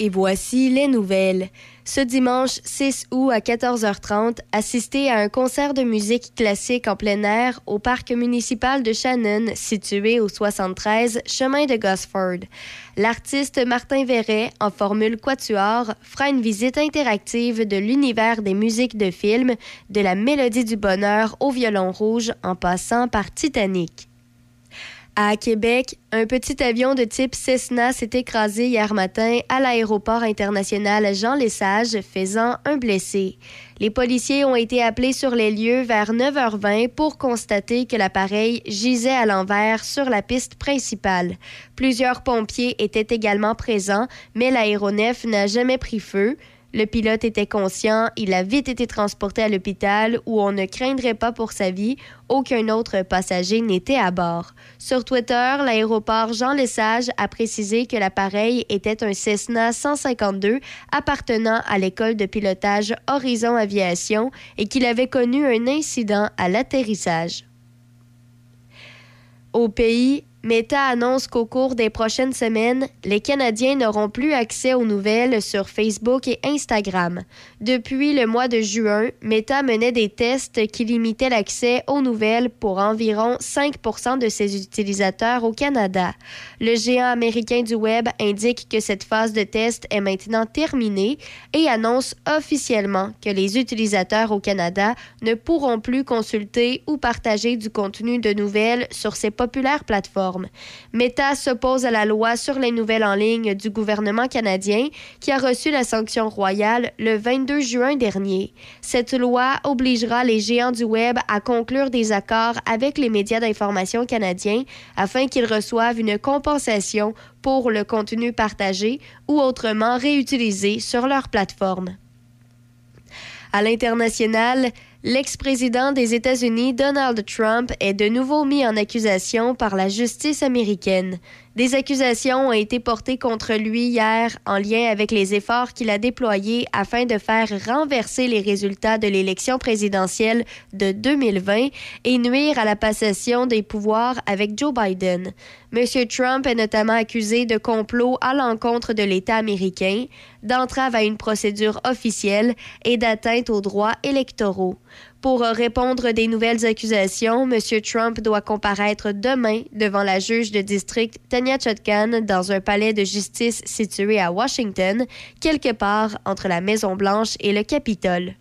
Et voici les nouvelles. Ce dimanche 6 août à 14h30, assistez à un concert de musique classique en plein air au parc municipal de Shannon, situé au 73 chemin de Gosford. L'artiste Martin Verret, en formule quatuor, fera une visite interactive de l'univers des musiques de film, de la mélodie du bonheur au violon rouge en passant par Titanic. À Québec, un petit avion de type Cessna s'est écrasé hier matin à l'aéroport international Jean Lesage, faisant un blessé. Les policiers ont été appelés sur les lieux vers 9h20 pour constater que l'appareil gisait à l'envers sur la piste principale. Plusieurs pompiers étaient également présents, mais l'aéronef n'a jamais pris feu. Le pilote était conscient, il a vite été transporté à l'hôpital où on ne craindrait pas pour sa vie. Aucun autre passager n'était à bord. Sur Twitter, l'aéroport Jean Lesage a précisé que l'appareil était un Cessna 152 appartenant à l'école de pilotage Horizon Aviation et qu'il avait connu un incident à l'atterrissage. Au pays, Meta annonce qu'au cours des prochaines semaines, les Canadiens n'auront plus accès aux nouvelles sur Facebook et Instagram. Depuis le mois de juin, Meta menait des tests qui limitaient l'accès aux nouvelles pour environ 5% de ses utilisateurs au Canada. Le géant américain du web indique que cette phase de test est maintenant terminée et annonce officiellement que les utilisateurs au Canada ne pourront plus consulter ou partager du contenu de nouvelles sur ces populaires plateformes. Meta s'oppose à la loi sur les nouvelles en ligne du gouvernement canadien qui a reçu la sanction royale le 22 juin dernier. Cette loi obligera les géants du Web à conclure des accords avec les médias d'information canadiens afin qu'ils reçoivent une compensation pour le contenu partagé ou autrement réutilisé sur leur plateforme. À l'international, L'ex-président des États-Unis, Donald Trump, est de nouveau mis en accusation par la justice américaine. Des accusations ont été portées contre lui hier en lien avec les efforts qu'il a déployés afin de faire renverser les résultats de l'élection présidentielle de 2020 et nuire à la passation des pouvoirs avec Joe Biden. M. Trump est notamment accusé de complot à l'encontre de l'État américain, d'entrave à une procédure officielle et d'atteinte aux droits électoraux. Pour répondre des nouvelles accusations, M. Trump doit comparaître demain devant la juge de district Tanya Chutkan dans un palais de justice situé à Washington, quelque part entre la Maison-Blanche et le Capitole.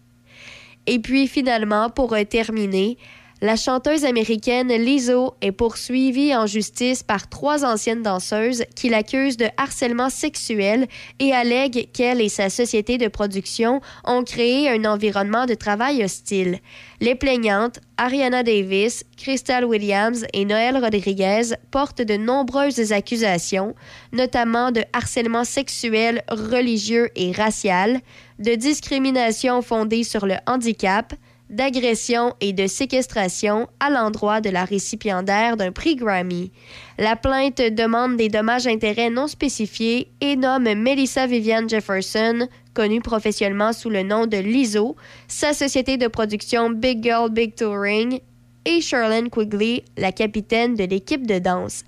Et puis finalement, pour terminer, la chanteuse américaine Lizzo est poursuivie en justice par trois anciennes danseuses qui l'accusent de harcèlement sexuel et allèguent qu'elle et sa société de production ont créé un environnement de travail hostile. Les plaignantes, Ariana Davis, Crystal Williams et Noël Rodriguez, portent de nombreuses accusations, notamment de harcèlement sexuel, religieux et racial, de discrimination fondée sur le handicap, d'agression et de séquestration à l'endroit de la récipiendaire d'un prix Grammy. La plainte demande des dommages-intérêts non spécifiés et nomme Melissa Vivian Jefferson, connue professionnellement sous le nom de Lizzo, sa société de production Big Girl Big Touring, et Charlene Quigley, la capitaine de l'équipe de danse.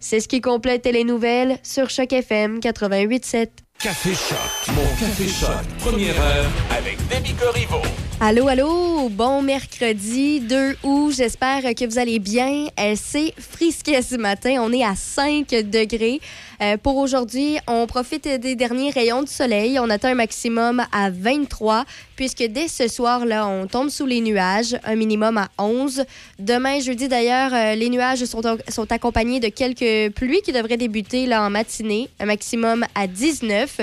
C'est ce qui complète les nouvelles sur Choc FM 88.7. Café Choc, mon Café Choc, première heure avec Demi Corriveau. Allô, allô, bon mercredi 2 août. J'espère que vous allez bien. Elle s'est frisquée ce matin. On est à 5 degrés. Euh, pour aujourd'hui, on profite des derniers rayons de soleil. On atteint un maximum à 23, puisque dès ce soir-là, on tombe sous les nuages, un minimum à 11. Demain, jeudi d'ailleurs, euh, les nuages sont, sont accompagnés de quelques pluies qui devraient débuter là, en matinée, un maximum à 19.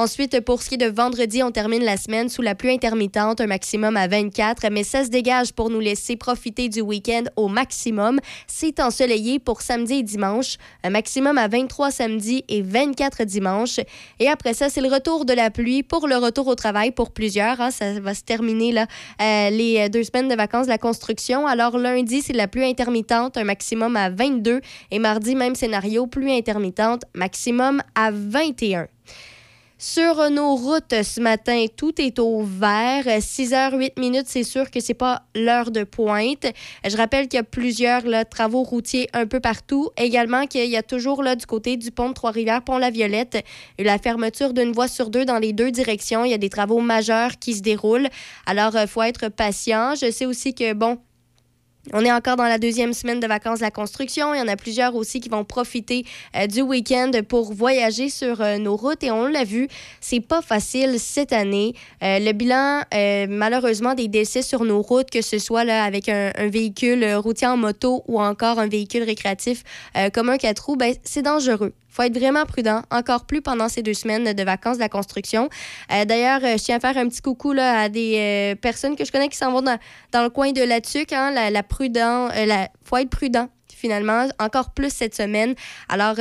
Ensuite, pour ce qui est de vendredi, on termine la semaine sous la pluie intermittente, un maximum à 24, mais ça se dégage pour nous laisser profiter du week-end au maximum. C'est ensoleillé pour samedi et dimanche, un maximum à 23 samedi et 24 dimanche. Et après ça, c'est le retour de la pluie pour le retour au travail pour plusieurs. Hein. ça va se terminer là, euh, les deux semaines de vacances de la construction. Alors lundi, c'est la pluie intermittente, un maximum à 22. Et mardi, même scénario, pluie intermittente, maximum à 21. Sur nos routes ce matin, tout est au vert. 6 h 8 minutes, c'est sûr que c'est pas l'heure de pointe. Je rappelle qu'il y a plusieurs travaux routiers un peu partout. Également qu'il y a toujours là, du côté du pont de Trois-Rivières, pont La Violette, la fermeture d'une voie sur deux dans les deux directions. Il y a des travaux majeurs qui se déroulent. Alors, euh, faut être patient. Je sais aussi que, bon, on est encore dans la deuxième semaine de vacances de la construction. Il y en a plusieurs aussi qui vont profiter euh, du week-end pour voyager sur euh, nos routes. Et on l'a vu, c'est pas facile cette année. Euh, le bilan, malheureusement, des décès sur nos routes, que ce soit avec un, véhicule routier en moto ou encore un véhicule récréatif comme un 4 roues, ben, c'est dangereux faut être vraiment prudent, encore plus pendant ces deux semaines de vacances de la construction. Euh, d'ailleurs, euh, je tiens à faire un petit coucou là, à des euh, personnes que je connais qui s'en vont dans, le coin de la TUC. Hein, la, prudent, faut être prudent finalement, encore plus cette semaine. Alors,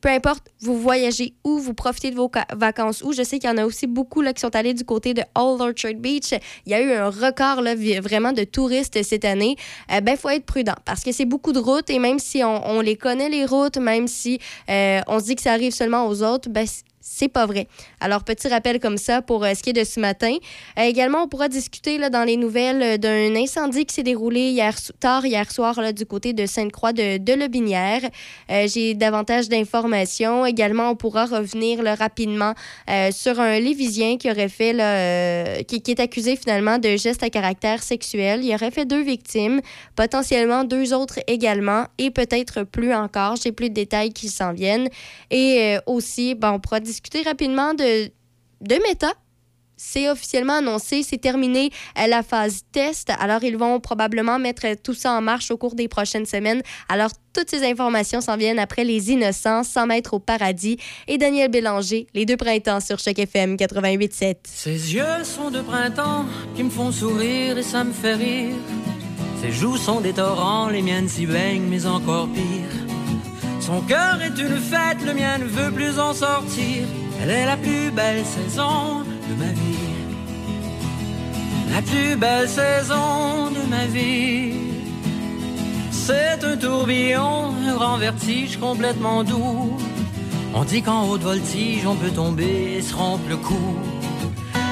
peu importe, vous voyagez où, vous profitez de vos vacances où. Je sais qu'il y en a aussi beaucoup là, qui sont allés du côté de Old Orchard Beach. Il y a eu un record là, vraiment de touristes cette année. Il ben, faut être prudent parce que c'est beaucoup de routes et même si on, les connaît, les routes, même si on se dit que ça arrive seulement aux autres, ben, c'est pas vrai. Alors, petit rappel comme ça pour euh, ce qui est de ce matin. Euh, également, on pourra discuter là, dans les nouvelles euh, d'un incendie qui s'est déroulé hier, tard hier soir là, du côté de Sainte-Croix de, de Lobinière. J'ai davantage d'informations. Également, on pourra revenir rapidement sur un Lévisien qui aurait fait, là, qui, qui, est accusé finalement de gestes à caractère sexuel. Il aurait fait deux victimes, potentiellement deux autres également, et peut-être plus encore. J'ai plus de détails qui s'en viennent. Et aussi, ben, on pourra discuter rapidement de, de Meta. C'est officiellement annoncé, c'est terminé euh, la phase test. Alors, ils vont probablement mettre tout ça en marche au cours des prochaines semaines. Alors, toutes ces informations s'en viennent après Les Innocents, 100 mètres au paradis et Daniel Bélanger, Les deux printemps sur chaque FM 88.7. Ses yeux sont de printemps qui me font sourire et ça me fait rire. Ses joues sont des torrents, les miennes s'y baignent, mais encore pire. Son cœur est une fête, le mien ne veut plus en sortir. Elle est la plus belle saison de ma vie. La plus belle saison de ma vie. C'est un tourbillon, un grand vertige complètement doux. On dit qu'en haute voltige, on peut tomber et se rompre le cou.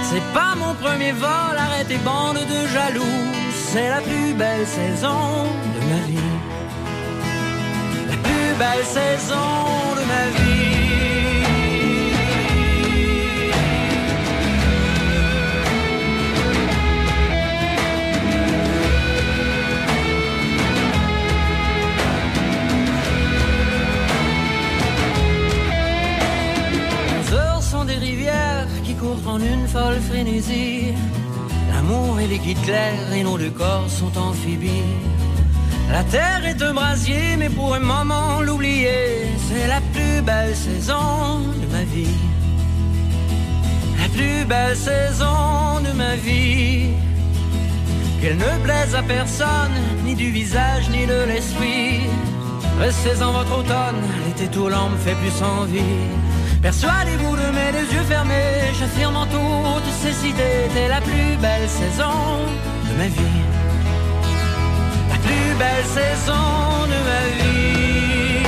C'est pas mon premier vol, arrêtez bande de jaloux. C'est la plus belle saison de ma vie belle saison de ma vie. Les heures sont des rivières qui courent en une folle frénésie. L'amour et les guides clairs et nos deux corps sont amphibies. La terre est un brasier, mais pour un moment l'oublier, c'est la plus belle saison de ma vie. La plus belle saison de ma vie. Qu'elle ne plaise à personne, ni du visage, ni de l'esprit. Restez en votre automne, l'été tout l'an me fait plus envie. Persuadez-vous de mes deux yeux fermés, j'affirme en toute cécité, c'est la plus belle saison de ma vie belle saison de ma vie.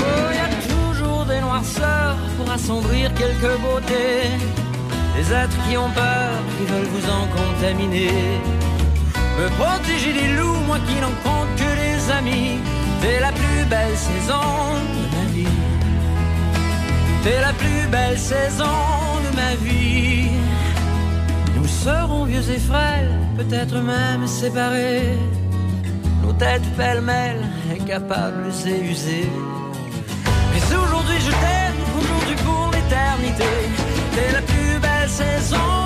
Oh, y a toujours des noirceurs pour assombrir quelques beautés. Des êtres qui ont peur, qui veulent vous en contaminer me protéger des loups, moi qui n'en compte amis. T'es la plus belle saison de ma vie. T'es la plus belle saison de ma vie. Nous serons vieux et frêles, peut-être même séparés. Nos têtes pêle-mêle, incapables et usées. Mais aujourd'hui je t'aime, aujourd'hui pour l'éternité. T'es la plus belle saison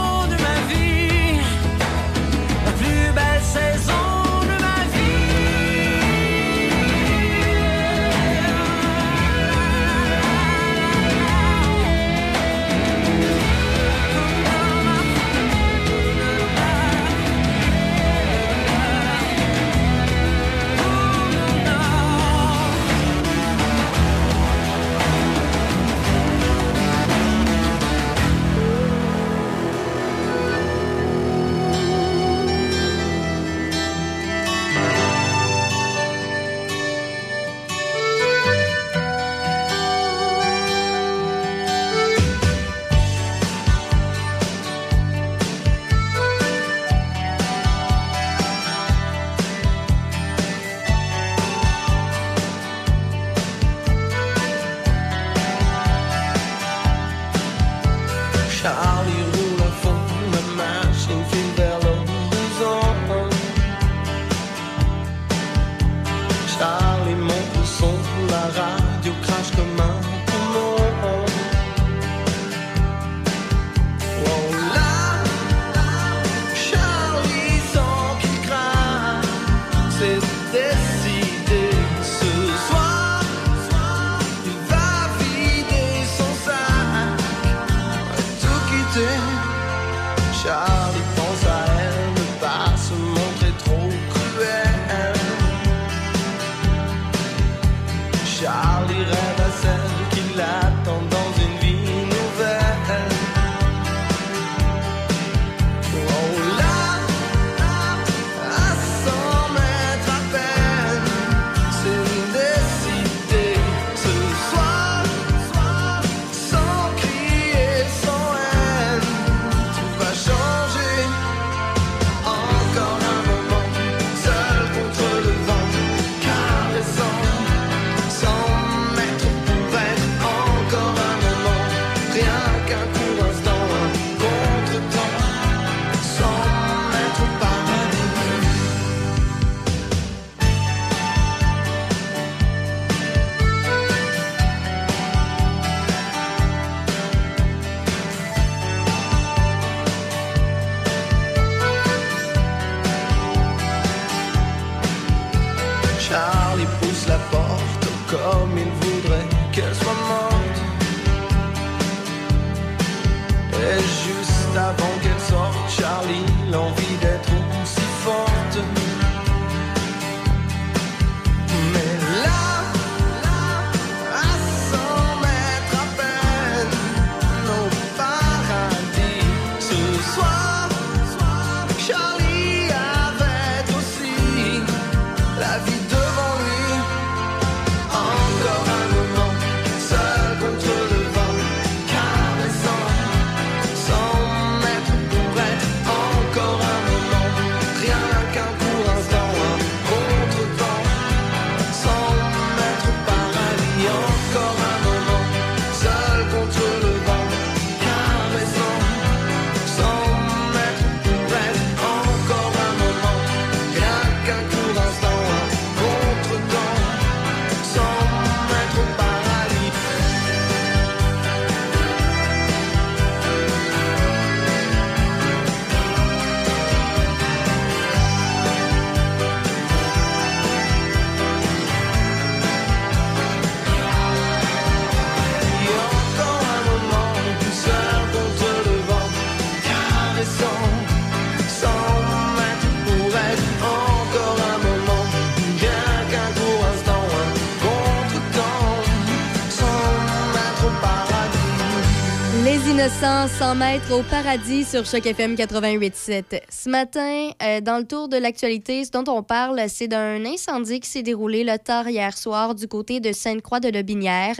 100 mètres au paradis sur Choc FM 88.7. Ce matin, euh, dans le tour de l'actualité, ce dont on parle, c'est d'un incendie qui s'est déroulé le tard hier soir du côté de Sainte-Croix-de-Lobinière.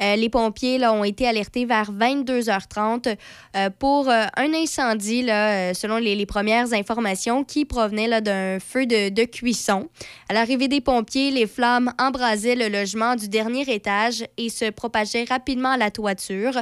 Euh, les pompiers là, ont été alertés vers 22h30 euh, pour euh, un incendie, là, selon les, premières informations, qui provenait d'un feu de cuisson. À l'arrivée des pompiers, les flammes embrasaient le logement du dernier étage et se propageaient rapidement à la toiture.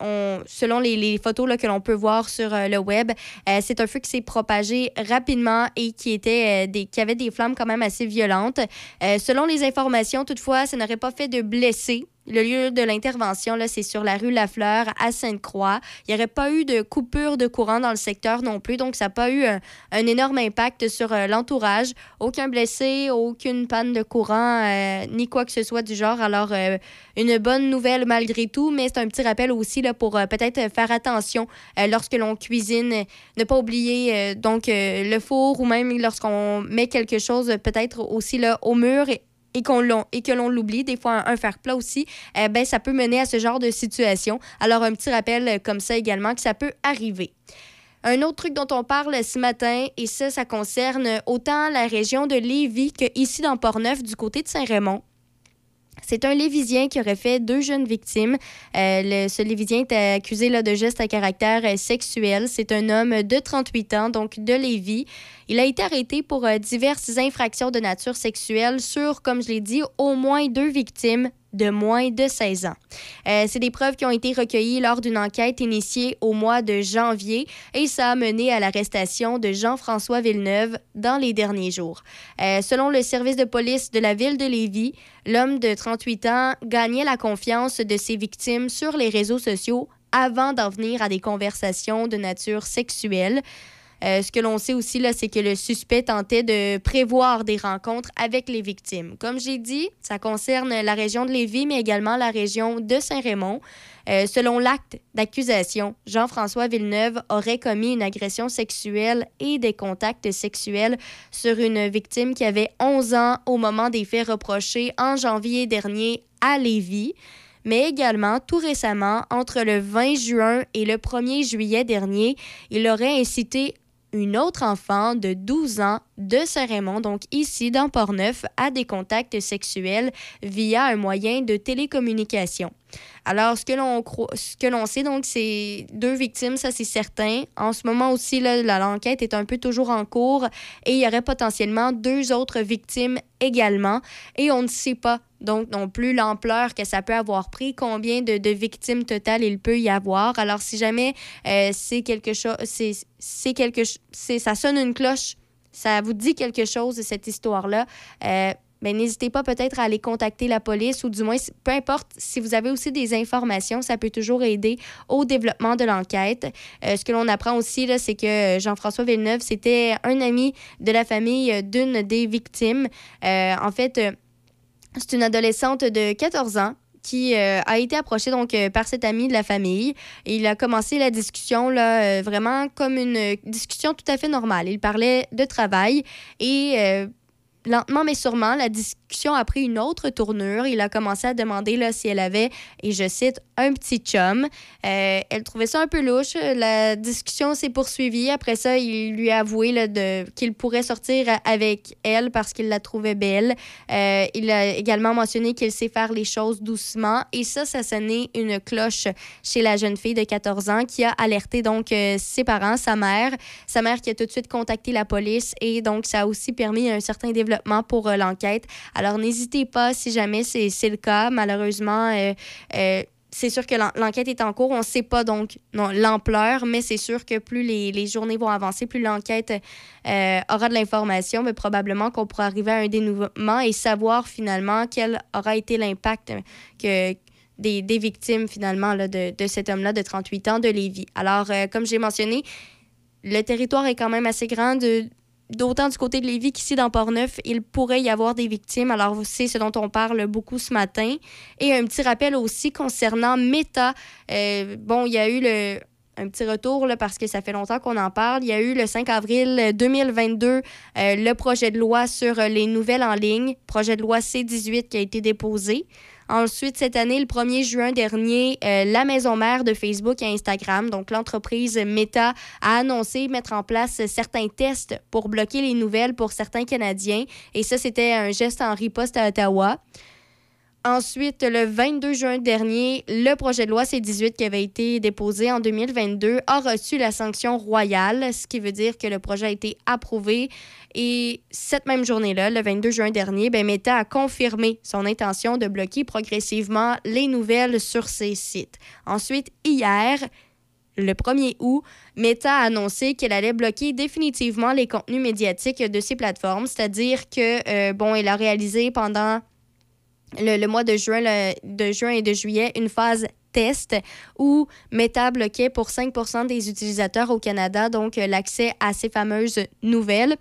On- selon les, photos là, que l'on peut voir sur euh, le web, euh, c'est un feu qui s'est propagé rapidement et qui, était, euh, des, qui avait des flammes quand même assez violentes. Selon les informations, toutefois, ça n'aurait pas fait de blessés. Le lieu de l'intervention, c'est sur la rue Lafleur à Sainte-Croix. Il n'y aurait pas eu de coupure de courant dans le secteur non plus, donc ça n'a pas eu un, énorme impact sur euh, l'entourage. Aucun blessé, aucune panne de courant, euh, ni quoi que ce soit du genre. Alors, euh, une bonne nouvelle malgré tout, mais c'est un petit rappel aussi là, pour peut-être faire attention lorsque l'on cuisine. Ne pas oublier donc le four ou même lorsqu'on met quelque chose peut-être aussi là, au mur et et que l'on l'oublie, des fois un, un fer plat aussi, eh ben, ça peut mener à ce genre de situation. Alors, un petit rappel euh, comme ça également que ça peut arriver. Un autre truc dont on parle ce matin, et ça, ça concerne autant la région de Lévis que ici dans Portneuf, du côté de Saint-Raymond. C'est un Lévisien qui aurait fait deux jeunes victimes. Euh, ce Lévisien est accusé de gestes à caractère euh, sexuel. C'est un homme de 38 ans, donc de Lévis. Il a été arrêté pour euh, diverses infractions de nature sexuelle sur, comme je l'ai dit, au moins deux victimes de moins de 16 ans. Euh, c'est des preuves qui ont été recueillies lors d'une enquête initiée au mois de janvier et ça a mené à l'arrestation de Jean-François Villeneuve dans les derniers jours. Euh, selon le service de police de la ville de Lévis, l'homme de 38 ans gagnait la confiance de ses victimes sur les réseaux sociaux avant d'en venir à des conversations de nature sexuelle. Euh, ce que l'on sait aussi, là, c'est que le suspect tentait de prévoir des rencontres avec les victimes. Comme j'ai dit, ça concerne la région de Lévis, mais également la région de Saint-Raymond. Euh, selon l'acte d'accusation, Jean-François Villeneuve aurait commis une agression sexuelle et des contacts sexuels sur une victime qui avait 11 ans au moment des faits reprochés en janvier dernier à Lévis mais également tout récemment, entre le 20 juin et le 1er juillet dernier, il aurait incité une autre enfant de 12 ans de Saint-Raymond, donc ici dans Port-Neuf, à des contacts sexuels via un moyen de télécommunication. Alors, ce que l'on ce que l'on sait, donc, c'est deux victimes, ça c'est certain. En ce moment aussi, l'enquête est un peu toujours en cours et il y aurait potentiellement deux autres victimes également. Et on ne sait pas donc non plus l'ampleur que ça peut avoir pris, combien de, victimes totales il peut y avoir. Alors, si jamais euh, c'est quelque chose, c'est quelque ça sonne une cloche, ça vous dit quelque chose de cette histoire-là. Euh, ben, n'hésitez pas peut-être à aller contacter la police ou du moins, peu importe, si vous avez aussi des informations, ça peut toujours aider au développement de l'enquête. Euh, ce que l'on apprend aussi, c'est que Jean-François Villeneuve, c'était un ami de la famille d'une des victimes. Euh, en fait, euh, c'est une adolescente de 14 ans qui a été approchée donc par cet ami de la famille. il a commencé la discussion là, vraiment comme une discussion tout à fait normale. Il parlait de travail et lentement mais sûrement, la discussion a pris une autre tournure. Il a commencé à demander là, si elle avait, et je cite, un petit chum. Euh, elle trouvait ça un peu louche. La discussion s'est poursuivie. Après ça, il lui a avoué qu'il pourrait sortir avec elle parce qu'il la trouvait belle. Euh, il a également mentionné qu'il sait faire les choses doucement. Et ça, ça sonnait une cloche chez la jeune fille de 14 ans qui a alerté donc euh, ses parents, sa mère. Sa mère qui a tout de suite contacté la police et donc ça a aussi permis un certain développement pour euh, l'enquête. Alors, n'hésitez pas si jamais c'est le cas. Malheureusement, euh, euh, c'est sûr que l'enquête est en cours. On ne sait pas donc l'ampleur, mais c'est sûr que plus les, journées vont avancer, plus l'enquête aura de l'information, mais probablement qu'on pourra arriver à un dénouement et savoir finalement quel aura été l'impact que, des, victimes finalement là, de, de, cet homme-là de 38 ans de Lévis. Alors, comme j'ai mentionné, le territoire est quand même assez grand. De, d'autant du côté de Lévis qu'ici dans Port-Neuf, il pourrait y avoir des victimes. Alors, c'est ce dont on parle beaucoup ce matin. Et un petit rappel aussi concernant Meta. Euh, bon, il y a eu le, un petit retour parce que ça fait longtemps qu'on en parle. Il y a eu le 5 avril 2022 euh, le projet de loi sur les nouvelles en ligne, projet de loi C-18 qui a été déposé. Ensuite, cette année, le 1er juin dernier, euh, la maison mère de Facebook et Instagram, donc l'entreprise Meta, a annoncé mettre en place certains tests pour bloquer les nouvelles pour certains Canadiens. Et ça, c'était un geste en riposte à Ottawa. Ensuite, le 22 juin dernier, le projet de loi C-18 qui avait été déposé en 2022 a reçu la sanction royale, ce qui veut dire que le projet a été approuvé. Et cette même journée-là, le 22 juin dernier, ben, Meta a confirmé son intention de bloquer progressivement les nouvelles sur ses sites. Ensuite, hier, le 1er août, Meta a annoncé qu'elle allait bloquer définitivement les contenus médiatiques de ses plateformes, c'est-à-dire que, euh, bon, elle a réalisé pendant le, mois de juin, juin et de juillet une phase test où Meta bloquait pour 5% des utilisateurs au Canada donc euh, l'accès à ces fameuses nouvelles.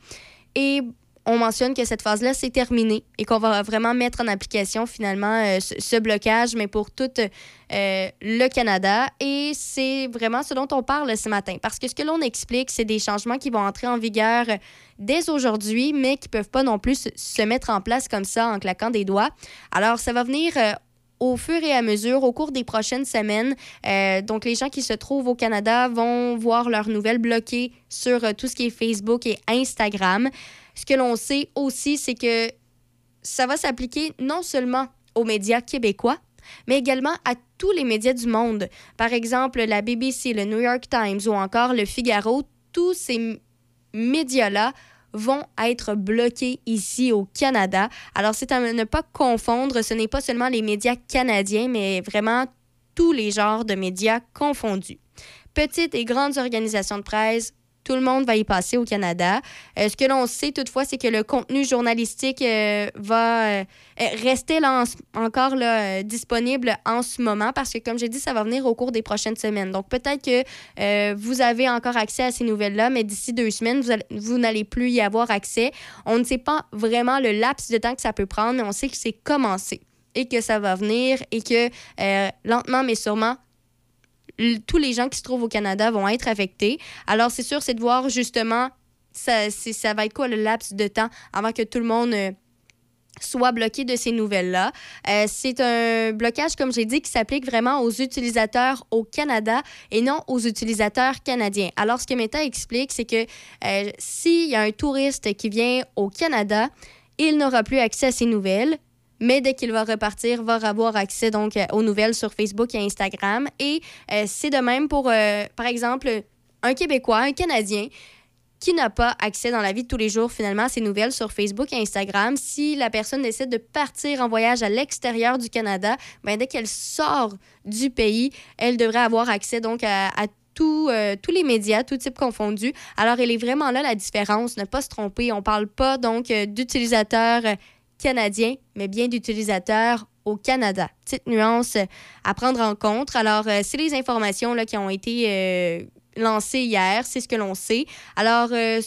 Et on mentionne que cette phase-là, c'est terminée et qu'on va vraiment mettre en application finalement euh, ce, blocage, mais pour tout euh, le Canada. Et c'est vraiment ce dont on parle ce matin. Parce que ce que l'on explique, c'est des changements qui vont entrer en vigueur dès aujourd'hui, mais qui ne peuvent pas non plus se mettre en place comme ça en claquant des doigts. Alors, ça va venir euh, au fur et à mesure, au cours des prochaines semaines. donc, les gens qui se trouvent au Canada vont voir leurs nouvelles bloquées sur tout ce qui est Facebook et Instagram. Ce que l'on sait aussi, c'est que ça va s'appliquer non seulement aux médias québécois, mais également à tous les médias du monde. Par exemple, la BBC, le New York Times ou encore le Figaro, tous ces médias-là vont être bloqués ici au Canada. Alors, c'est à ne pas confondre, ce n'est pas seulement les médias canadiens, mais vraiment tous les genres de médias confondus. Petites et grandes organisations de presse, Tout le monde va y passer au Canada. ce que l'on sait toutefois, c'est que le contenu journalistique va rester là, encore là, disponible en ce moment parce que, comme j'ai dit, ça va venir au cours des prochaines semaines. Donc, peut-être que vous avez encore accès à ces nouvelles-là, mais d'ici deux semaines, vous, n'allez plus y avoir accès. On ne sait pas vraiment le laps de temps que ça peut prendre, mais on sait que c'est commencé et que ça va venir et que euh, lentement mais sûrement, tous les gens qui se trouvent au Canada vont être affectés. Alors, c'est sûr, c'est de voir justement, ça, ça va être quoi le laps de temps avant que tout le monde euh, soit bloqué de ces nouvelles-là. Euh, c'est un blocage, comme j'ai dit, qui s'applique vraiment aux utilisateurs au Canada et non aux utilisateurs canadiens. Alors, ce que Meta explique, c'est que s'il y a un touriste qui vient au Canada, il n'aura plus accès à ces nouvelles mais dès qu'il va repartir, va avoir accès donc euh, aux nouvelles sur Facebook et Instagram. Et euh, c'est de même pour, euh, par exemple, un Québécois, un Canadien qui n'a pas accès dans la vie de tous les jours finalement à ces nouvelles sur Facebook et Instagram. Si la personne décide de partir en voyage à l'extérieur du Canada, ben, dès qu'elle sort du pays, elle devrait avoir accès donc à, tous les médias, tout type confondus. Alors, elle est vraiment là la différence, ne pas se tromper. On ne parle pas donc d'utilisateurs canadien, mais bien d'utilisateurs au Canada. Petite nuance à prendre en compte. Alors, euh, c'est les informations là, qui ont été euh, lancées hier, c'est ce que l'on sait. Alors, euh,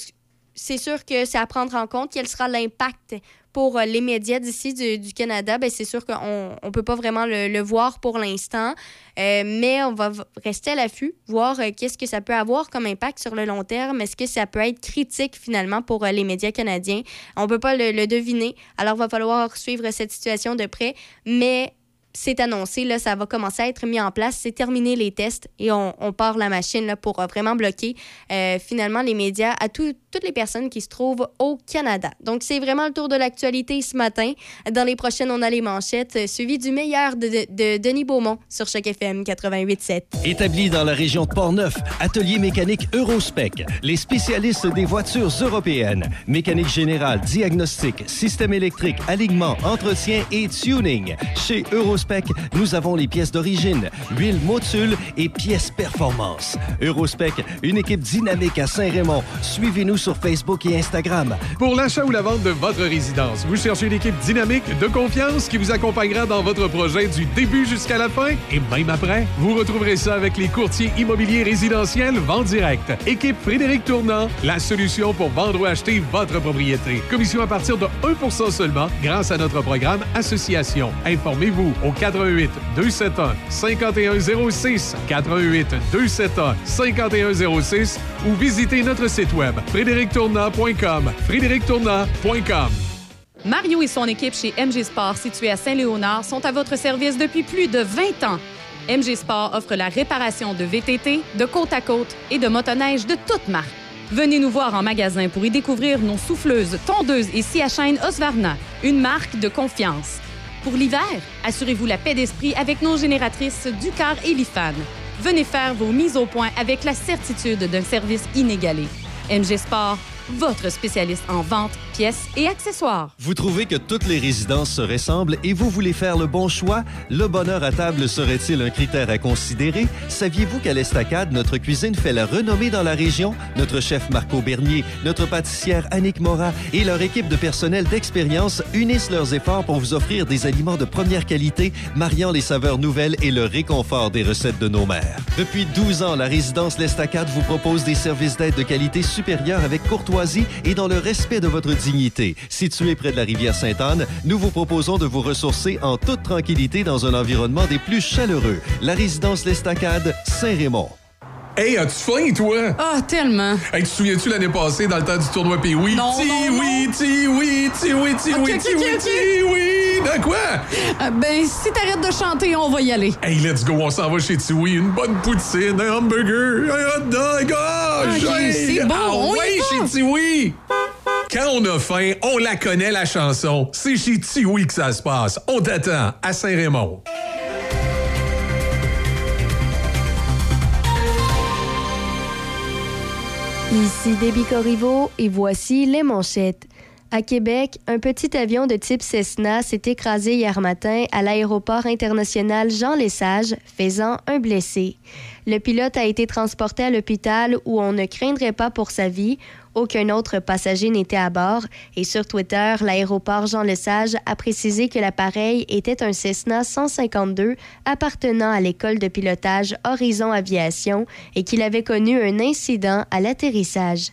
c'est sûr que c'est à prendre en compte. Quel sera l'impact pour euh, les médias d'ici du, Canada, ben, c'est sûr qu'on ne peut pas vraiment le, voir pour l'instant, euh, mais on va rester à l'affût, voir euh, qu'est-ce que ça peut avoir comme impact sur le long terme. Est-ce que ça peut être critique finalement pour les médias canadiens? On ne peut pas le, le deviner, alors il va falloir suivre cette situation de près, mais c'est annoncé, là, ça va commencer à être mis en place. C'est terminé les tests et on, part la machine là, pour vraiment bloquer euh, finalement les médias à toutes les personnes qui se trouvent au Canada. Donc, c'est vraiment le tour de l'actualité ce matin. Dans les prochaines, on a les manchettes, euh, suivi du meilleur de, Denis Beaumont sur Choc FM 88.7. Établi dans la région de Portneuf, Atelier mécanique Eurospec, les spécialistes des voitures européennes, mécanique générale, diagnostic, système électrique, alignement, entretien et tuning. Chez Eurospec, nous avons les pièces d'origine, huile Motul et pièces performance. Eurospec, une équipe dynamique à Saint-Raymond. Suivez-nous sur Facebook et Instagram. Pour l'achat ou la vente de votre résidence, vous cherchez une équipe dynamique, de confiance qui vous accompagnera dans votre projet du début jusqu'à la fin et même après. Vous retrouverez ça avec les courtiers immobiliers résidentiels Vente Direct. Équipe Frédéric Tournant, la solution pour vendre ou acheter votre propriété. Commission à partir de 1% seulement grâce à notre programme Association. Informez-vous 88 271 5106 88 271 5106 ou visitez notre site web frédérictournant.com Mario et son équipe chez MG Sport situé à Saint-Léonard sont à votre service depuis plus de 20 ans. MG Sport offre la réparation de VTT, de côte à côte et de motoneige de toutes marques. Venez nous voir en magasin pour y découvrir nos souffleuses, tondeuses et scie à chaîne Osvarna, une marque de confiance. Pour l'hiver, assurez-vous la paix d'esprit avec nos génératrices Ducar et Lifan. Venez faire vos mises au point avec la certitude d'un service inégalé. MG Sport, votre spécialiste en vente pièces et accessoires. Vous trouvez que toutes les résidences se ressemblent et vous voulez faire le bon choix? Le bonheur à table serait-il un critère à considérer? Saviez-vous qu'à l'Estacade, notre cuisine fait la renommée dans la région? Notre chef Marco Bernier, notre pâtissière Annick Mora et leur équipe de personnel d'expérience unissent leurs efforts pour vous offrir des aliments de première qualité, mariant les saveurs nouvelles et le réconfort des recettes de nos mères. Depuis 12 ans, la résidence L'Estacade vous propose des services d'aide de qualité supérieure avec courtoisie et dans le respect de votre dignité. Situé près de la rivière Sainte-Anne, nous vous proposons de vous ressourcer en toute tranquillité dans un environnement des plus chaleureux. La résidence L'Estacade, Saint-Raymond. Hey, as-tu faim, toi? Ah, tellement. Hey, tu te souviens-tu l'année passée, dans le temps du tournoi Pee oui? Non, ti non, oui, ti oui, ti oui, ti oui, ti oui, ti oui. De quoi? Euh, ben, si t'arrêtes de chanter, on va y aller. Hey, let's go, on s'en va chez Tiwi. Une bonne poutine, un hamburger, un hot dog. Oh, okay, c'est bon, ah, on ouais, chez Tiwi. Quand on a faim, on la connaît, la chanson. C'est chez Tiwi que ça se passe. On t'attend à Saint-Raymond. Ici Déby Corriveau et voici les manchettes. À Québec, un petit avion de type Cessna s'est écrasé hier matin à l'aéroport international Jean Lesage, faisant un blessé. Le pilote a été transporté à l'hôpital où on ne craindrait pas pour sa vie. Aucun autre passager n'était à bord et sur Twitter, l'aéroport Jean Lesage a précisé que l'appareil était un Cessna 152 appartenant à l'école de pilotage Horizon Aviation et qu'il avait connu un incident à l'atterrissage.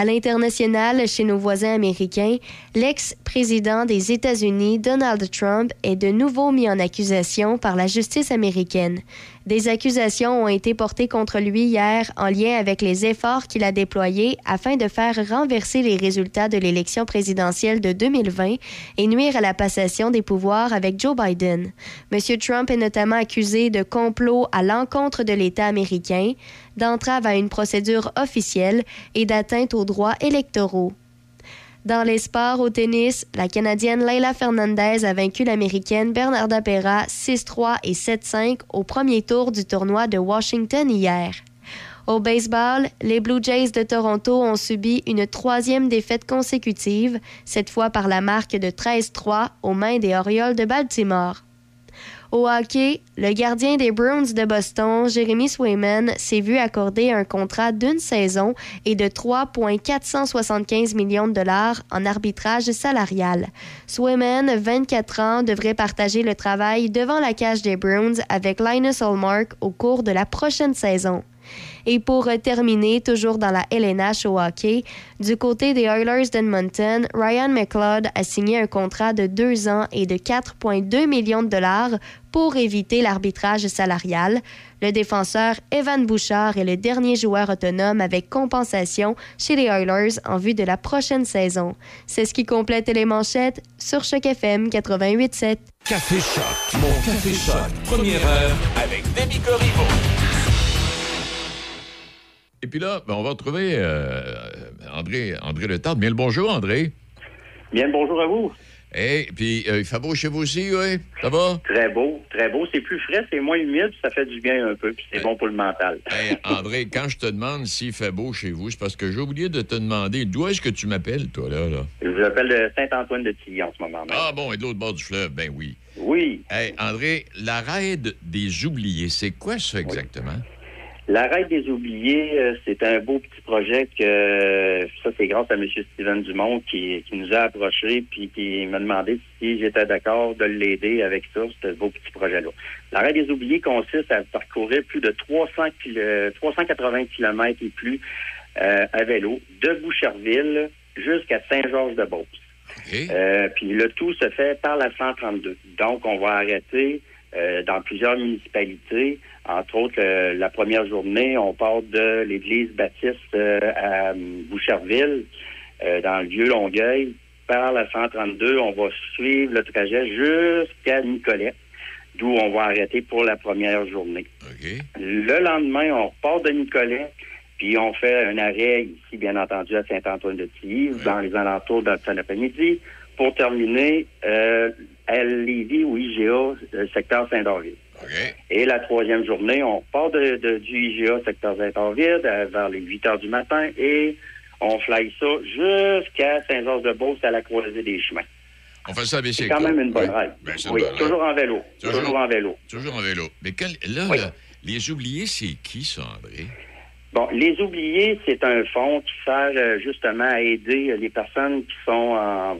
À l'international, chez nos voisins américains, l'ex-président des États-Unis, Donald Trump, est de nouveau mis en accusation par la justice américaine. Des accusations ont été portées contre lui hier en lien avec les efforts qu'il a déployés afin de faire renverser les résultats de l'élection présidentielle de 2020 et nuire à la passation des pouvoirs avec Joe Biden. M. Trump est notamment accusé de complot à l'encontre de l'État américain, d'entrave à une procédure officielle et d'atteinte aux droits électoraux. Dans les sports au tennis, la Canadienne Leila Fernandez a vaincu l'Américaine Bernarda Pera 6-3 et 7-5 au premier tour du tournoi de Washington hier. Au baseball, les Blue Jays de Toronto ont subi une troisième défaite consécutive, cette fois par la marque de 13-3 aux mains des Orioles de Baltimore. Au hockey, le gardien des Bruins de Boston, Jeremy Swayman, s'est vu accorder un contrat d'une saison et de 3,475 millions de dollars en arbitrage salarial. Swayman, 24 ans, devrait partager le travail devant la cage des Bruins avec Linus Hallmark au cours de la prochaine saison. Et pour terminer, toujours dans la LNH au hockey, du côté des Oilers d'Edmonton, Ryan McLeod a signé un contrat de deux ans et de 4,2 millions de dollars pour éviter l'arbitrage salarial. Le défenseur Evan Bouchard est le dernier joueur autonome avec compensation chez les Oilers en vue de la prochaine saison. C'est ce qui complète les manchettes sur Choc FM 88.7. Café Choc, mon Café Choc, première heure avec Demi Corriveau. Et puis là, ben, on va retrouver euh, André, André Le Bien le bonjour, André. Bien le bonjour à vous. Et puis, euh, il fait beau chez vous aussi, oui? Ça va? Très beau, très beau. C'est plus frais, c'est moins humide, ça fait du bien un peu, puis c'est bon pour le mental. André, quand je te demande s'il fait beau chez vous, c'est parce que j'ai oublié de te demander d'où est-ce que tu m'appelles, toi, là? là? Je vous appelle de Saint-Antoine de Tilly en ce moment même. Ah bon, et de l'autre bord du fleuve, ben oui. Oui. Hey, André, la raide des oubliés, c'est quoi ça exactement? La Raide des oubliés, euh, c'est un beau petit projet que ça c'est grâce à M. Steven Dumont qui, nous a approchés puis qui m'a demandé si j'étais d'accord de l'aider avec ça, ce beau petit projet-là. La Raide des oubliés consiste à parcourir plus de 300 380 km et plus euh, à vélo de Boucherville jusqu'à Saint-Georges-de-Beauce. Euh, puis le tout se fait par la 132. Donc on va arrêter dans plusieurs municipalités entre autres, euh, la première journée, on part de l'église baptiste euh, à Boucherville, euh, dans le vieux Longueuil. Par la 132, on va suivre le trajet jusqu'à Nicolet, d'où on va arrêter pour la première journée. Le lendemain, on repart de Nicolet, puis on fait un arrêt ici, bien entendu, à Saint-Antoine-de-Tilly, dans les alentours de l'après-midi, pour terminer à Lévis ou IGA, secteur Saint-Dorville. Et la troisième journée, on part de, du IGA secteur Saint-Orville vers les 8 heures du matin et on fly ça jusqu'à Saint-Georges-de-Beauce à la croisée des chemins. On fait ça à C'est quand même une bonne ride. Ben, oui, toujours en vélo. Toujours, en vélo. Toujours en vélo. Mais là, les oubliés, c'est qui ça, André? Bon, les oubliés, c'est un fonds qui sert euh, justement à aider les personnes qui sont en,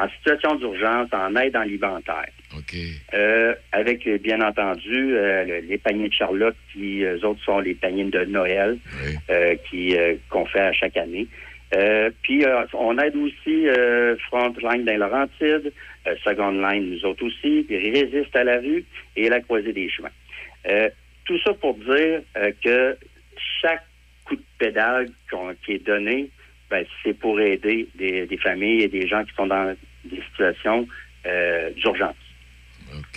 en situation d'urgence, en aide alimentaire. OK. Euh, avec, bien entendu, euh, les paniers de Charlotte, qui, eux autres, sont les paniers de Noël euh, qui qu'on fait à chaque année. puis, on aide aussi Frontline dans Laurentides, Second Line, nous autres aussi, puis Résiste à la rue et la Croisée des chemins. tout ça pour dire que chaque coup de pédale qui est donné, ben, c'est pour aider des, des, familles et des gens qui sont dans des situations d'urgence.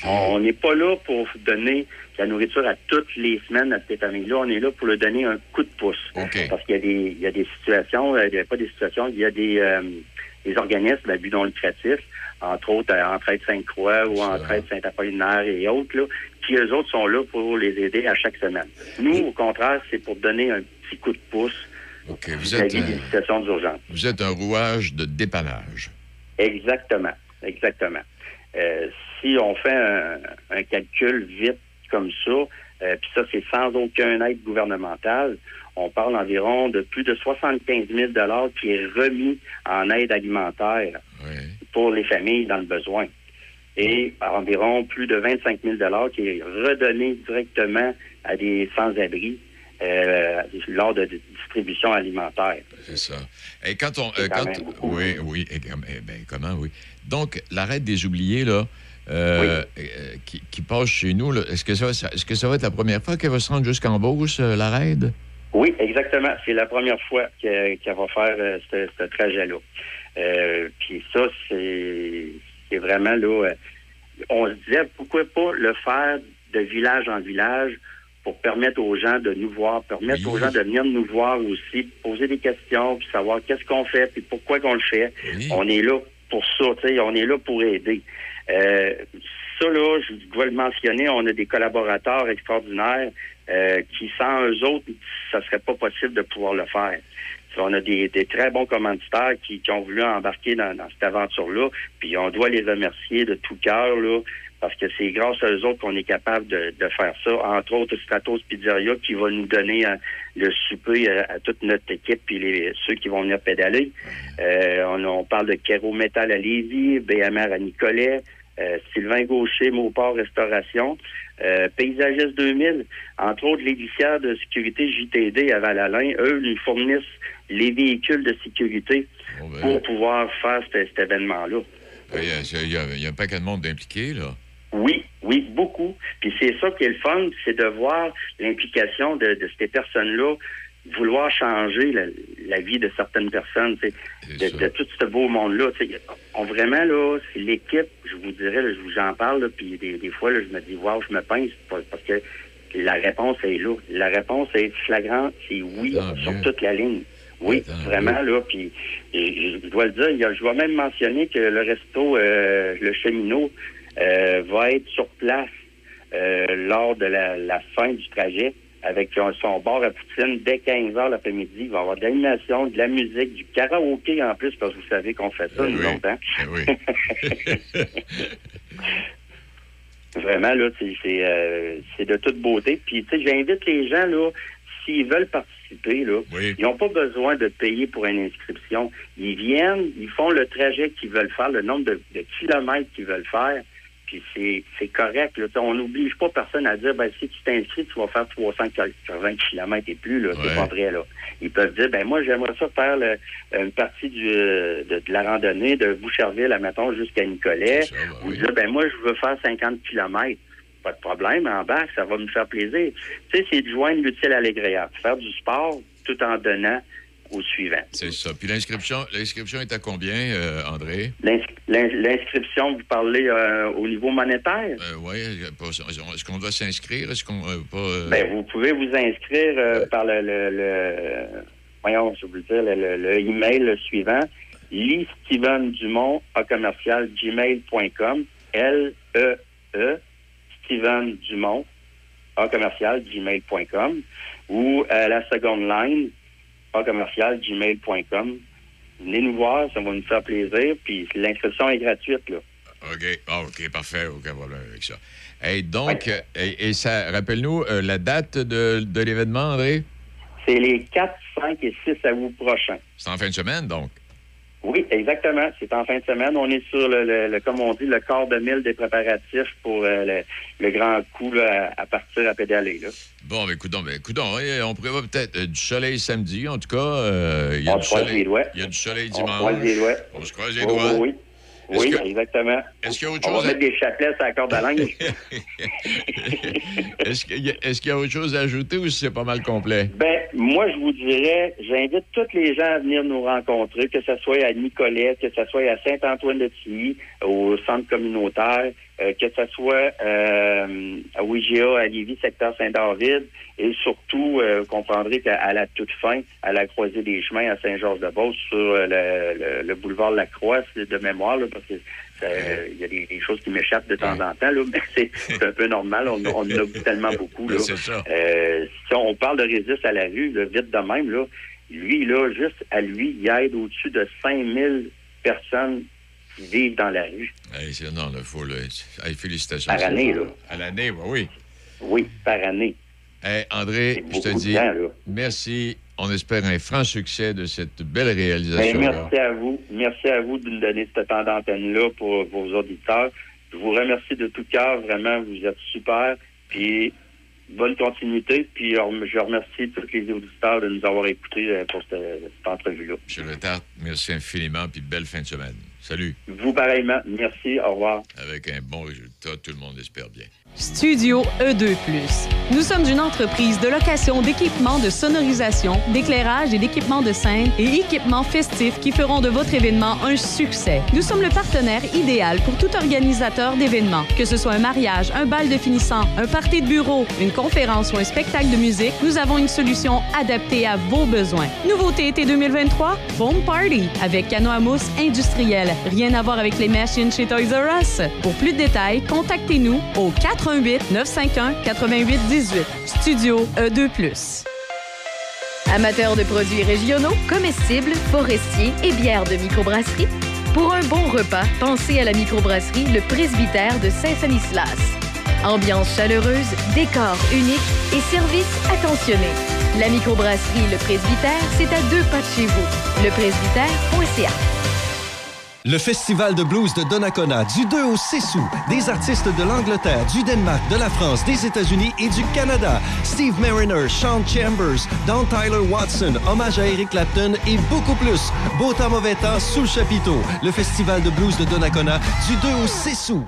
On n'est pas là pour donner la nourriture à toutes les semaines à ces familles-là. On est là pour leur donner un coup de pouce. Parce qu'il y a des, il y a des situations, euh, il n'y a pas des situations, il y a des, euh, des organismes à but non lucratif, entre autres euh, Entraide Sainte-Croix ou Entraide Saint-Apollinaire et autres, là, qui eux autres sont là pour les aider à chaque semaine. Nous, au contraire, c'est pour donner un petit coup de pouce OK. Vous êtes, des situations d'urgence. vous êtes un rouage de dépannage. Exactement, exactement. Euh, si on fait un, un calcul vite comme ça, euh, puis ça, c'est sans aucun aide gouvernementale, on parle environ de plus de 75 000 qui est remis en aide alimentaire pour les familles dans le besoin. Et environ plus de 25 000 qui est redonné directement à des sans-abri euh, lors de distribution alimentaire. C'est ça. Et quand on. Euh, quand oui, oui. et ben, comment, oui. Donc, l'arrêt des oubliés, là, euh, euh, qui, qui passe chez nous, est-ce que, ça, va- est-ce que ça va être la première fois qu'elle va se rendre jusqu'en Beauce, la raid? Oui, exactement. C'est la première fois que- qu'elle va faire ce, ce trajet-là. Puis ça, c'est c'est vraiment là. on se disait pourquoi pas le faire de village en village pour permettre aux gens de nous voir, permettre aux gens de venir nous voir aussi, poser des questions, puis savoir qu'est-ce qu'on fait, puis pourquoi qu'on le fait. On est là pour ça, tu sais, on est là pour aider. Euh, ça, là, je dois le mentionner, on a des collaborateurs extraordinaires euh, qui, sans eux autres, ça serait pas possible de pouvoir le faire. On a des, des très bons commanditaires qui, qui ont voulu embarquer dans, dans cette aventure-là, puis on doit les remercier de tout cœur, là, parce que c'est grâce à eux autres qu'on est capable de, de faire ça. Entre autres, Stratos Pizzeria qui va nous donner euh, le souper euh, à, toute notre équipe puis les, ceux qui vont venir pédaler. Euh, on, on parle de Kero Metal à Lévis, BMR à Nicolet, Sylvain Gaucher, Mauport Restauration, Paysagiste 2000, entre autres l'édiciaire de sécurité JTD à Val-Alain, eux nous fournissent les véhicules de sécurité pour pouvoir faire cet, cet événement-là. Il y, a, il y a- il y a un paquet de monde impliqué, là. Oui, oui, beaucoup. Puis c'est ça qui est le fun, c'est de voir l'implication de, de ces personnes-là, vouloir changer la, la vie de certaines personnes, tu sais, de, de tout ce beau monde-là. tu sais. On vraiment là, c'est l'équipe, je vous dirais, là, je vous en parle, là, puis des, des fois, là, je me dis, wow, je me pince parce que la réponse est là. La réponse est flagrante, c'est oui sur toute la ligne. Oui, vraiment, là, puis je dois le dire, il y a- je dois même mentionner que le resto, euh, le cheminot, va être sur place euh, lors de la, la fin du trajet avec euh, son bar à poutine dès 15 heures l'après-midi. Il va y avoir de l'animation, de la musique, du karaoké en plus, parce que vous savez qu'on fait ça, nous longtemps. Vraiment, là, c'est euh, de toute beauté. Puis, tu sais, j'invite les gens, là, s'ils veulent participer, là, ils n'ont pas besoin de payer pour une inscription. Ils viennent, ils font le trajet qu'ils veulent faire, le nombre de, de kilomètres qu'ils veulent faire. Puis c'est c'est correct. Là. On n'oblige pas personne à dire ben si tu t'inscris, tu vas faire 380 kilomètres et plus. Là. C'est pas vrai. Là. Ils peuvent dire ben moi j'aimerais ça faire le- une partie du, euh, de, de la randonnée de Boucherville à mettons jusqu'à Nicolet. Ou dire ben moi je veux faire 50 kilomètres. Pas de problème, en bas, ça va me faire plaisir. Tu sais, c'est de joindre l'utile à l'agréable. Faire du sport tout en donnant au suivant. C'est ça. Puis l'inscription, l'inscription est à combien, euh, André? L'ins- l'ins- L'inscription, vous parlez euh, au niveau monétaire? oui. Est-ce qu'on doit s'inscrire? Est-ce qu'on. euh, pas. euh, Ben, vous pouvez vous inscrire euh, par le, le, le- voyons, je dire, le, le, le email le suivant, lee Steven Dumont à commercial gmail.com, L-E-E, Steven Dumont à commercial gmail.com, ou à la seconde line, commercial gmail.com. Venez nous voir, ça va nous faire plaisir, puis l'inscription est gratuite, là. OK. Ah, OK, parfait. Aucun problème avec ça. Et donc, euh, et, et ça, rappelle-nous euh, la date de, de l'événement, André? C'est les 4, 5 et 6 août prochains. C'est en fin de semaine, donc. Oui, exactement. C'est en fin de semaine. On est sur le, le- le- comme on dit, le quart de mille des préparatifs pour euh, le, le grand coup là, à, partir à pédaler. Là. Bon, ben, écoute, ben, écoute, on prévoit peut-être euh, du soleil samedi. En tout cas, euh, il y a On du se croise soleil. les doigts. Il y a du soleil On dimanche. se croise les doigts. On se croise les Oui, doigts. oui, oui. Oui, que- exactement. Est-ce qu'il y a autre On chose va à- mettre des chapelets sur la corde à linge. Est-ce qu'il y, a- est-ce qu'il y a autre chose à ajouter ou c'est pas mal complet? Ben, moi, je vous dirais, j'invite tous les gens à venir nous rencontrer, que ce soit à Nicolette, que ce soit à Saint-Antoine-de-Tilly, au centre communautaire, euh, que ce soit euh, à Ouigia, à Lévis, secteur Saint-David, et surtout, euh, vous comprendrez qu'à la toute fin, à la croisée des chemins à Saint-Georges-de-Beauce, sur euh, le, le- le boulevard Lacroix, c'est de mémoire, là, parce que il y a des, des choses qui m'échappent de temps en temps, là, mais c'est c'est un peu normal, on, on en a tellement beaucoup. Là. C'est ça. Euh, si on parle de résiste à la rue, là, vite de même, là, Lui, là, juste à lui, il aide au-dessus de 5000 personnes qui vivent dans la rue. Hey, c'est- non, il faut le. hey, félicitations. Par année, là. À l'année, oui, oui. Oui, par année. Hey, André, je te dis temps, merci. On espère un franc succès de cette belle Ben, réalisation. merci à vous. Merci à vous de nous donner ce temps d'antenne-là pour vos auditeurs. Je vous remercie de tout cœur. Vraiment, vous êtes super. Puis, bonne continuité. Puis, je remercie tous les auditeurs de nous avoir écoutés euh, pour cette, cette entrevue-là. M. Le Tarte, merci infiniment, puis belle fin de semaine. Salut. Vous, pareillement. Merci. Au revoir. Avec un bon résultat, tout le monde espère bien. Studio E2+. Nous sommes une entreprise de location d'équipements de sonorisation, d'éclairage et d'équipements de scène et équipements festifs qui feront de votre événement un succès. Nous sommes le partenaire idéal pour tout organisateur d'événements. Que ce soit un mariage, un bal de finissant, un party de bureau, une conférence ou un spectacle de musique, nous avons une solution adaptée à vos besoins. Nouveauté été 2023, Foam Party avec canot à mousse industriel. Rien à voir avec les machines chez Toys R Us. Pour plus de détails, contactez-nous au 418 951 88 18. Studio E E2+. Amateurs de produits régionaux, comestibles, forestiers et bières de microbrasserie, pour un bon repas, pensez à la microbrasserie Le Presbytère de Saint-Sanislas. Ambiance chaleureuse, décor unique et service attentionné. La microbrasserie Le Presbytère, c'est à deux pas de chez vous. Lepresbytère.ca. Le Festival de blues de Donnacona du 2 au 6 août. Des artistes de l'Angleterre, du Danemark, de la France, des États-Unis et du Canada. Steve Mariner, Sean Chambers, Don Tyler Watson, hommage à Eric Clapton et beaucoup plus. Beau temps, mauvais temps, sous le chapiteau. Le Festival de blues de Donnacona du 2 au 6 août.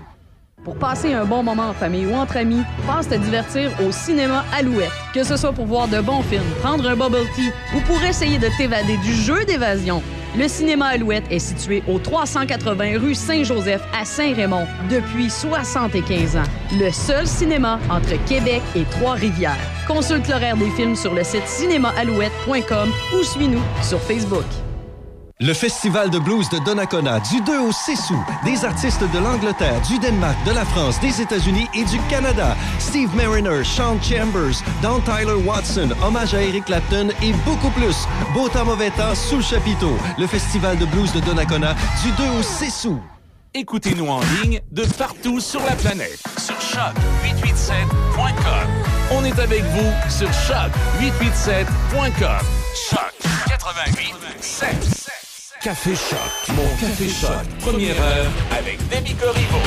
Pour passer un bon moment en famille ou entre amis, passe te divertir au cinéma Alouette. Que ce soit pour voir de bons films, prendre un bubble tea ou pour essayer de t'évader du jeu d'évasion. Le cinéma Alouette est situé au 380 rue Saint-Joseph à Saint-Raymond depuis 75 ans. Le seul cinéma entre Québec et Trois-Rivières. Consulte l'horaire des films sur le site cinémaalouette.com ou suis-nous sur Facebook. Le Festival de blues de Donnacona du 2 au 6 août. Des artistes de l'Angleterre, du Danemark, de la France, des États-Unis et du Canada. Steve Mariner, Sean Chambers, Don Tyler Watson, hommage à Eric Clapton et beaucoup plus. Beau temps, mauvais temps, sous le chapiteau. Le Festival de blues de Donnacona du 2 au 6 août. Écoutez-nous en ligne de partout sur la planète. Sur choc887.com. On est avec vous sur choc887.com. Choc 88.7. Café Choc. Mon Café Choc. Première heure avec Demi Corriveau.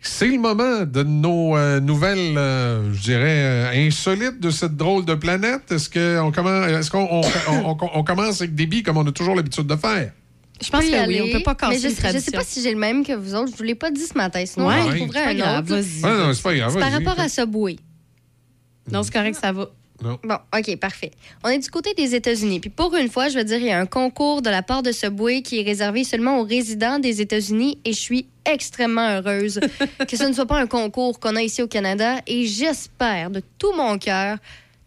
C'est le moment de nos euh, nouvelles, euh, je dirais, euh, insolites de cette drôle de planète. Est-ce qu'on commence, est-ce qu'on on, on- on- on commence avec des billes comme on a toujours l'habitude de faire? Je pense y que oui, on peut pas casser mais je, une sais- je pas si j'ai le même que vous autres. Je vous l'ai pas dit ce matin. Sinon, Ouais, j'en c'est trouverai pas un grave, autre. non, c'est pas grave. C'est par rapport à Subway. Non, c'est correct, ça va. Non. Bon, OK, parfait. On est du côté des États-Unis. Puis pour une fois, je veux dire, il y a un concours de la part de Subway qui est réservé seulement aux résidents des États-Unis et je suis extrêmement heureuse que ce ne soit pas un concours qu'on a ici au Canada et j'espère de tout mon cœur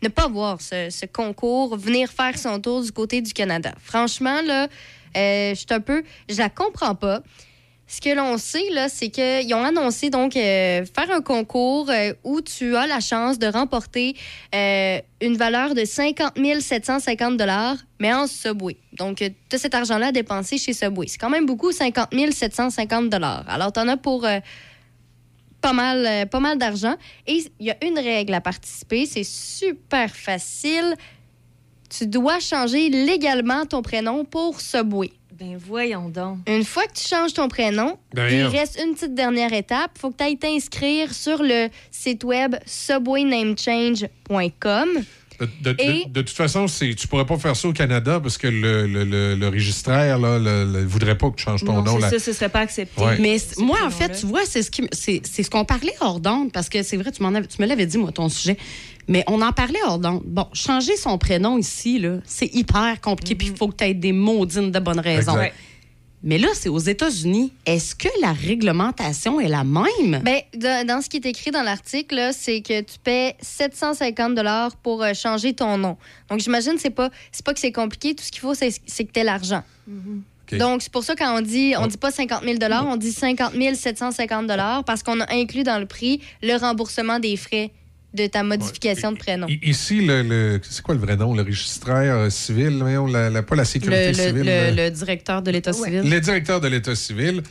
ne pas voir ce, ce concours venir faire son tour du côté du Canada. Franchement, là, euh, je suis un peu... Je la comprends pas. Ce que l'on sait, là, c'est qu'ils ont annoncé donc euh, faire un concours euh, où tu as la chance de remporter euh, une valeur de 50 750 mais en Subway. Donc, tu cet argent-là à dépenser chez Subway. C'est quand même beaucoup, 50 750 Alors, tu en as pour pas mal, pas mal d'argent. Et il y a une règle à participer. C'est super facile. Tu dois changer légalement ton prénom pour Subway. Ben voyons donc. Une fois que tu changes ton prénom, D'ailleurs. il reste une petite dernière étape. Il faut que tu ailles t'inscrire sur le site web subwaynamechange.com. De, Et- de toute façon, tu pourrais pas faire ça au Canada parce que le, le, le, le registraire le- voudrait pas que tu changes ton non, nom. là. ça, ce serait pas accepté. Ouais. Mais moi, en fait, tu vois, c'est ce, qui m- c'est c'est ce qu'on parlait hors d'onde, parce que c'est vrai, tu, m'en avais- tu me l'avais dit, moi, ton sujet. Mais on en parlait hors d'onde. Bon, changer son prénom ici, là, c'est hyper compliqué, puis il faut que tu aies des maudines de bonnes raisons. Exact. Mais là, c'est aux États-Unis. Est-ce que la réglementation est la même? Ben, dans, dans ce qui est écrit dans l'article, là, c'est que tu paies 750 dollars pour euh, changer ton nom. Donc, j'imagine c'est pas c'est pas que c'est compliqué. Tout ce qu'il faut, c'est que tu aies l'argent. OK. Donc, c'est pour ça quand on dit on dit pas 50 000 dollars, on dit 50 750 dollars parce qu'on a inclus dans le prix le remboursement des frais de ta modification de prénom. Ici, le, le- c'est quoi le vrai nom? Le registraire euh, civil, voyons, la, la- pas la sécurité Le, le- civile. le- le directeur de l'État civil. Le directeur de l'État civil.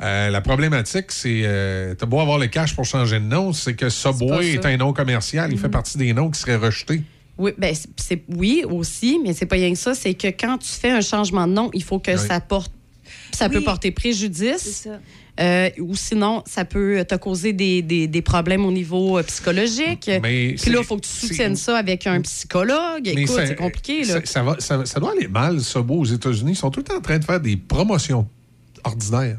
euh, la problématique, c'est. Euh, T'as beau avoir le cash pour changer de nom, c'est que Subway ça. est, un nom commercial. Il fait Mhm. partie des noms qui seraient rejetés. Oui, ben, c'est- oui aussi, mais c'est pas rien que ça. C'est que quand tu fais un changement de nom, il faut que Oui. ça porte. Ça peut porter préjudice. C'est ça. Euh, ou sinon, ça peut te causer des, des- des problèmes au niveau euh, psychologique. Mais Puis là, il faut que tu soutiennes ça avec un psychologue. Mais Écoute, c'est compliqué. Là. Ça, ça va, ça, ça doit aller mal, Subway, aux États-Unis. Ils sont tout le temps en train de faire des promotions ordinaires.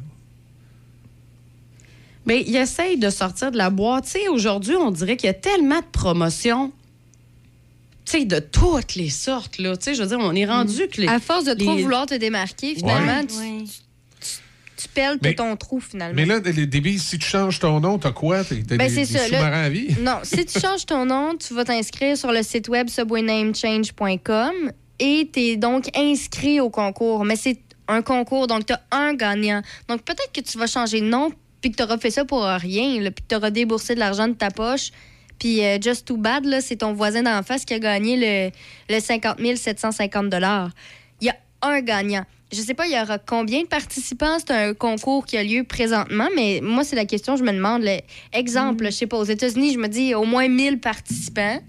Mais il essaye de sortir de la boîte. Tu sais, aujourd'hui, on dirait qu'il y a tellement de promotions. Tu sais, de toutes les sortes, là. Tu sais, je veux dire, on est rendu que les. À force de trop les- vouloir te démarquer, finalement, Ouais. tu, Ouais. Tu pelles Mais- ton trou, finalement. Mais là, les débits, si tu changes ton nom, t'as quoi? T'as Ben, des, des sous-marins à vie? Non, si tu changes ton nom, tu vas t'inscrire sur le site web subwaynamechange.com et tu es donc inscrit au concours. Mais c'est un concours, donc tu as un gagnant. Donc peut-être que tu vas changer de nom puis que tu auras fait ça pour rien, là, puis que tu auras déboursé de l'argent de ta poche. Puis euh, just too bad, c'est ton voisin d'en face qui a gagné le, le 50 750 Il y a un gagnant. Je sais pas, il y aura combien de participants. C'est un concours qui a lieu présentement, mais moi, c'est la question que je me demande. Le- exemple, je sais pas, aux États-Unis, je me dis au moins 1000 participants.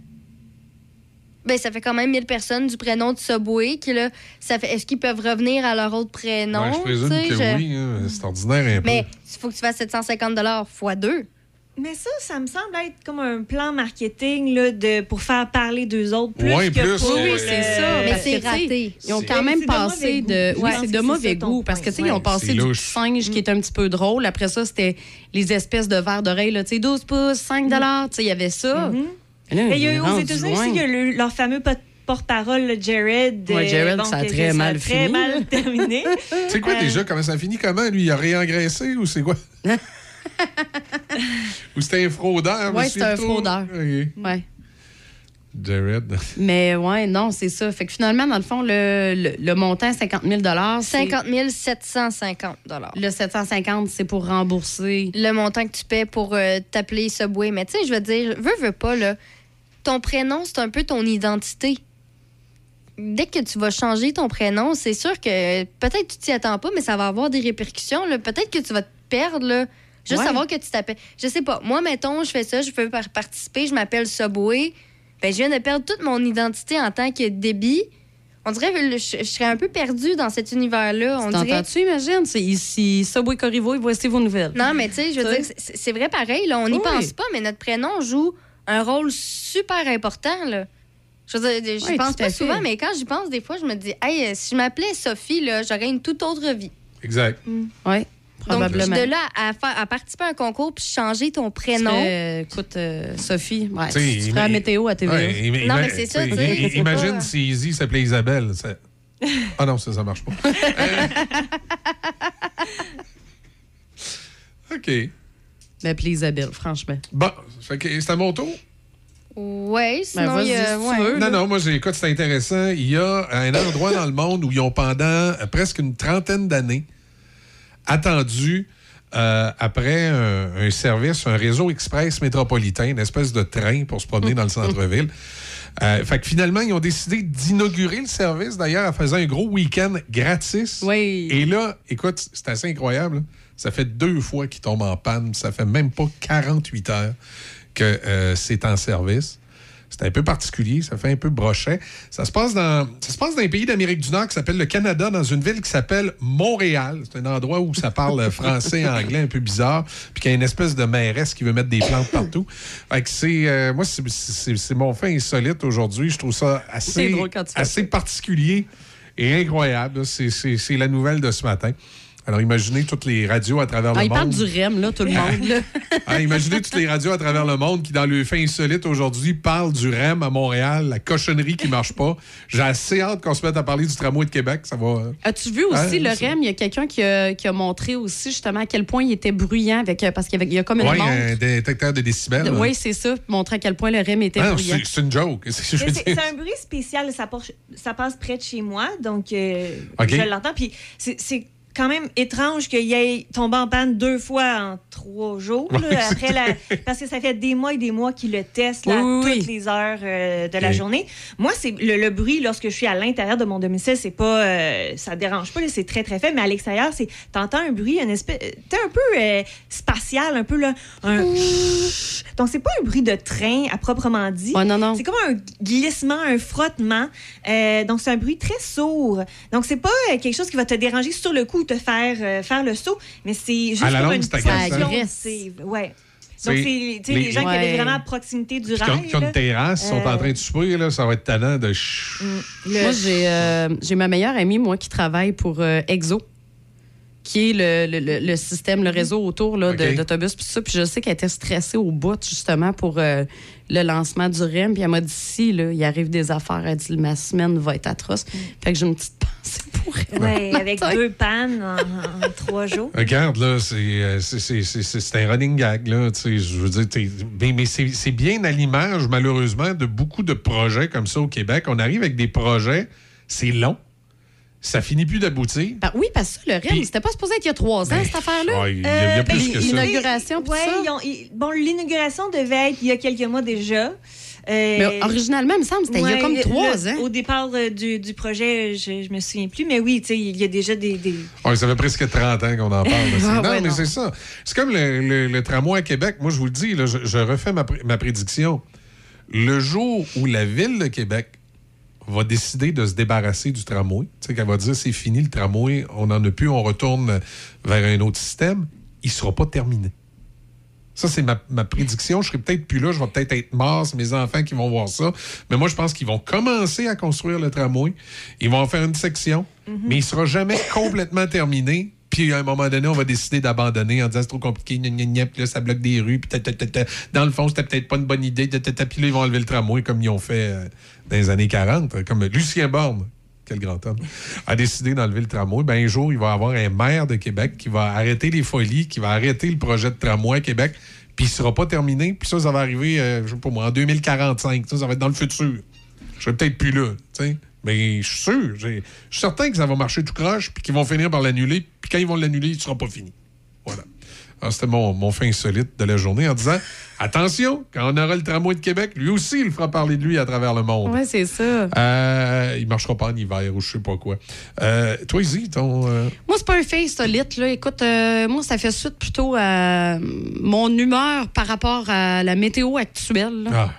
Ben, ça fait quand même 1000 personnes du prénom de Subway. Qui, là, ça fait, est-ce qu'ils peuvent revenir à leur autre prénom? Je présume que je- oui. hein. C'est ordinaire un peu. Mais il faut que tu fasses 750 fois 2. Mais ça, ça me semble être comme un plan marketing là, de, pour faire parler d'eux autres plus Ouais, que plus, pour le- c'est ça. Mais c'est raté. Ils ont quand même passé mauvais de. goût. Oui, Ouais, c'est de mauvais goût. Parce que, tu sais, ils ont passé du singe qui est un petit peu drôle. Après ça, c'était les espèces de verres d'oreille, là, tu sais, 12 pouces, 5 Tu sais, il y avait ça. Mhm. Mais il y a, aux États-Unis aussi, il y a le- leur fameux porte-parole, le Jared. Ouais, euh, Jared, bon, ça a très mal très fini, mal là. terminé. C'est quoi Euh, déjà? Comment ça finit? Comment? Lui, il a réengraissé ou c'est quoi? ou c'était un fraudeur? Monsieur c'était un fraudeur. Ouais. Jared. Mais ouais, non, c'est ça. Fait que finalement, dans le fond, le, le, le montant 50 000 c'est- 50 750 Le 750 c'est pour rembourser. le montant que tu paies pour euh, t'appeler Subway. Mais tu sais, je veux dire, veux, veux pas, là, ton prénom, c'est un peu ton identité. Dès que tu vas changer ton prénom, c'est sûr que peut-être tu t'y attends pas, mais ça va avoir des répercussions. Peut-être que tu vas te perdre, là. Juste Ouais. savoir que tu t'appelles. Je sais pas. Moi, mettons, je fais ça, je veux par- participer, je m'appelle Subway. Ben, je viens de perdre toute mon identité en tant que débit. On dirait que je, je serais un peu perdue dans cet univers-là. On dirait. T'entends-tu, imagine? C'est ici, Subway Corriveau, et voici vos nouvelles. Non, mais tu sais, je veux Tu dire, c'est c'est vrai pareil, là, on n'y Oui. pense pas, mais notre prénom joue un rôle super important, là. Je veux dire, j'y Oui, pense pas fait. souvent, mais quand j'y pense, des fois, je me dis, hey, si je m'appelais Sophie, là, j'aurais une toute autre vie. Exact. Oui, Donc, probablement. de là à, faire, à participer à un concours puis changer ton prénom. écoute, euh, Sophie, ouais, Tu ferais la météo à TVA. Ouais, im- Non, mais c'est ça, Imagine pas- si Izzy s'appelait Isabelle. ça- Ah non, ça, ça marche pas. Euh, OK. M'appeler Isabelle, franchement. Bon, fait que c'est à mon tour? Ouais, sinon, Ben, il y a- si tu ouais. veux. Non, non, moi, j'ai- écoute, c'est intéressant. Il y a un endroit dans le monde où ils ont pendant euh, presque une trentaine d'années attendu euh, après un, un service, un réseau express métropolitain, une espèce de train pour se promener dans le centre-ville. Euh, fait que finalement, ils ont décidé d'inaugurer le service, d'ailleurs, en faisant un gros week-end gratis. Oui. Et là, écoute, c'est assez incroyable. là. Ça fait deux fois qu'il tombe en panne. Ça fait même pas 48 heures que euh, c'est en service. C'est un peu particulier, ça fait un peu brochet. Ça se passe dans, ça se passe dans un pays d'Amérique du Nord qui s'appelle le Canada, dans une ville qui s'appelle Montréal. C'est un endroit où ça parle français et anglais un peu bizarre, puis qu'il y a une espèce de mairesse qui veut mettre des plantes partout. Fait que c'est, euh, moi, c'est- mon fait insolite aujourd'hui. Je trouve ça assez, assez particulier et incroyable. là. C'est- C'est c'est la nouvelle de ce matin. Alors, imaginez toutes les radios à travers Ah, le il parle monde. du REM, là, tout le monde. là. Ah, imaginez toutes les radios à travers le monde qui, dans le fait insolite aujourd'hui, parlent du REM à Montréal, la cochonnerie qui marche pas. J'ai assez hâte qu'on se mette à parler du tramway de Québec. Ça va. euh, As-tu vu aussi le REM? Il y a quelqu'un qui a, qui a montré aussi justement à quel point il était bruyant avec, euh, parce qu'il y, a comme une Ouais, montre. un détecteur de décibels. là. Oui, c'est ça. Montrer à quel point le REM était Ah, bruyant. c'est une joke. C'est un bruit spécial, ça, passe près de chez moi, donc euh, je l'entends. Puis c'est quand même étrange qu'il ait tombé en panne deux fois en trois jours. là, Ouais, après c'est- la- parce que ça fait des mois et des mois qu'il le teste là, Oui, oui, toutes les heures euh, de la journée. Moi, c'est le, le bruit lorsque je suis à l'intérieur de mon domicile, c'est pas, euh, ça dérange pas, c'est très très faible. Mais à l'extérieur, c'est, t'entends un bruit, une espèce, t'es un peu euh, spatial, un peu là, un. Donc c'est pas un bruit de train à proprement dit. non non. C'est comme un glissement, un frottement. Euh, donc c'est un bruit très sourd. Donc c'est pas euh, quelque chose qui va te déranger sur le coup te faire euh, faire le saut, mais c'est juste À la comme longue, une c'est- Ouais. Donc, C'est- les- les gens qui habitent vraiment à proximité du Puis qui ont, rail. qui ont une terrasse, sont en euh, train de souper, là, ça va être tannant de... le- Moi, j'ai euh, j'ai ma meilleure amie, moi, qui travaille pour euh, Exo, qui est le, le- le- système, le réseau autour là, d'autobus, puis ça. Puis je sais qu'elle était stressée au bout, justement, pour euh, le lancement du REM. Puis elle m'a dit, si, là, il arrive des affaires, elle dit, ma semaine va être atroce. Fait que j'ai une petite pensée pour elle. Ouais, avec matin. deux pannes en, en trois jours. Regarde, là, c'est euh, c'est- c'est- c'est- c'est- c'est un running gag, là. tu sais, Je veux dire, t'es- mais, mais c'est c'est bien à l'image, malheureusement, de beaucoup de projets comme ça au Québec. On arrive avec des projets, c'est long, ça finit plus d'aboutir. Ben oui, parce que ça, le REM, c'était pas supposé être il y a trois ans, cette affaire-là. ouais, il y a- il y a Euh, plus que ça. L'inauguration, Ouais, ça. ils ont- ils- bon, l'inauguration devait être il y a quelques mois déjà. Euh, Mais originalement, il me semble, c'était il y a comme trois ans. Au départ euh, du, du projet, je, je me souviens plus, mais oui, tu sais, il y a déjà des. des- Ouais, ça fait presque 30 ans qu'on en parle. Ah, non, ouais, mais c'est ça. C'est comme le, le- le tramway à Québec. Moi, je vous le dis, là, je, je refais ma, pr- ma prédiction. Le jour où la ville de Québec va décider de se débarrasser du tramway, tu sais, qu'elle va dire c'est fini le tramway, on n'en a plus, on retourne vers un autre système, il ne sera pas terminé. Ça, c'est ma, ma prédiction. Je serai peut-être plus là, je vais peut-être être mort, c'est mes enfants qui vont voir ça. Mais moi, je pense qu'ils vont commencer à construire le tramway. Ils vont en faire une section, mais il sera jamais complètement terminé. Puis à un moment donné, on va décider d'abandonner en disant c'est trop compliqué, gna, gna, gna, puis là, ça bloque des rues, puis ta, dans le fond, c'était peut-être pas une bonne idée, puis là, ils vont enlever le tramway comme ils ont fait euh, dans les années 40, comme Lucien Borne, quel grand homme, a décidé d'enlever le tramway. Ben, un jour, il va avoir un maire de Québec qui va arrêter les folies, qui va arrêter le projet de tramway à Québec, puis il sera pas terminé, puis ça, ça va arriver, euh, je sais pas moi, en 2045, ça, ça va être dans le futur. Je serai peut-être plus là, tu sais. Mais je suis sûr, je suis certain que ça va marcher tout croche, puis qu'ils vont finir par l'annuler, puis quand ils vont l'annuler, il sera pas fini. Voilà. Alors, c'était mon, mon fin insolite de la journée en disant attention, quand on aura le tramway de Québec, lui aussi, il fera parler de lui à travers le monde. Ouais, c'est ça. Euh, il marchera pas en hiver ou je sais pas quoi. Euh, toi, Izzy, ton. euh, Moi, c'est pas un fait solide. Là. Écoute, euh, moi, ça fait suite plutôt à mon humeur par rapport à la météo actuelle. là. Ah.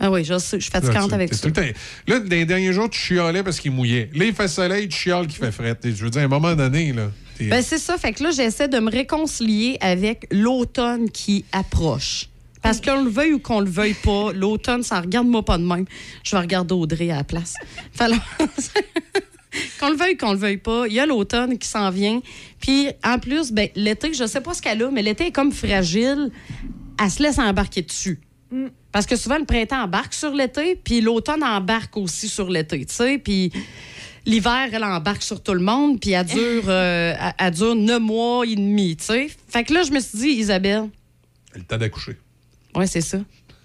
Ah oui, je sais, je suis Là, fatigante avec ça. tout le temps- Là, dans les derniers jours, tu chialais parce qu'il mouillait. Là, il fait soleil, tu chiales qu'il fait fret. Je veux dire, à un moment donné, là. Ben, c'est ça. Fait que là, j'essaie de me réconcilier avec l'automne qui approche. Parce qu'on le veuille ou qu'on le veuille pas, l'automne, ça regarde-moi pas de même. Je vais regarder Audrey à la place. Qu'on le veuille ou qu'on le veuille pas, il y a l'automne qui s'en vient. Puis, en plus, ben, l'été, je sais pas ce qu'elle a, mais l'été est comme fragile. Elle se laisse embarquer dessus. Parce que souvent, le printemps embarque sur l'été, puis l'automne embarque aussi sur l'été, tu sais. Puis l'hiver, elle embarque sur tout le monde, puis elle dure, euh, elle- elle dure neuf mois et demi, tu sais. Fait que là, je me suis dit, Isabelle, le temps d'accoucher. ouais, c'est ça.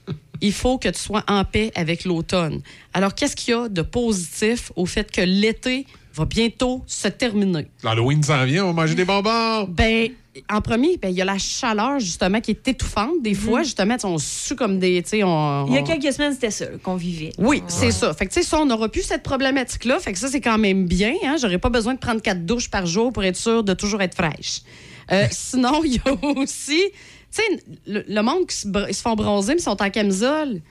Il faut que tu sois en paix avec l'automne. Alors, qu'est-ce qu'il y a de positif au fait que l'été va bientôt se terminer? L'Halloween s'en vient, on va manger des bonbons. Ben, en premier, ben, il y a la chaleur, justement, qui est étouffante. Des fois, justement, tu sais, on sue comme des. tu sais, On, Il y a on- quelques semaines, c'était ça qu'on vivait. Oui, c'est ça. Fait que, tu sais, ça, on n'aura plus cette problématique-là. Fait que ça, c'est quand même bien. Hein? J'aurais pas besoin de prendre quatre douches par jour pour être sûr de toujours être fraîche. Euh, sinon, il y a aussi, tu sais, le, le monde qui se, br- ils se font bronzer, mais ils sont en camisole.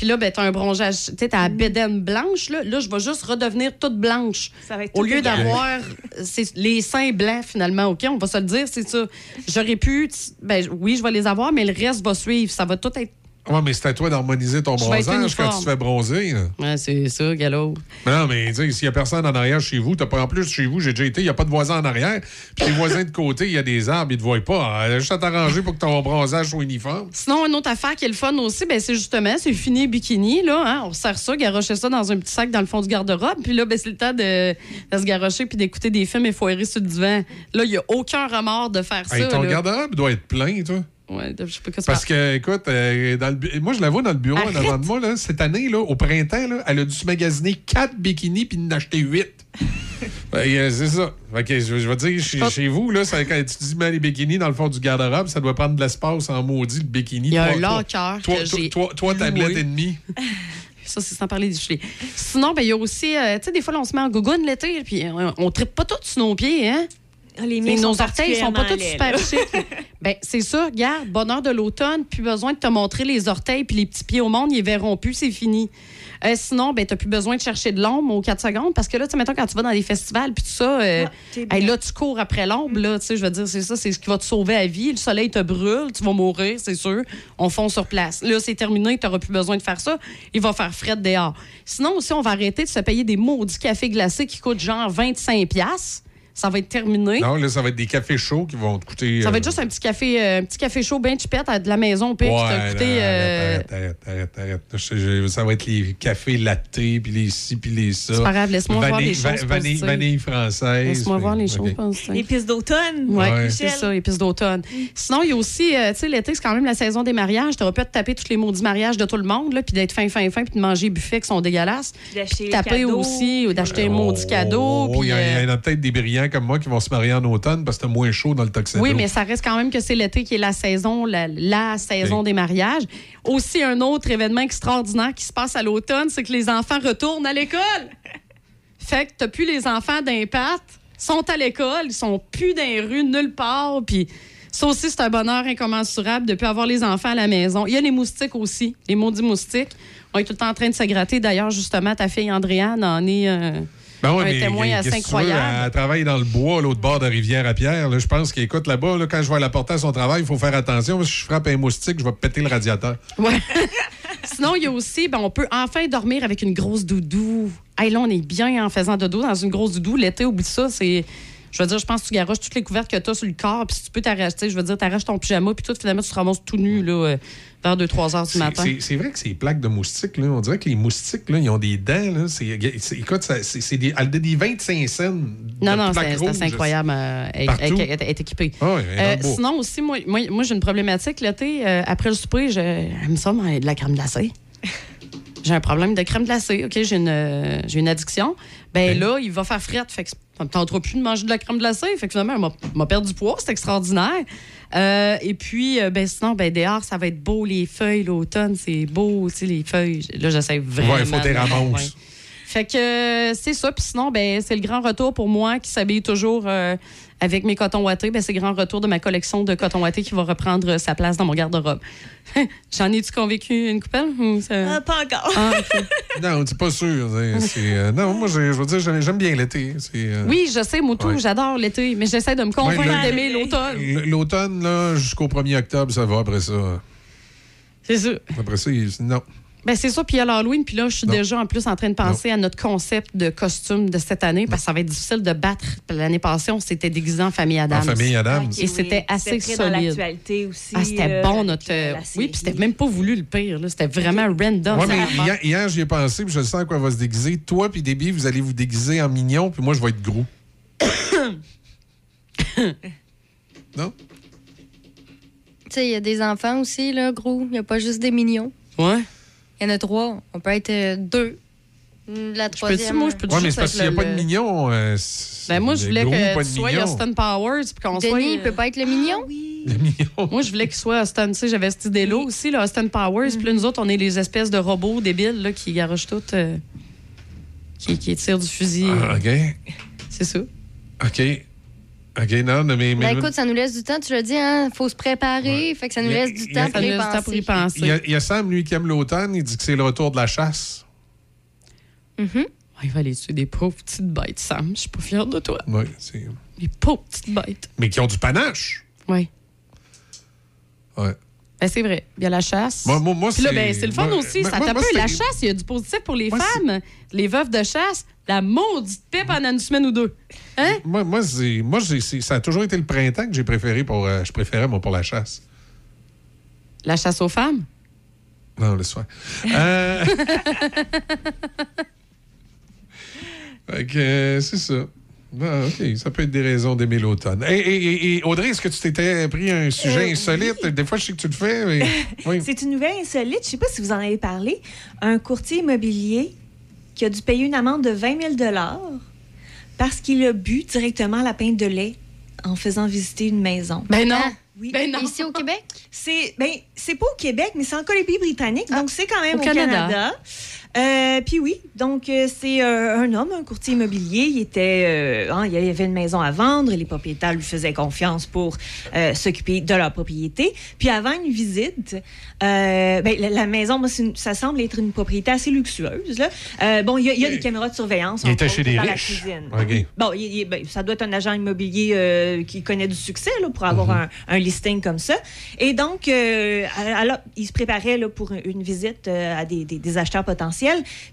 Puis là, ben, t'as un bronzage, tu sais, t'as la bédaine blanche, là. Là, je vais juste redevenir toute blanche. Ça va être Au tout lieu égal. d'avoir c'est les seins blancs, finalement, OK? On va se le dire, c'est ça. J'aurais pu, ben, oui, je vais les avoir, mais le reste va suivre. Ça va tout être. Ouais, mais c'est à toi d'harmoniser ton bronzage quand tu te fais bronzer. Ouais, c'est ça, galop. Mais non, mais s'il y a personne en arrière chez vous, t'as pas en plus chez vous, j'ai déjà été, il n'y a pas de voisins en arrière. Puis les voisins de côté, il y a des arbres, ils te voient pas. Ah, Juste à t'arranger pour que ton bronzage soit uniforme. Sinon, une autre affaire qui est le fun aussi, ben, c'est justement, c'est fini bikini, là. Hein? On sert ça, garocher ça dans un petit sac dans le fond du garde-robe. Puis là, ben, c'est le temps de, de se garocher puis d'écouter des films et foirer sur le divan. Là, il n'y a aucun remords de faire ça. Ton garde-robe doit être plein, toi. Ouais, je sais pas que Parce que, écoute, euh, dans le bu- moi, je la vois dans le bureau en avant de moi, là, cette année, là, au printemps, là, elle a dû se magasiner quatre bikinis puis en acheter huit. Ben, euh, c'est ça. Fait que je, je vais dire, chez, chez vous, là, ça, quand tu dis mets les bikinis dans le fond du garde-robe, ça doit prendre de l'espace en maudit, le bikini. Il y a Toi- un toi- locker Toi, toi, toi, tablette et demie. Ça, c'est sans parler des gelées. Sinon, ben, il y a aussi, euh, tu sais, des fois, là, on se met en gougoune l'été, puis euh, on ne tripe pas tous sur nos pieds, hein? Les T'sais, miens nos orteils sont pas tous super chics. ben, c'est ça, regarde, bonheur de l'automne, plus besoin de te montrer les orteils puis les petits pieds au monde, ils verront plus, c'est fini. Euh, sinon, ben, t'as plus besoin de chercher de l'ombre aux 4 secondes parce que là, tu sais, mettons, quand tu vas dans des festivals puis tout ça, euh, Ah, hey, là, tu cours après l'ombre, là, tu sais, je veux dire, c'est ça, c'est ce qui va te sauver la vie. Le soleil te brûle, tu vas mourir, c'est sûr. On fond sur place. Là, c'est terminé, t'auras plus besoin de faire ça. Il va faire fret dehors. Sinon, aussi, on va arrêter de se payer des maudits cafés glacés qui coûtent genre 25 pièces. Ça va être terminé. Non, là, ça va être des cafés chauds qui vont te coûter. Ça euh, va être juste un petit café, euh, un petit café chaud bien chipette à de la maison, puis qui t'a Ouais, coûté. non, euh, arrête, arrête, arrête, arrête. Je- je- ça va être les cafés lattés, puis les ci, puis les ça. C'est pas grave, laisse-moi voir les choses va- vanille, française. Laisse-moi voir les choses positives. Épices d'automne. Oui, Ouais. c'est Michel. ça, épices d'automne. Sinon, il y a aussi, euh, tu sais, l'été, c'est quand même la saison des mariages. Tu pas de taper tous les maudits mariages de tout le monde, là, puis d'être fin, fin, fin, puis de manger buffets qui sont dégueulasses. D'acheter les Taper cadeaux. aussi, ou d'acheter un maudit cadeau. Oh, puis, il y, a- il y euh, en a peut-être des brillants comme moi qui vont se marier en automne parce que c'est moins chaud dans le tuxedo. Oui, mais ça reste quand même que c'est l'été qui est la saison, la, la saison Oui. des mariages. Aussi, un autre événement extraordinaire qui se passe à l'automne, c'est que les enfants retournent à l'école. Fait que t'as plus les enfants d'impact, sont à l'école, ils sont plus dans les rues nulle part, puis ça aussi, c'est un bonheur incommensurable de plus avoir les enfants à la maison. Il y a les moustiques aussi, les maudits moustiques. On est tout le temps en train de se gratter. D'ailleurs, justement, ta fille Andréane en est euh, Ben ouais, un mais assez incroyable. Elle travaille dans le bois, à l'autre bord de Rivière-à-Pierre. Je pense qu'écoute là-bas, là, quand je vais la porter à son travail, il faut faire attention. parce que Si je frappe un moustique, je vais péter le radiateur. Ouais. Sinon, il y a aussi, ben, on peut enfin dormir avec une grosse doudou. Hey, là, on est bien en faisant dodo dans une grosse doudou. L'été, oublie ça, c'est. Je veux dire, je pense que tu garoches toutes les couvertes que tu as sur le corps, puis si tu peux t'arracher, je veux dire, t'arraches ton pyjama, puis tout, finalement, tu te ramasses tout nu, là, euh, vers 2-3 heures du matin. C'est vrai que ces plaques de moustiques, là, on dirait que les moustiques, là, ils ont des dents. Là, c'est, écoute, ça- c'est, des, elle a des 25 cents. de Non, non, c'est incroyable. euh, elle est équipée. Ah Euh, sinon, aussi, moi, moi, moi, j'ai une problématique l'été. euh, après le souper, je- ça, moi, de la crème glacée. J'ai un problème de crème glacée. OK, j'ai une, euh, j'ai une addiction. Ben là, il va faire frette. Fait que ça me tentera plus de manger de la crème glacée. Fait que finalement, elle m'a- perdu du poids. C'est extraordinaire. Euh, et puis, euh, ben sinon, ben dehors, ça va être beau. Les feuilles, l'automne, c'est beau. Tu sais, les feuilles. Là, j'essaie vraiment. Ouais, il faut tes ramasses. convaincre. Fait que euh, c'est ça. Puis sinon, ben, c'est le grand retour pour moi qui s'habille toujours euh, avec mes cotons wattés. Ben, c'est le grand retour de ma collection de cotons wattés qui va reprendre euh, sa place dans mon garde-robe. J'en ai-tu convaincu une coupelle? ou ça- Ah, pas encore. Ah, ok. Non, c'est pas sûr. c'est- c'est, euh, non, moi, je veux dire, j'aime bien l'été. Euh, Oui, je sais, moi tout, Ouais. j'adore l'été, mais j'essaie de me convaincre d'aimer l'automne. L'automne, là, jusqu'au 1er octobre, ça va après ça. C'est ça. Après ça, il- non. Ben c'est ça, puis il y a l'Halloween, puis là, je suis Non. déjà en plus en train de penser à notre concept de costume de cette année, parce que ça va être difficile de battre. L'année passée, on s'était déguisé en famille Adams. En famille Adams. Ok, Et oui. c'était assez C'était très dans solide. l'actualité aussi. Ah, c'était euh, bon, notre. euh, oui, puis c'était même pas voulu le pire, là. C'était vraiment random. Ouais, mais hier, hier, j'y ai pensé, puis je sens quoi va se déguiser. Toi puis Déby, vous allez vous déguiser en mignon, puis moi, je vais être gros. non? Tu sais, il y a des enfants aussi, là, gros. Il n'y a pas juste des mignons. Ouais. Il y en a trois. On peut être euh, deux. La Je troisième. peux-tu, moi, je peux Ouais, mais c'est parce qu'il n'y a le- pas de mignon. euh, c'est- Ben moi, je voulais gros, que tu sois. Austin Powers, puis qu'on soit. Il peut pas être le mignon? Le mignon. Moi, je voulais qu'il soit Austin. Tu sais, j'avais cette idée-là aussi, là, Austin Powers. Puis là, nous autres, on est les espèces de robots débiles là, qui garochent tout. euh, qui, qui tirent du fusil. Ah, OK. C'est ça. OK. OK, non, mais... mais Ben écoute, ça nous laisse du temps, tu l'as dit, hein? Faut se préparer. Fait que ça nous a- laisse du temps pour y laisse du temps pour y penser. il y, a, il y a Sam, lui, qui aime l'automne. Il dit que c'est le retour de la chasse. Mhm. Ah, il va aller tuer des pauvres petites bêtes, Sam. Je suis pas fière de toi. Oui, c'est... Les pauvres petites bêtes. Mais qui ont du panache. Oui. Ouais. Ben, c'est vrai. Il y a la chasse. Moi, moi, moi, Puis là, c'est- ben, c'est le fun moi- aussi. ça tape. La chasse, il y a du positif pour les femmes. Les veuves de chasse, la maudite pipe pendant une semaine ou deux. Hein? Moi, moi, ça a toujours été le printemps que j'ai préféré pour... euh, je préférais, moi, pour la chasse. La chasse aux femmes? Non, laisse faire. Euh... fait que, euh, c'est ça. Ah, OK, ça peut être des raisons d'aimer l'automne. Et, et- et- et Audrey, est-ce que tu t'étais pris un sujet Euh, insolite? Des fois, je sais que tu le fais, mais... Oui. C'est une nouvelle insolite. Je ne sais pas si vous en avez parlé. Un courtier immobilier qui a dû payer une amende de 20 000 parce qu'il a bu directement la pinte de lait en faisant visiter une maison. Ben non. Ah, Oui. Ben non. Ici au Québec? C'est ben c'est pas au Québec, mais c'est en Colombie-Britannique, Ah, donc c'est quand même au au, Canada. Canada. Euh, puis oui, donc euh, c'est euh, un homme, un courtier immobilier. Il était, euh, hein, il y avait une maison à vendre. Les propriétaires lui faisaient confiance pour s'occuper de leur propriété. Puis avant une visite, ben, la, la maison, moi, ça semble être une propriété assez luxueuse. Là. Bon, il y, a- il y a des caméras de surveillance. Il était chez des la riches. cuisine. OK. Bon, il- il- ben, ça doit être un agent immobilier qui connaît du succès là, pour avoir un, un listing comme ça. Et donc, alors, il se préparait là, pour une, une visite à des, des- des acheteurs potentiels.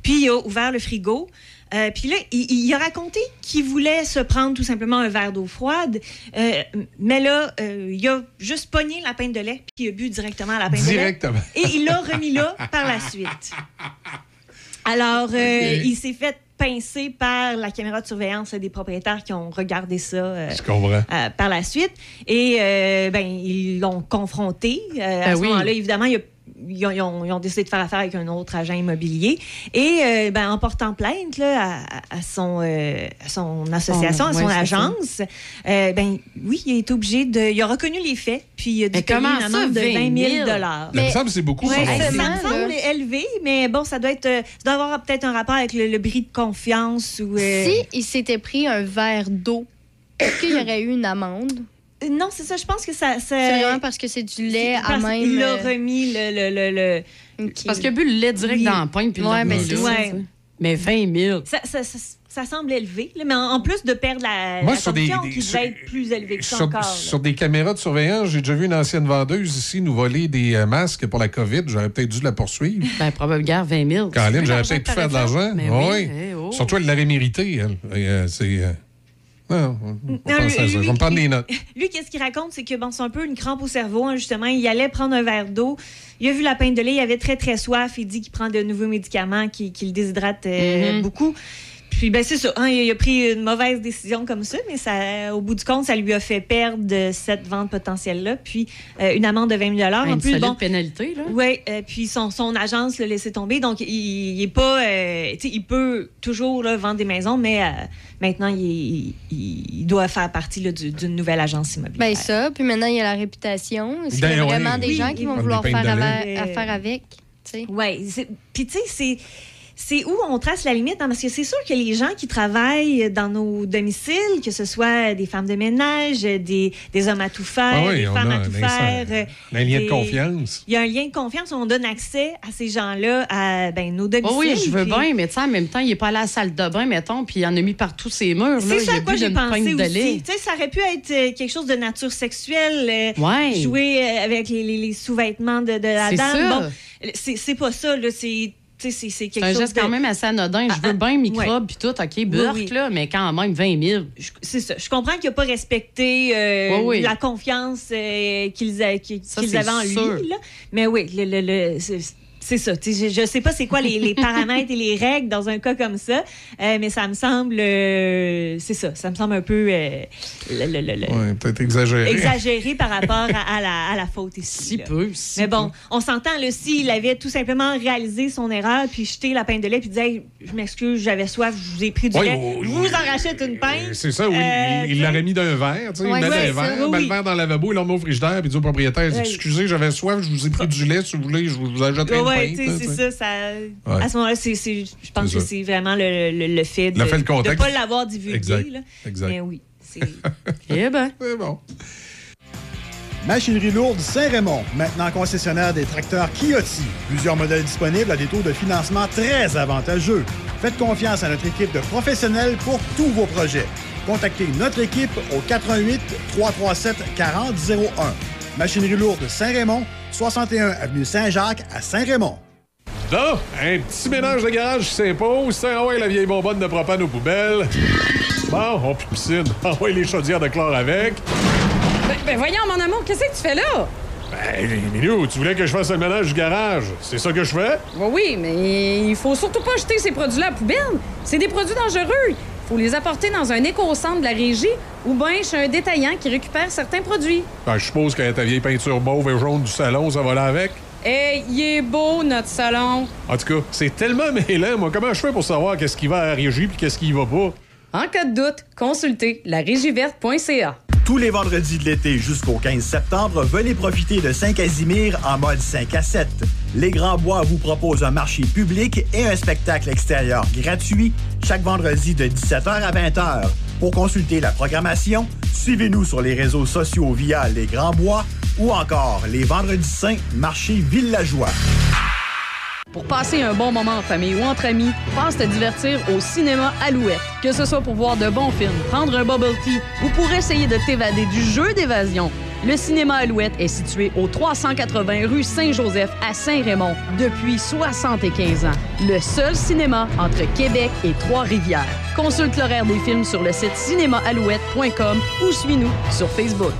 Puis, il a ouvert le frigo. Euh, puis là, il, il a raconté qu'il voulait se prendre tout simplement un verre d'eau froide. Euh, mais là, euh, il a juste pogné la pinte de lait, puis il a bu directement à la pinte Directement. de lait. Et il l'a remis là par la suite. Alors, euh, il s'est fait pincer par la caméra de surveillance des propriétaires qui ont regardé ça euh, euh, par la suite. Et euh, ben, ils l'ont confronté. Euh, à Ben ce oui. moment-là, évidemment, il y a- ils ont, ils ont- ils ont décidé de faire affaire avec un autre agent immobilier. Et euh, ben, en portant plainte là, à, à son, euh, à son association, Oh, à son ouais, agence, euh, ben, oui, il est obligé de. Il a reconnu les faits, puis il a dû payer comment une amende de 20 000 20 000? Ça me semble c'est beaucoup. Ouais, ça, me semble élevé, mais bon, ça doit être, ça doit avoir peut-être un rapport avec le, le bris de confiance ou. euh, Si il s'était pris un verre d'eau, est-ce qu'il y aurait eu une amende? Euh, Non, c'est ça. Je pense que ça. ça- C'est vraiment parce que c'est du lait à parce même. qu'il a euh, remis le. le, le, le-. Parce qu'il a bu le lait direct Oui. dans la pointe puis il Ouais, mais c'est. Mais 20 000. Ça, ça, ça, ça semble élevé, là, mais en, plus de perdre la, Moi, la sur des- qui sur- devait être plus élevée que ça Sur, encore. là. sur des caméras de surveillance, j'ai déjà vu une ancienne vendeuse ici nous voler des euh, masques pour la COVID. J'aurais peut-être dû la poursuivre. Ben, probablement 20 000. Caroline, j'aurais peut-être pu faire de l'argent. fait. Mais oui. eh oh. Surtout, elle l'aurait mérité, elle. Euh, c'est. euh, Non, Non, ça. lui- Je vais me prendre des notes. Lui, qu'est-ce qu'il raconte, c'est que bon, c'est un peu une crampe au cerveau, hein, justement. Il allait prendre un verre d'eau. Il a vu la pinte de lait, il avait très, très soif. Il dit qu'il prend de nouveaux médicaments qui, qui le déshydratent euh, Mhm. beaucoup. Puis, ben, c'est ça. hein, il a pris une mauvaise décision comme ça, mais ça, au bout du compte, ça lui a fait perdre cette vente potentielle-là. Puis, euh, une amende de 20 000 En Une plus, solide bon, pénalité, là. oui, puis son, son agence l'a laissé tomber. Donc, il, il est pas. euh, tu sais, il peut toujours là, vendre des maisons, mais euh, maintenant, il, est- il- il doit faire partie là, du- d'une nouvelle agence immobilière. Ben ça, puis maintenant il y a la réputation. Est-ce qu'il y a Ben, vraiment des Oui, gens qui vont vouloir faire affaire avec? tu sais? Oui. Puis, tu sais, c'est. C'est où on trace la limite, hein, parce que c'est sûr que les gens qui travaillent dans nos domiciles, que ce soit des femmes de ménage, des, des hommes à tout faire, Ah oui, des femmes a à tout un, faire, euh, un lien des- de confiance. il y a un lien de confiance, on donne accès à ces gens-là à ben, nos domiciles. Oh oui, je veux puis- bien, mais en même temps, il est pas allé à la salle de bain, mettons, puis il en a mis partout ses murs. C'est Il ça a à quoi j'ai pensé aussi. lait. Tu sais, ça aurait pu être euh, quelque chose de nature sexuelle. euh, Ouais. Jouer euh, avec les, les- les sous-vêtements de, de la C'est dame. Bon, c'est pas ça, là. C'est c'est- quelque un chose geste de- quand même assez anodin. Je Ah, veux ah, bien microbes ouais. puis tout, OK, burk, oui. là, mais quand même 20 000. Je- C'est ça. Je comprends qu'il n'a pas respecté euh, Oui, oui. la confiance euh, qu'ils c'est avaient en sûr. lui. là. Mais oui, le, le- le- c'est ça. Je ne sais pas c'est quoi les, les paramètres et les règles dans un cas comme ça, euh, mais ça me semble... euh, c'est ça. Ça me semble un peu... euh, Oui, peut-être exagéré. exagéré par rapport à, à la, à la faute ici. Si là. peu, si Mais bon, peu. on s'entend, s'il avait tout simplement réalisé son erreur, puis jeté la pinte de lait, puis disait Hey, Je m'excuse, j'avais soif, je vous ai pris du lait, je oui. vous en rachète une pinte. C'est ça, oui. Euh, il l'aurait mis d'un verre, tu sais. Ouais, il met ouais, un ça, verre, met oui. le verre dans le lavabo, il le met au frigidaire, puis il dit au propriétaire Ouais. Excusez, j'avais soif, je vous ai pris du lait, si vous voulez, je vous achète Ouais, une ouais, c'est ça, ça. Ouais. À ce moment-là, c'est, c'est- je pense C'est que c'est vraiment le, le- le fait de ne pas l'avoir divulgué. Exact. là. Exact. Mais oui, c'est. Eh ben. C'est bon. Machinerie lourde Saint-Raymond, maintenant concessionnaire des tracteurs Kioti. Plusieurs modèles disponibles à des taux de financement très avantageux. Faites confiance à notre équipe de professionnels pour tous vos projets. Contactez notre équipe au 88 337 4001. Machinerie lourde Saint-Raymond, 61 avenue Saint-Jacques à Saint-Raymond. Là, un petit ménage de garage qui s'impose. C'est ah ouais, la vieille bonbonne de propane aux poubelles. Bon, on plus piscine. Ah ouais, les chaudières de chlore avec. Ben, ben voyons, mon amour, qu'est-ce que tu fais là? Ben, Minou, tu voulais que je fasse le ménage du garage. C'est ça que je fais? Oui, oui, mais il faut surtout pas jeter ces produits-là à la poubelle. C'est des produits dangereux. Il faut les apporter dans un éco-centre de la régie ou bien chez un détaillant qui récupère certains produits. Ben, je suppose que ta vieille peinture mauve et jaune du salon, ça va là avec. Eh, il est beau, notre salon. En tout cas, c'est tellement mêlant, moi. Comment je fais pour savoir qu'est-ce qui va à la régie puis qu'est-ce qui y va pas? En cas de doute, consultez larégiverte.ca. Tous les vendredis de l'été jusqu'au 15 septembre, venez profiter de Saint-Casimir en mode 5 à 7. Les Grands Bois vous proposent un marché public et un spectacle extérieur gratuit chaque vendredi de 17h à 20h. Pour consulter la programmation, suivez-nous sur les réseaux sociaux via Les Grands Bois ou encore les Vendredis Saints Marché Villageois. Pour passer un bon moment en famille ou entre amis, pense te divertir au cinéma Alouette. Que ce soit pour voir de bons films, prendre un bubble tea ou pour essayer de t'évader du jeu d'évasion, le cinéma Alouette est situé au 380 rue Saint-Joseph à Saint-Raymond depuis 75 ans. Le seul cinéma entre Québec et Trois-Rivières. Consulte l'horaire des films sur le site cinémaalouette.com ou suis-nous sur Facebook.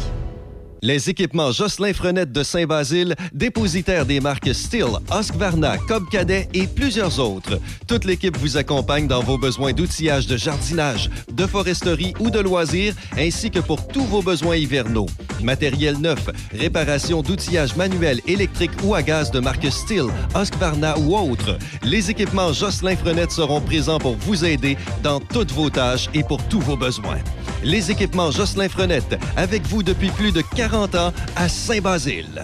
Les équipements Jocelyn Frenette de Saint-Basile, dépositaire des marques Steel, Husqvarna, Cobb Cadet et plusieurs autres. Toute l'équipe vous accompagne dans vos besoins d'outillage de jardinage, de foresterie ou de loisirs, ainsi que pour tous vos besoins hivernaux. Matériel neuf, réparation d'outillage manuel, électrique ou à gaz de marque Steel, Husqvarna ou autres. Les équipements Jocelyn Frenette seront présents pour vous aider dans toutes vos tâches et pour tous vos besoins. Les équipements Jocelyn Frenette, avec vous depuis plus de 40 à Saint-Basile.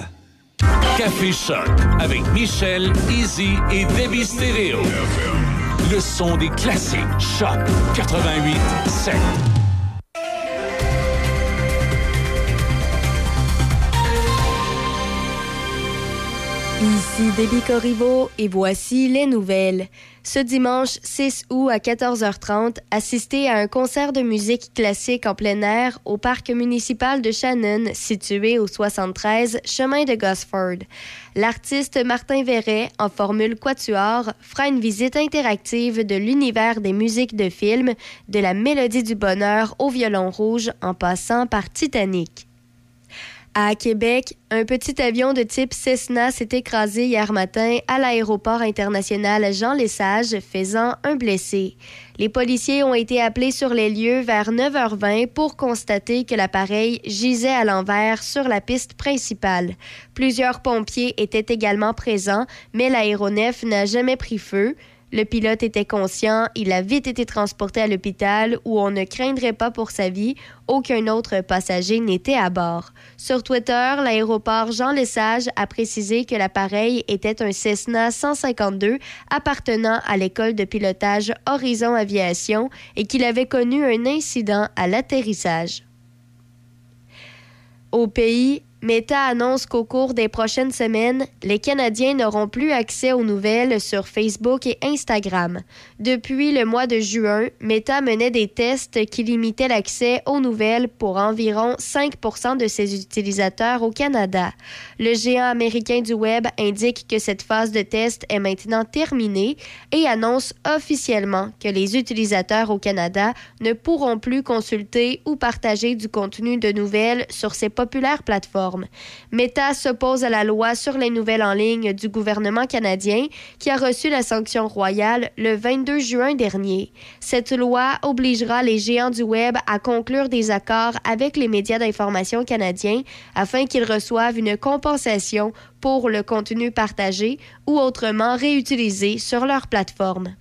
Café Choc avec Michel, Easy et Debbie Stereo. Le son des classiques. Choc 88 7. Ici Déby Corriveau et voici les nouvelles. Ce dimanche 6 août à 14h30, assistez à un concert de musique classique en plein air au parc municipal de Shannon, situé au 73 chemin de Gosford. L'artiste Martin Verret, en formule quatuor, fera une visite interactive de l'univers des musiques de film, de la mélodie du bonheur au violon rouge en passant par Titanic. À Québec, un petit avion de type Cessna s'est écrasé hier matin à l'aéroport international Jean Lesage, faisant un blessé. Les policiers ont été appelés sur les lieux vers 9h20 pour constater que l'appareil gisait à l'envers sur la piste principale. Plusieurs pompiers étaient également présents, mais l'aéronef n'a jamais pris feu. Le pilote était conscient, il a vite été transporté à l'hôpital où on ne craindrait pas pour sa vie. Aucun autre passager n'était à bord. Sur Twitter, l'aéroport Jean Lesage a précisé que l'appareil était un Cessna 152 appartenant à l'école de pilotage Horizon Aviation et qu'il avait connu un incident à l'atterrissage. Au pays, Meta annonce qu'au cours des prochaines semaines, les Canadiens n'auront plus accès aux nouvelles sur Facebook et Instagram. Depuis le mois de juin, Meta menait des tests qui limitaient l'accès aux nouvelles pour environ 5% de ses utilisateurs au Canada. Le géant américain du Web indique que cette phase de test est maintenant terminée et annonce officiellement que les utilisateurs au Canada ne pourront plus consulter ou partager du contenu de nouvelles sur ces populaires plateformes. Meta s'oppose à la loi sur les nouvelles en ligne du gouvernement canadien qui a reçu la sanction royale le 22 juin dernier. Cette loi obligera les géants du Web à conclure des accords avec les médias d'information canadiens afin qu'ils reçoivent une compensation pour le contenu partagé ou autrement réutilisé sur leur plateforme.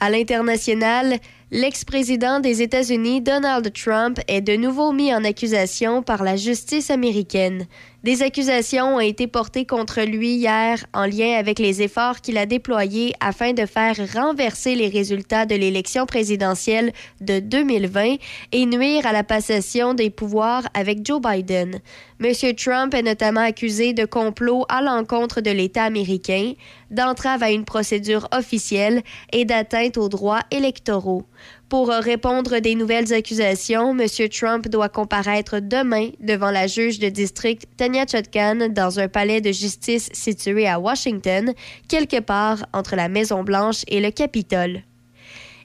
À l'international, L'ex-président des États-Unis, Donald Trump, est de nouveau mis en accusation par la justice américaine. Des accusations ont été portées contre lui hier en lien avec les efforts qu'il a déployés afin de faire renverser les résultats de l'élection présidentielle de 2020 et nuire à la passation des pouvoirs avec Joe Biden. M. Trump est notamment accusé de complot à l'encontre de l'État américain, d'entrave à une procédure officielle et d'atteinte aux droits électoraux. Pour répondre des nouvelles accusations, M. Trump doit comparaître demain devant la juge de district Tanya Chutkan dans un palais de justice situé à Washington, quelque part entre la Maison-Blanche et le Capitole.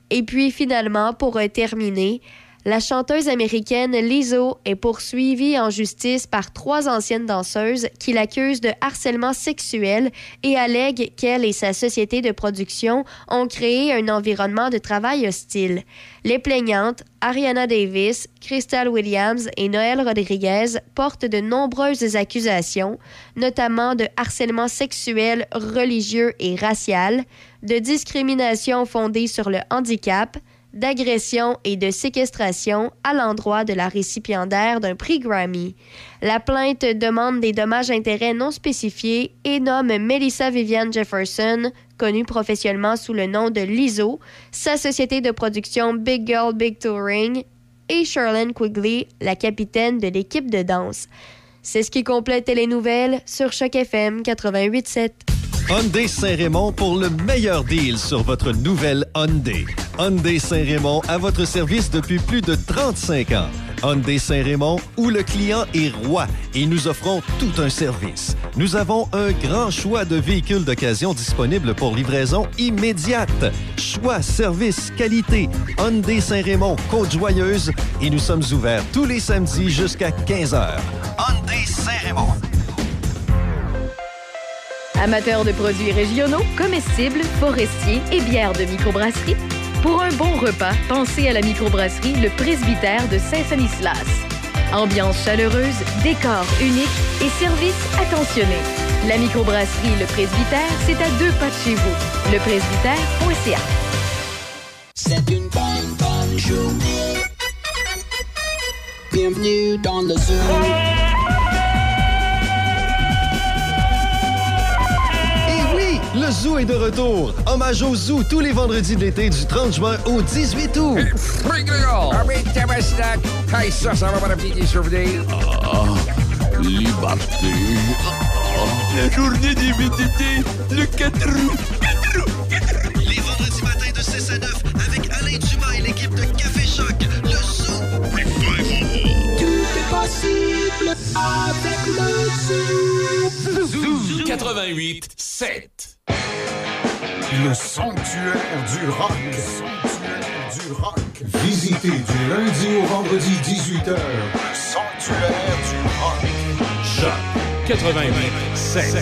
Et puis finalement, pour terminer, la chanteuse américaine Lizzo est poursuivie en justice par trois anciennes danseuses qui l'accusent de harcèlement sexuel et allèguent qu'elle et sa société de production ont créé un environnement de travail hostile. Les plaignantes, Ariana Davis, Crystal Williams et Noël Rodriguez, portent de nombreuses accusations, notamment de harcèlement sexuel, religieux et racial, de discrimination fondée sur le handicap, d'agression et de séquestration à l'endroit de la récipiendaire d'un prix Grammy. La plainte demande des dommages-intérêts non spécifiés et nomme Melissa Vivian Jefferson, connue professionnellement sous le nom de Lizzo, sa société de production Big Girl Big Touring et Charlene Quigley, la capitaine de l'équipe de danse. C'est ce qui complète les nouvelles sur Choc FM 88.7. Hyundai Saint-Raymond pour le meilleur deal sur votre nouvelle Hyundai. Hyundai Saint-Raymond à votre service depuis plus de 35 ans. Hyundai Saint-Raymond où le client est roi et nous offrons tout un service. Nous avons un grand choix de véhicules d'occasion disponibles pour livraison immédiate. Choix, service, qualité. Hyundai Saint-Raymond, Côte-Joyeuse et nous sommes ouverts tous les samedis jusqu'à 15h. Hyundai Saint-Raymond. Amateurs de produits régionaux, comestibles, forestiers et bières de microbrasserie, pour un bon repas, pensez à la microbrasserie Le Presbytère de Saint-Sanislas. Ambiance chaleureuse, décor unique et service attentionné. La microbrasserie Le Presbytère, c'est à deux pas de chez vous. Lepresbytère.ca. C'est une bonne, bonne journée. Bienvenue dans le Zoom. Le Zoo est de retour. Hommage au Zoo tous les vendredis de l'été du 30 juin au 18 août. Hey, ça, ça va? Ah, liberté. La journée des VTT, le 4 août. Les vendredis matins de 6 à 9 avec Alain Dumas et l'équipe de Café Choc. Le Zoo. Avec le Zoom. 88 7. Le sanctuaire du rock. Le sanctuaire du rock. Visitez du lundi au vendredi 18h. Le sanctuaire du rock. Choc 88 7.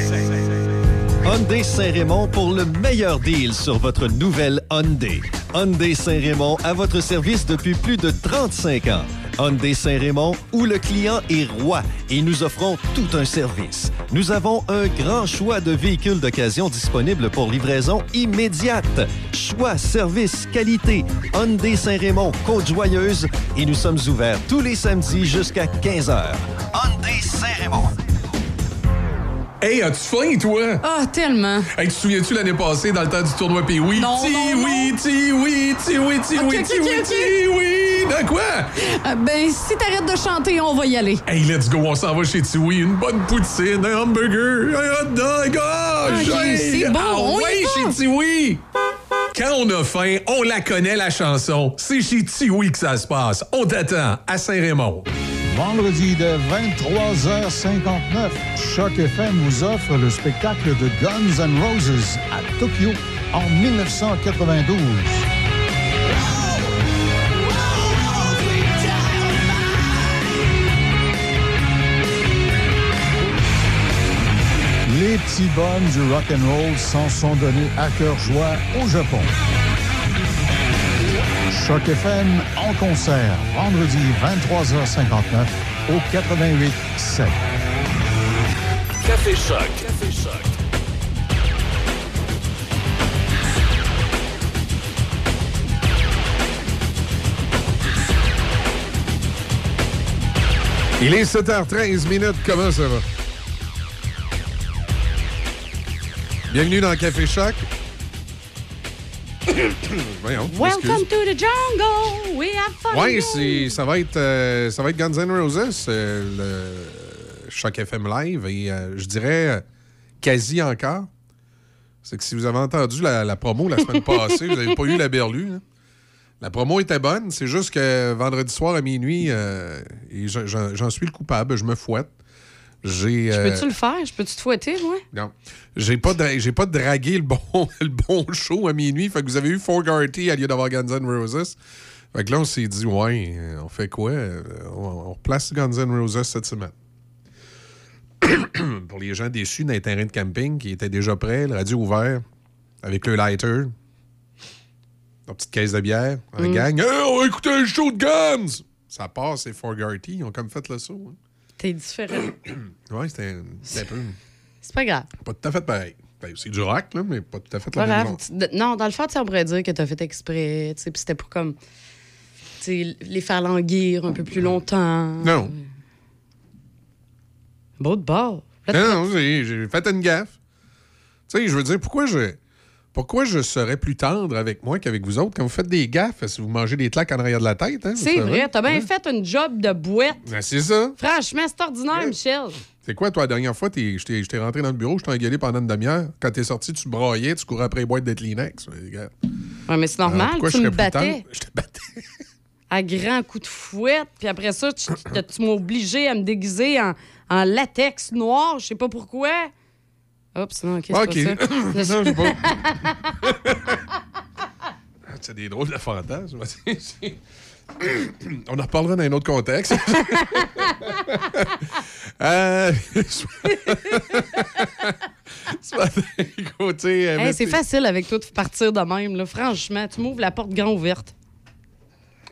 Hyundai Saint-Raymond pour le meilleur deal sur votre nouvelle Hyundai. Hyundai Saint-Raymond à votre service depuis plus de 35 ans. Hyundai Saint-Raymond où le client est roi et nous offrons tout un service. Nous avons un grand choix de véhicules d'occasion disponibles pour livraison immédiate. Choix, service, qualité. Hyundai Saint-Raymond, Côte-Joyeuse et nous sommes ouverts tous les samedis jusqu'à 15h. Hyundai Saint-Raymond. Hey, as-tu faim, toi? Ah, tellement. Hey, tu te souviens-tu l'année passée, dans le temps du tournoi Pee-Wee? Non, Ti non, oui, ti oui, ti oui, ti Ok, oui, ti ok, oui, ok. ti oui. Dans quoi? Euh, ben, si t'arrêtes de chanter, on va y aller. Hey, let's go, on s'en va chez Tiwi. Une bonne poutine, un hamburger, un hot dog. Oh, Ok, hey! c'est bon, Ah on y ouais, va. chez Tiwi. Quand on a faim, on la connaît, la chanson. C'est chez Tiwi que ça se passe. On t'attend à Saint-Raymond. Vendredi de 23h59, Choc FM vous offre le spectacle de Guns N' Roses à Tokyo en 1992. Les petits bonnes du rock and roll s'en sont donnés à cœur joie au Japon. Choc FM en concert, vendredi 23h59 au 88 7. Café Choc. Café Choc. Il est 7h13 minutes. Comment ça va? Bienvenue dans Café Choc. Voyons. Welcome to the jungle. We have fun. Ouais, ça, va être, euh, ça va être Guns N' Roses, euh, le Choc FM Live, et euh, je dirais quasi encore. C'est que si vous avez entendu la, la promo la semaine passée, vous n'avez pas eu la berlue. hein. La promo était bonne, c'est juste que vendredi soir à minuit, et j'en suis le coupable, je me fouette. J'ai, Je euh, peux-tu le faire? Je peux-tu te fouetter, moi? non. J'ai pas, dra- j'ai pas dragué le bon, le bon show à minuit. Fait que vous avez eu Fogarty à lieu d'avoir Guns N' Roses. Fait que là, on s'est dit, ouais, on fait quoi? Euh, On, on replace Guns N' Roses cette semaine. Pour les gens déçus d'un terrain de camping qui était déjà prêt, le radio ouvert, avec le lighter, la petite caisse de bière, un Mm. gang. Hey, on va écouter le show de Guns! Ça passe, c'est Fogarty. Ils ont comme fait le saut. hein. T'es différent. Ouais, c'était un, peu. C'est pas grave. Pas tout à fait pareil. Ben, c'est du rock, là, mais pas tout à fait Pas la même grave. Non, dans le fond, on pourrait dire que tu as fait exprès. tu sais, Puis c'était pour comme. les faire languir un peu plus longtemps. Non. Beau de bord. Non, non, j'ai j'ai fait une gaffe. Tu sais, je veux dire, pourquoi je, pourquoi je serais plus tendre avec moi qu'avec vous autres quand vous faites des gaffes si vous mangez des claques en arrière de la tête? Hein, C'est vrai, t'as bien fait une job de boîte. Ben, c'est ça. Franchement, c'est ordinaire, Michel. C'est quoi, toi, la dernière fois, je t'ai je t'ai rentré dans le bureau, je t'ai engueulé pendant une demi-heure. Quand t'es sorti, tu braillais, tu courais après les boîtes de Kleenex. Ouais. Ouais, mais c'est normal, Alors, pourquoi tu je me battais. Je te battais. À grands coups de fouette. Puis après ça, tu m'as obligé à me déguiser en, en latex noir. Je sais pas pourquoi. Oups, non, OK, c'est OK. pas ça. non, je sais pas. Ah, C'est des drôles de fantasmes. On en reparlera dans un autre contexte. euh... Hey, c'est facile avec toi de partir de même. Là. Franchement, tu m'ouvres la porte grand ouverte.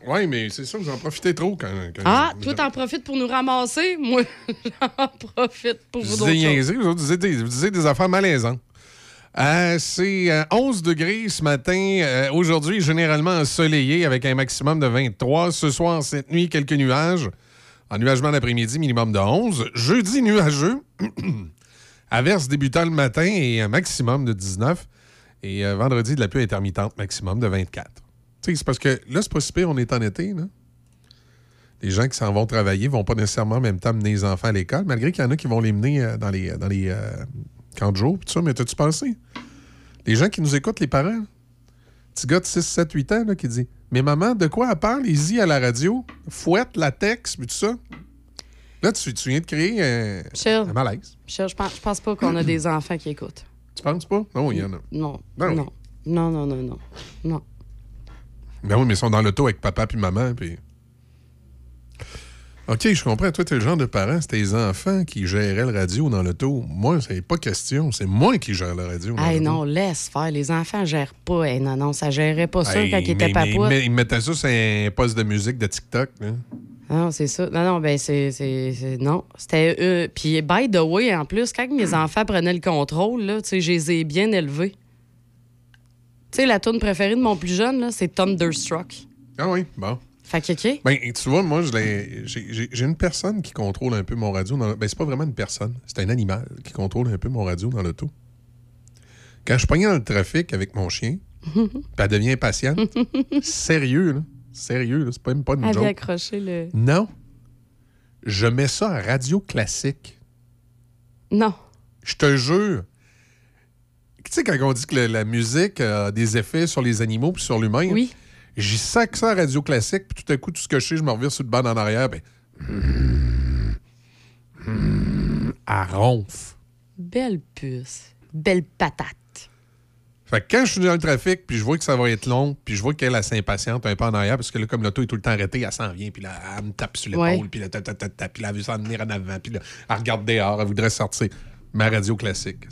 Oui, mais c'est ça, vous en profitez trop quand. quand Ah, vous- toi, t'en profites pour nous ramasser? Moi, j'en profite pour Vous d'autres vous disiez des, vous disiez des affaires malaisantes. Euh, c'est euh, 11 degrés ce matin. Euh, Aujourd'hui, généralement ensoleillé avec un maximum de 23. Ce soir, cette nuit, quelques nuages. Ennuagement l'après-midi, minimum de 11. Jeudi, nuageux. Averse débutant le matin et un maximum de 19. Et euh, vendredi, de la pluie intermittente, maximum de 24. C'est parce que là, c'est pas si pire, on est en été, là. Les gens qui s'en vont travailler vont pas nécessairement en même temps mener les enfants à l'école, malgré qu'il y en a qui vont les mener euh, dans les, dans les euh, camps de jour, tout ça. Mais t'as-tu pensé? Les gens qui nous écoutent, les parents, petit gars de 6, 7, 8 ans là, qui dit Mais maman, de quoi elle parle? y à la radio, fouette, latex, puis tout ça. Là, tu, tu viens de créer un, malaise. Je pense, je pense pas qu'on a des enfants qui écoutent. Tu penses pas? Non, il y en a. Non. Ben. Non, non, non, non. Non. Ben oui, mais ils sont dans l'auto avec papa puis maman, puis. OK, je comprends. Toi, t'es le genre de parent, c'est tes enfants qui géraient le radio dans l'auto. Moi, c'est pas question. C'est moi qui gère la radio. dans Hey, non, laisse faire. Les enfants gèrent pas. Hey, non, non, ça gérait pas ça Hey, quand ils étaient mais- mais. Ils mettaient ça sur un poste de musique de TikTok. là. Non, c'est ça. Non, non, ben c'est- Non. C'était. euh, Puis, by the way, en plus, quand mes enfants prenaient le contrôle, là, tu sais, je les ai bien élevés. Tu sais, la tune préférée de mon plus jeune, là, c'est Thunderstruck. Ah oui, bon. Fait que, OK. Ben, tu vois, moi, j'ai une personne qui contrôle un peu mon radio. Dans le- Ben, c'est pas vraiment une personne. C'est un animal qui contrôle un peu mon radio dans l'auto. Quand je pognais dans le trafic avec mon chien, puis elle devient impatiente. Sérieux, là. Sérieux, là. C'est pas même pas une Elle joke. accrocher le. Non. Je mets ça à radio classique. Non. Je te jure. Tu sais, quand on dit que le- la musique a des effets sur les animaux puis sur l'humain, oui. j'y sac ça à radio classique, puis tout à coup, tout ce que je sais, je me revire sur le banc en arrière, ben. À ronfle. Belle puce. Belle patate. Fait que quand je suis dans le trafic, puis je vois que ça va être long, puis je vois qu'elle elle s'impatiente un peu en arrière, parce que là, comme l'auto est tout le temps arrêté, elle s'en vient, puis là, elle me tape sur l'épaule, Ouais. puis là, ta, ta, ta, ta, puis là, elle veut s'en venir en avant, puis là, elle regarde dehors, elle voudrait sortir. Ma radio classique.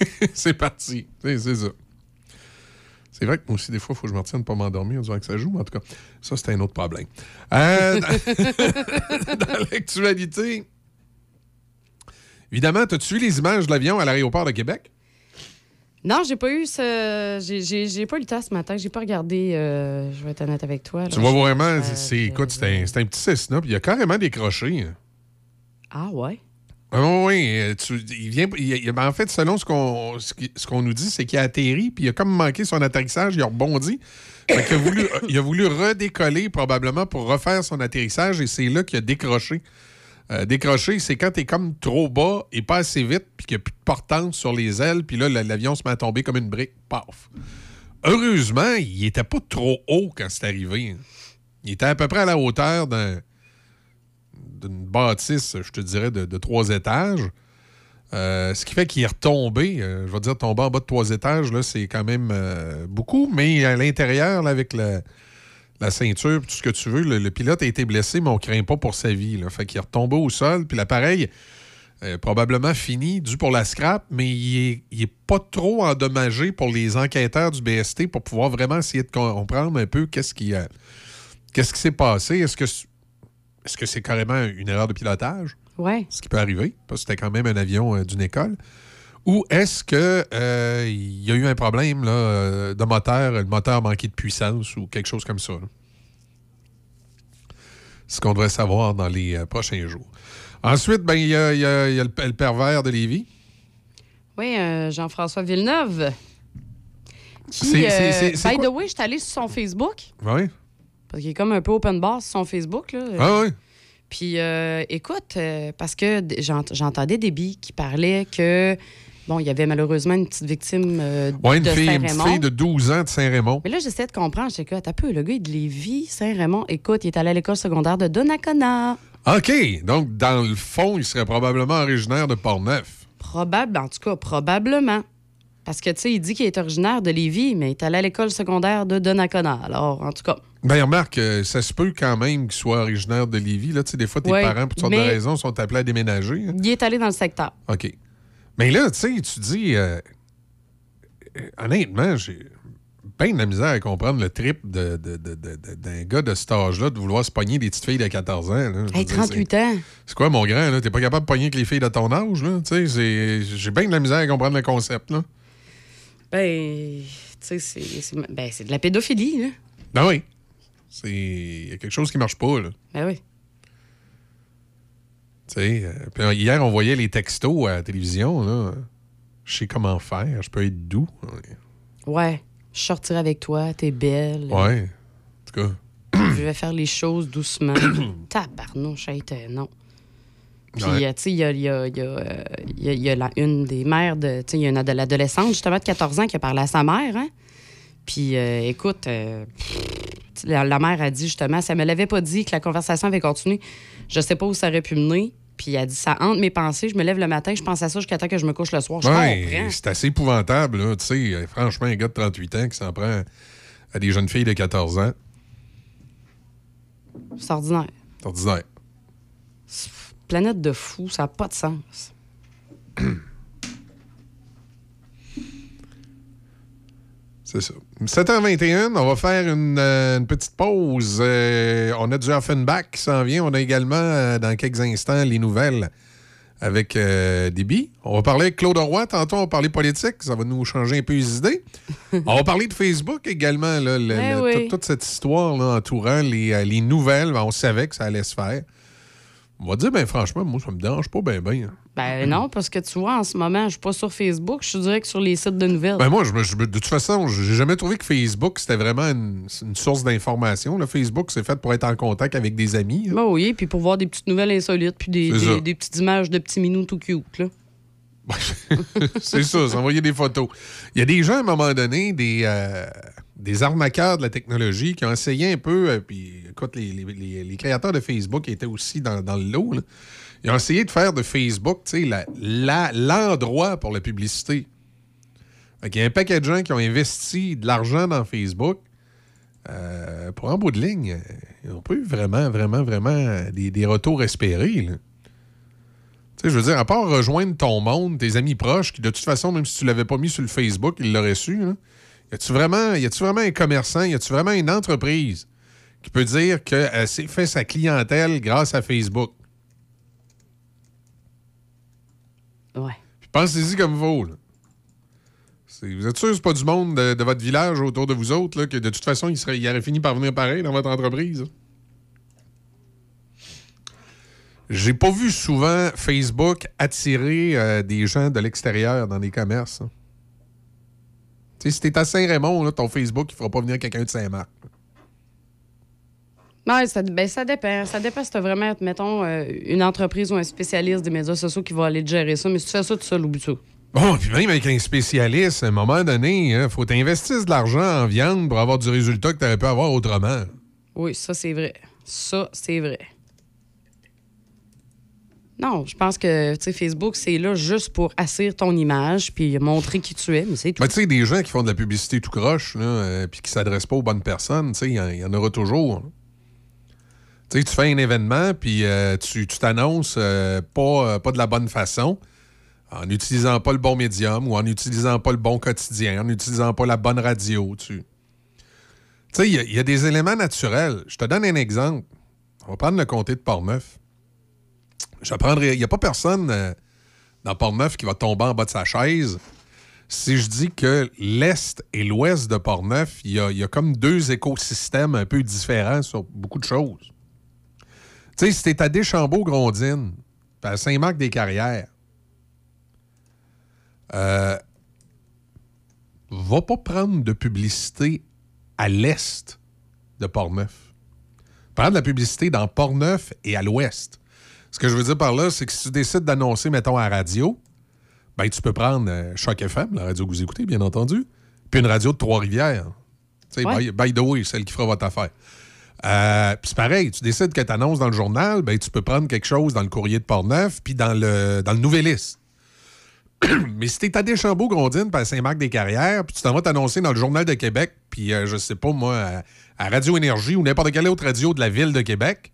c'est parti. C'est ça. C'est vrai que moi aussi, des fois, il faut que je me retienne pas m'endormir en disant que ça joue, mais en tout cas, ça, c'est un autre problème. Euh, dans l'actualité, évidemment, as-tu vu les images de l'avion à l'aéroport de Québec? Non, j'ai pas eu ce. J'ai- pas eu le temps ce matin. J'ai pas regardé. euh, Je vais être honnête avec toi. là. Tu vois vraiment, c'est- écoute, c'est un, petit Cessna, puis il a carrément décroché. hein. Ah, ouais. Ah oui, euh, il vient, ben, en fait, selon ce qu'on, ce nous dit, c'est qu'il a atterri, puis il a comme manqué son atterrissage, il a rebondi. Il a voulu redécoller probablement pour refaire son atterrissage, et c'est là qu'il a décroché. Euh, décrocher, c'est quand t'es comme trop bas et pas assez vite, puis qu'il n'y a plus de portance sur les ailes, puis là, la- l'avion se met à tomber comme une brique. Paf! Heureusement, il était pas trop haut quand c'est arrivé. Il était à peu près à la hauteur d'un d'une bâtisse, je te dirais, de, trois étages. Euh, ce qui fait qu'il est retombé. euh, je vais dire, tomber en bas de trois étages, là, c'est quand même euh, beaucoup. Mais à l'intérieur, avec la, la ceinture, tout ce que tu veux, le, pilote a été blessé, mais on craint pas pour sa vie. Là. Fait qu'il est retombé au sol, puis l'appareil euh, probablement fini, dû pour la scrap, mais il est, il est pas trop endommagé pour les enquêteurs du BST pour pouvoir vraiment essayer de comprendre un peu qu'est-ce qui, qu'est-ce qui s'est passé. Est-ce que est-ce que c'est carrément une erreur de pilotage? Ouais. Ce qui peut arriver, parce que c'était quand même un avion euh, d'une école. Ou est-ce que euh, il y a eu un problème là, euh, de moteur, le moteur manquait de puissance ou quelque chose comme ça? là? Ce qu'on devrait savoir dans les euh, prochains jours. Ensuite, ben, il y a, il y a- y a le, le pervers de Lévis. Oui, Jean-François Villeneuve. Qui, C'est- c'est- c'est- c'est by the way, je suis allée sur son Facebook. Oui. Parce qu'il est comme un peu open bar sur son Facebook. Là. Ah oui. Puis, euh, écoute, euh, parce que j'entendais des billes qui parlaient que, bon, il y avait malheureusement une petite victime euh, Ouais, une de fille, une petite fille de 12 ans de Saint-Raymond. Mais là, j'essaie de comprendre. J'étais quoi, t'as peu, le gars, il est de Lévis, Saint-Raymond. Écoute, il est allé à l'école secondaire de Donnacona. OK. Donc, dans le fond, il serait probablement originaire de Portneuf. Probable, en tout cas, probablement. Parce que, tu sais, il dit qu'il est originaire de Lévis, mais il est allé à l'école secondaire de Donnacona. Alors, en tout cas, Ben, remarque, euh, ça se peut quand même qu'il soit originaire de Lévis. Là, Tu sais, des fois, tes Ouais, parents, pour toutes sortes de raisons, sont appelés à déménager. hein. il est allé dans le secteur. OK. Mais là, tu sais, tu dis... euh, euh, honnêtement, j'ai bien de la misère à comprendre le trip de- de- de- d'un gars de cet âge-là de vouloir se pogner des petites filles de 14 ans. là. Hey, dire, 38 ans. c'est- quoi, mon grand? là? T'es pas capable de pogner avec les filles de ton âge? J'ai bien de la misère à comprendre le concept. Là. Ben, tu sais, c'est ben, c'est de la pédophilie, là. Ben oui. C'est- Il y a quelque chose qui marche pas. Là. Ben oui. Tu sais, euh, euh, hier, on voyait les textos à la télévision. Là. Je sais comment faire. Je peux être doux. Ouais, je sortirai avec toi, t'es belle. Ouais. En tout cas. Je vais faire les choses doucement. Tabarnouche, non. Puis, Ouais. euh, tu sais, il y a, il y a- il y a, il y a- il y a la- une des mères de. Tu sais, il y a une ado- adolescente, justement, de 14 ans, qui a parlé à sa mère, hein. Puis, euh, écoute, euh, la, la mère a dit, justement, si elle me l'avait pas dit que la conversation avait continué, je sais pas où ça aurait pu mener. Puis, elle a dit, ça hante mes pensées. Je me lève le matin, je pense à ça jusqu'à temps que je me couche le soir. Je Ouais, c'est assez épouvantable. Tu sais, franchement, un gars de 38 ans qui s'en prend à des jeunes filles de 14 ans. C'est ordinaire. C'est ordinaire. Planète de fou, ça n'a pas de sens. C'est ça. 7h21, on va faire une, euh, une petite pause. Euh, on a du Offenbach qui s'en vient. On a également, euh, dans quelques instants, les nouvelles avec Déby. On va parler avec Claude Roy. Tantôt, on va parler politique. Ça va nous changer un peu les idées. on va parler de Facebook également. là, le- Eh le- oui. toute, toute cette histoire là, entourant les, les nouvelles. Ben, on savait que ça allait se faire. On va dire, ben franchement, moi, ça me dérange pas bien, bien. Ben non, parce que tu vois, en ce moment, je suis pas sur Facebook, je suis direct sur les sites de nouvelles. Ben moi, je je de toute façon, j'ai jamais trouvé que Facebook, c'était vraiment une, une source d'information. Facebook, c'est fait pour être en contact avec des amis. Ben oui, puis pour voir des petites nouvelles insolites, puis des, des petites images de petits minous tout cute, là. c'est ça, s'envoyer des photos. Il y a des gens, à un moment donné, des, euh, des arnaqueurs de la technologie qui ont essayé un peu, euh, puis écoute, les, créateurs de Facebook étaient aussi dans, le lot. Ils ont essayé de faire de Facebook, sais, la- la- l'endroit pour la publicité. Il y a un paquet de gens qui ont investi de l'argent dans Facebook. euh, pour en bout de ligne, ils n'ont pas vraiment, vraiment, vraiment des, retours espérés. Tu sais, je veux dire, à part rejoindre ton monde, tes amis proches, qui de toute façon, même si tu l'avais pas mis sur le Facebook, ils l'auraient su. Y a-tu vraiment, y a-tu vraiment un commerçant, y a-tu vraiment une entreprise qui peut dire qu'elle s'est fait sa clientèle grâce à Facebook? Ouais. Puis pensez-y comme vous. là. Vous êtes sûr que c'est pas du monde de, de votre village autour de vous autres, là, que de toute façon, il, serait, il aurait fini par venir pareil dans votre entreprise? là? J'ai pas vu souvent Facebook attirer euh, des gens de l'extérieur dans les commerces. hein. Tu sais, si t'es à Saint-Raymond, là, ton Facebook, il fera pas venir quelqu'un de Saint-Marc. Ouais, ça, ben, ça dépend. Ça dépend si tu vraiment, mettons, euh, une entreprise ou un spécialiste des médias sociaux qui va aller te gérer ça. Mais si tu fais ça tout seul, oublie ça. Bon, puis même avec un spécialiste, à un moment donné, il faut t'investir de l'argent en viande pour avoir du résultat que tu aurais pu avoir autrement. Oui, ça, c'est vrai. Ça, c'est vrai. Non, je pense que Facebook, c'est là juste pour assurer ton image puis montrer qui tu es, mais tu sais, des gens qui font de la publicité tout croche, euh, puis qui s'adressent pas aux bonnes personnes, il y y, en aura toujours. hein. Tu sais, tu fais un événement, puis euh, tu t'annonces euh, pas, pas de la bonne façon, en n'utilisant pas le bon médium ou en n'utilisant pas le bon quotidien, en n'utilisant pas la bonne radio. Tu sais, il y a- il y, a des éléments naturels. Je te donne un exemple. On va prendre le comté de Portneuf. Il n'y a pas personne euh, dans Portneuf qui va tomber en bas de sa chaise. Si je dis que l'Est et l'Ouest de Portneuf, il y a, y a comme deux écosystèmes un peu différents sur beaucoup de choses. Tu sais, si t'es à Deschambault-Grondines, puis à Saint-Marc-des-Carrières, euh, va pas prendre de publicité à l'est de Portneuf. Prendre de la publicité dans Portneuf et à l'ouest. Ce que je veux dire par là, c'est que si tu décides d'annoncer, mettons, à la radio, ben, tu peux prendre euh, Choc FM, la radio que vous écoutez, bien entendu, puis une radio de Trois-Rivières. Tu sais, Ouais. by, by the way, celle qui fera votre affaire. Euh, puis c'est pareil, tu décides que tu annonces dans le journal, ben, tu peux prendre quelque chose dans le courrier de Portneuf, puis dans le, dans le Nouvelliste. Mais si t'es à Deschambault-Grondines, puis à Saint-Marc-des-Carrières, puis tu t'en vas t'annoncer dans le Journal de Québec, puis euh, je sais pas, moi, à, à Radio Énergie ou n'importe quelle autre radio de la ville de Québec.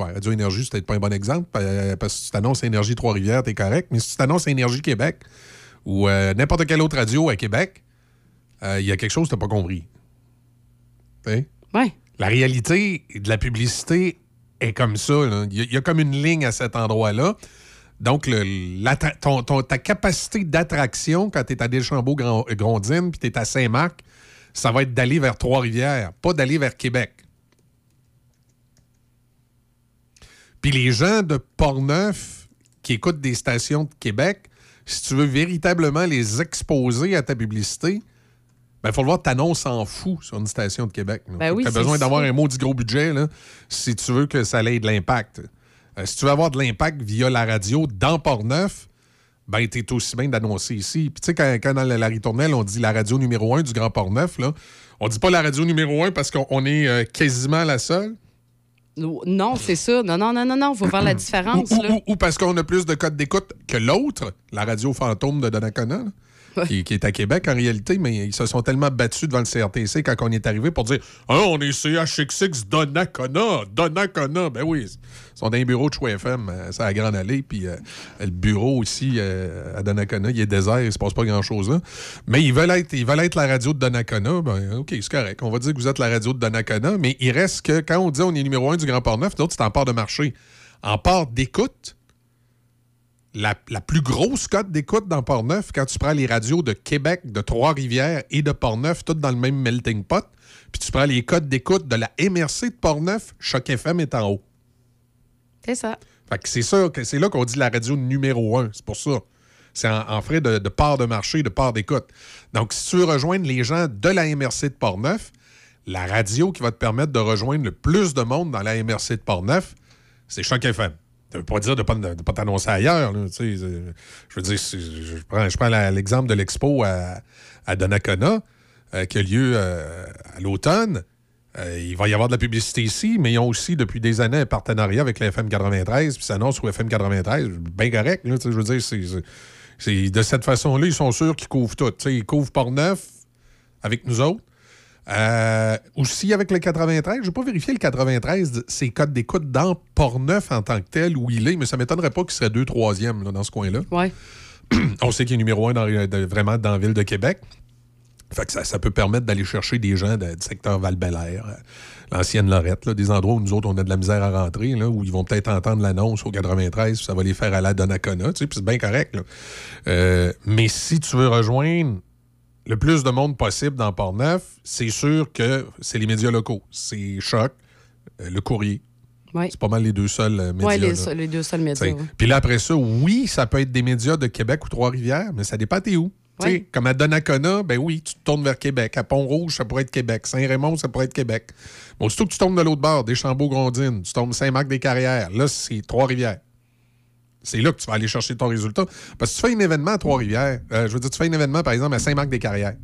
Ouais, Radio Énergie, c'est peut-être pas un bon exemple, parce que si tu t'annonces Énergie Trois-Rivières, t'es correct. Mais si tu t'annonces Énergie Québec ou euh, n'importe quelle autre radio à Québec, euh, il y a quelque chose que t'as pas compris. Sais? Ouais. La réalité de la publicité est comme ça. Il y, a- il y a comme une ligne à cet endroit-là. Donc, le- l'attra- ton- ton- ta capacité d'attraction quand tu es à Deschambault-Grondines puis tu es à Saint-Marc, ça va être d'aller vers Trois-Rivières, pas d'aller vers Québec. Puis les gens de Portneuf qui écoutent des stations de Québec, si tu veux véritablement les exposer à ta publicité, ben, faut le voir, t'annonces en fou sur une station de Québec. Ben oui, t'as besoin d'avoir un maudit gros budget là, si tu veux que ça ait de l'impact. Euh, si tu veux avoir de l'impact via la radio dans Port-Neuf, ben, t'es aussi bien d'annoncer ici. Puis tu sais, quand, quand dans la, la ritournelle, on dit la radio numéro un du Grand Port-Neuf, là, on dit pas la radio numéro un parce qu'on on est euh, quasiment la seule. Non, c'est ça. Non, non, non, non, non. Faut faire la différence. Ou, là. ou- ou parce qu'on a plus de codes d'écoute que l'autre, la radio fantôme de Donnacona, qui, est à Québec en réalité, mais ils se sont tellement battus devant le CRTC quand on est arrivé pour dire Ah, on est CHXX Donnacona, Donnacona. Ben oui, ils sont dans les bureaux de Choix FM, euh, c'est à la Grande puis euh, le bureau aussi euh, à Donnacona, il est désert, il se passe pas grand-chose là. Mais ils veulent être, ils la radio de Donnacona, ben OK, c'est correct. On va dire que vous êtes la radio de Donnacona, mais il reste que quand on dit on est numéro un du Grand Port-Neuf, d'autres, c'est en part de marché. En part d'écoute, la, la plus grosse cote d'écoute dans Port-Neuf, quand tu prends les radios de Québec, de Trois-Rivières et de Port-Neuf, toutes dans le même melting pot, puis tu prends les codes d'écoute de la MRC de Port-Neuf, Choc FM est en haut. C'est ça. Fait que c'est ça, que c'est là qu'on dit la radio numéro un. C'est pour ça. C'est en, en frais de, de part de marché, de part d'écoute. Donc, si tu veux rejoindre les gens de la MRC de Portneuf, la radio qui va te permettre de rejoindre le plus de monde dans la MRC de Portneuf, c'est Choc FM. Ça veut pas dire de ne pas, t'annoncer ailleurs. je veux dire, je prends, je prends l'exemple de l'expo à, à Donnacona, euh, qui a lieu euh, à l'automne. Euh, il va y avoir de la publicité ici, mais ils ont aussi depuis des années un partenariat avec la FM 93, puis ça annonce au FM 93, bien correct. je veux dire, c'est- de cette façon-là, ils sont sûrs qu'ils couvrent tout. Ils couvrent Port-Neuf avec nous autres. Euh, aussi avec le 93, je n'ai pas vérifié le 93, ses codes d'écoute dans Port-Neuf en tant que tel, où il est, mais ça ne m'étonnerait pas qu'il serait deux, troisième là, dans ce coin-là. Ouais. On sait qu'il est numéro un dans, de- vraiment dans la ville de Québec. Fait que ça, ça peut permettre d'aller chercher des gens de- du secteur val euh, l'ancienne Lorette, là, des endroits où nous autres, on a de la misère à rentrer, là, où ils vont peut-être entendre l'annonce au 93, puis ça va les faire à Donnacona, tu sais, c'est bien correct. là. Euh, mais si tu veux rejoindre le plus de monde possible dans Port-Neuf, c'est sûr que c'est les médias locaux. C'est Choc, euh, le courrier. Ouais. C'est pas mal les deux seuls euh, médias. Oui, les, deux seuls médias. Ouais. Puis là, après ça, oui, ça peut être des médias de Québec ou Trois-Rivières, mais ça dépend t'es où. Ouais. Comme à Donnacona, ben oui, tu te tournes vers Québec. À Pont-Rouge, ça pourrait être Québec. Saint-Raymond, ça pourrait être Québec. Bon, surtout que tu tombes de l'autre bord, des Chambeaux-Grondines, tu tombes Saint-Marc-des-Carrières. Là, c'est Trois-Rivières. C'est là que tu vas aller chercher ton résultat. Parce que tu fais un événement à Trois-Rivières. euh, je veux dire, tu fais un événement, par exemple, à Saint-Marc-des-Carrières.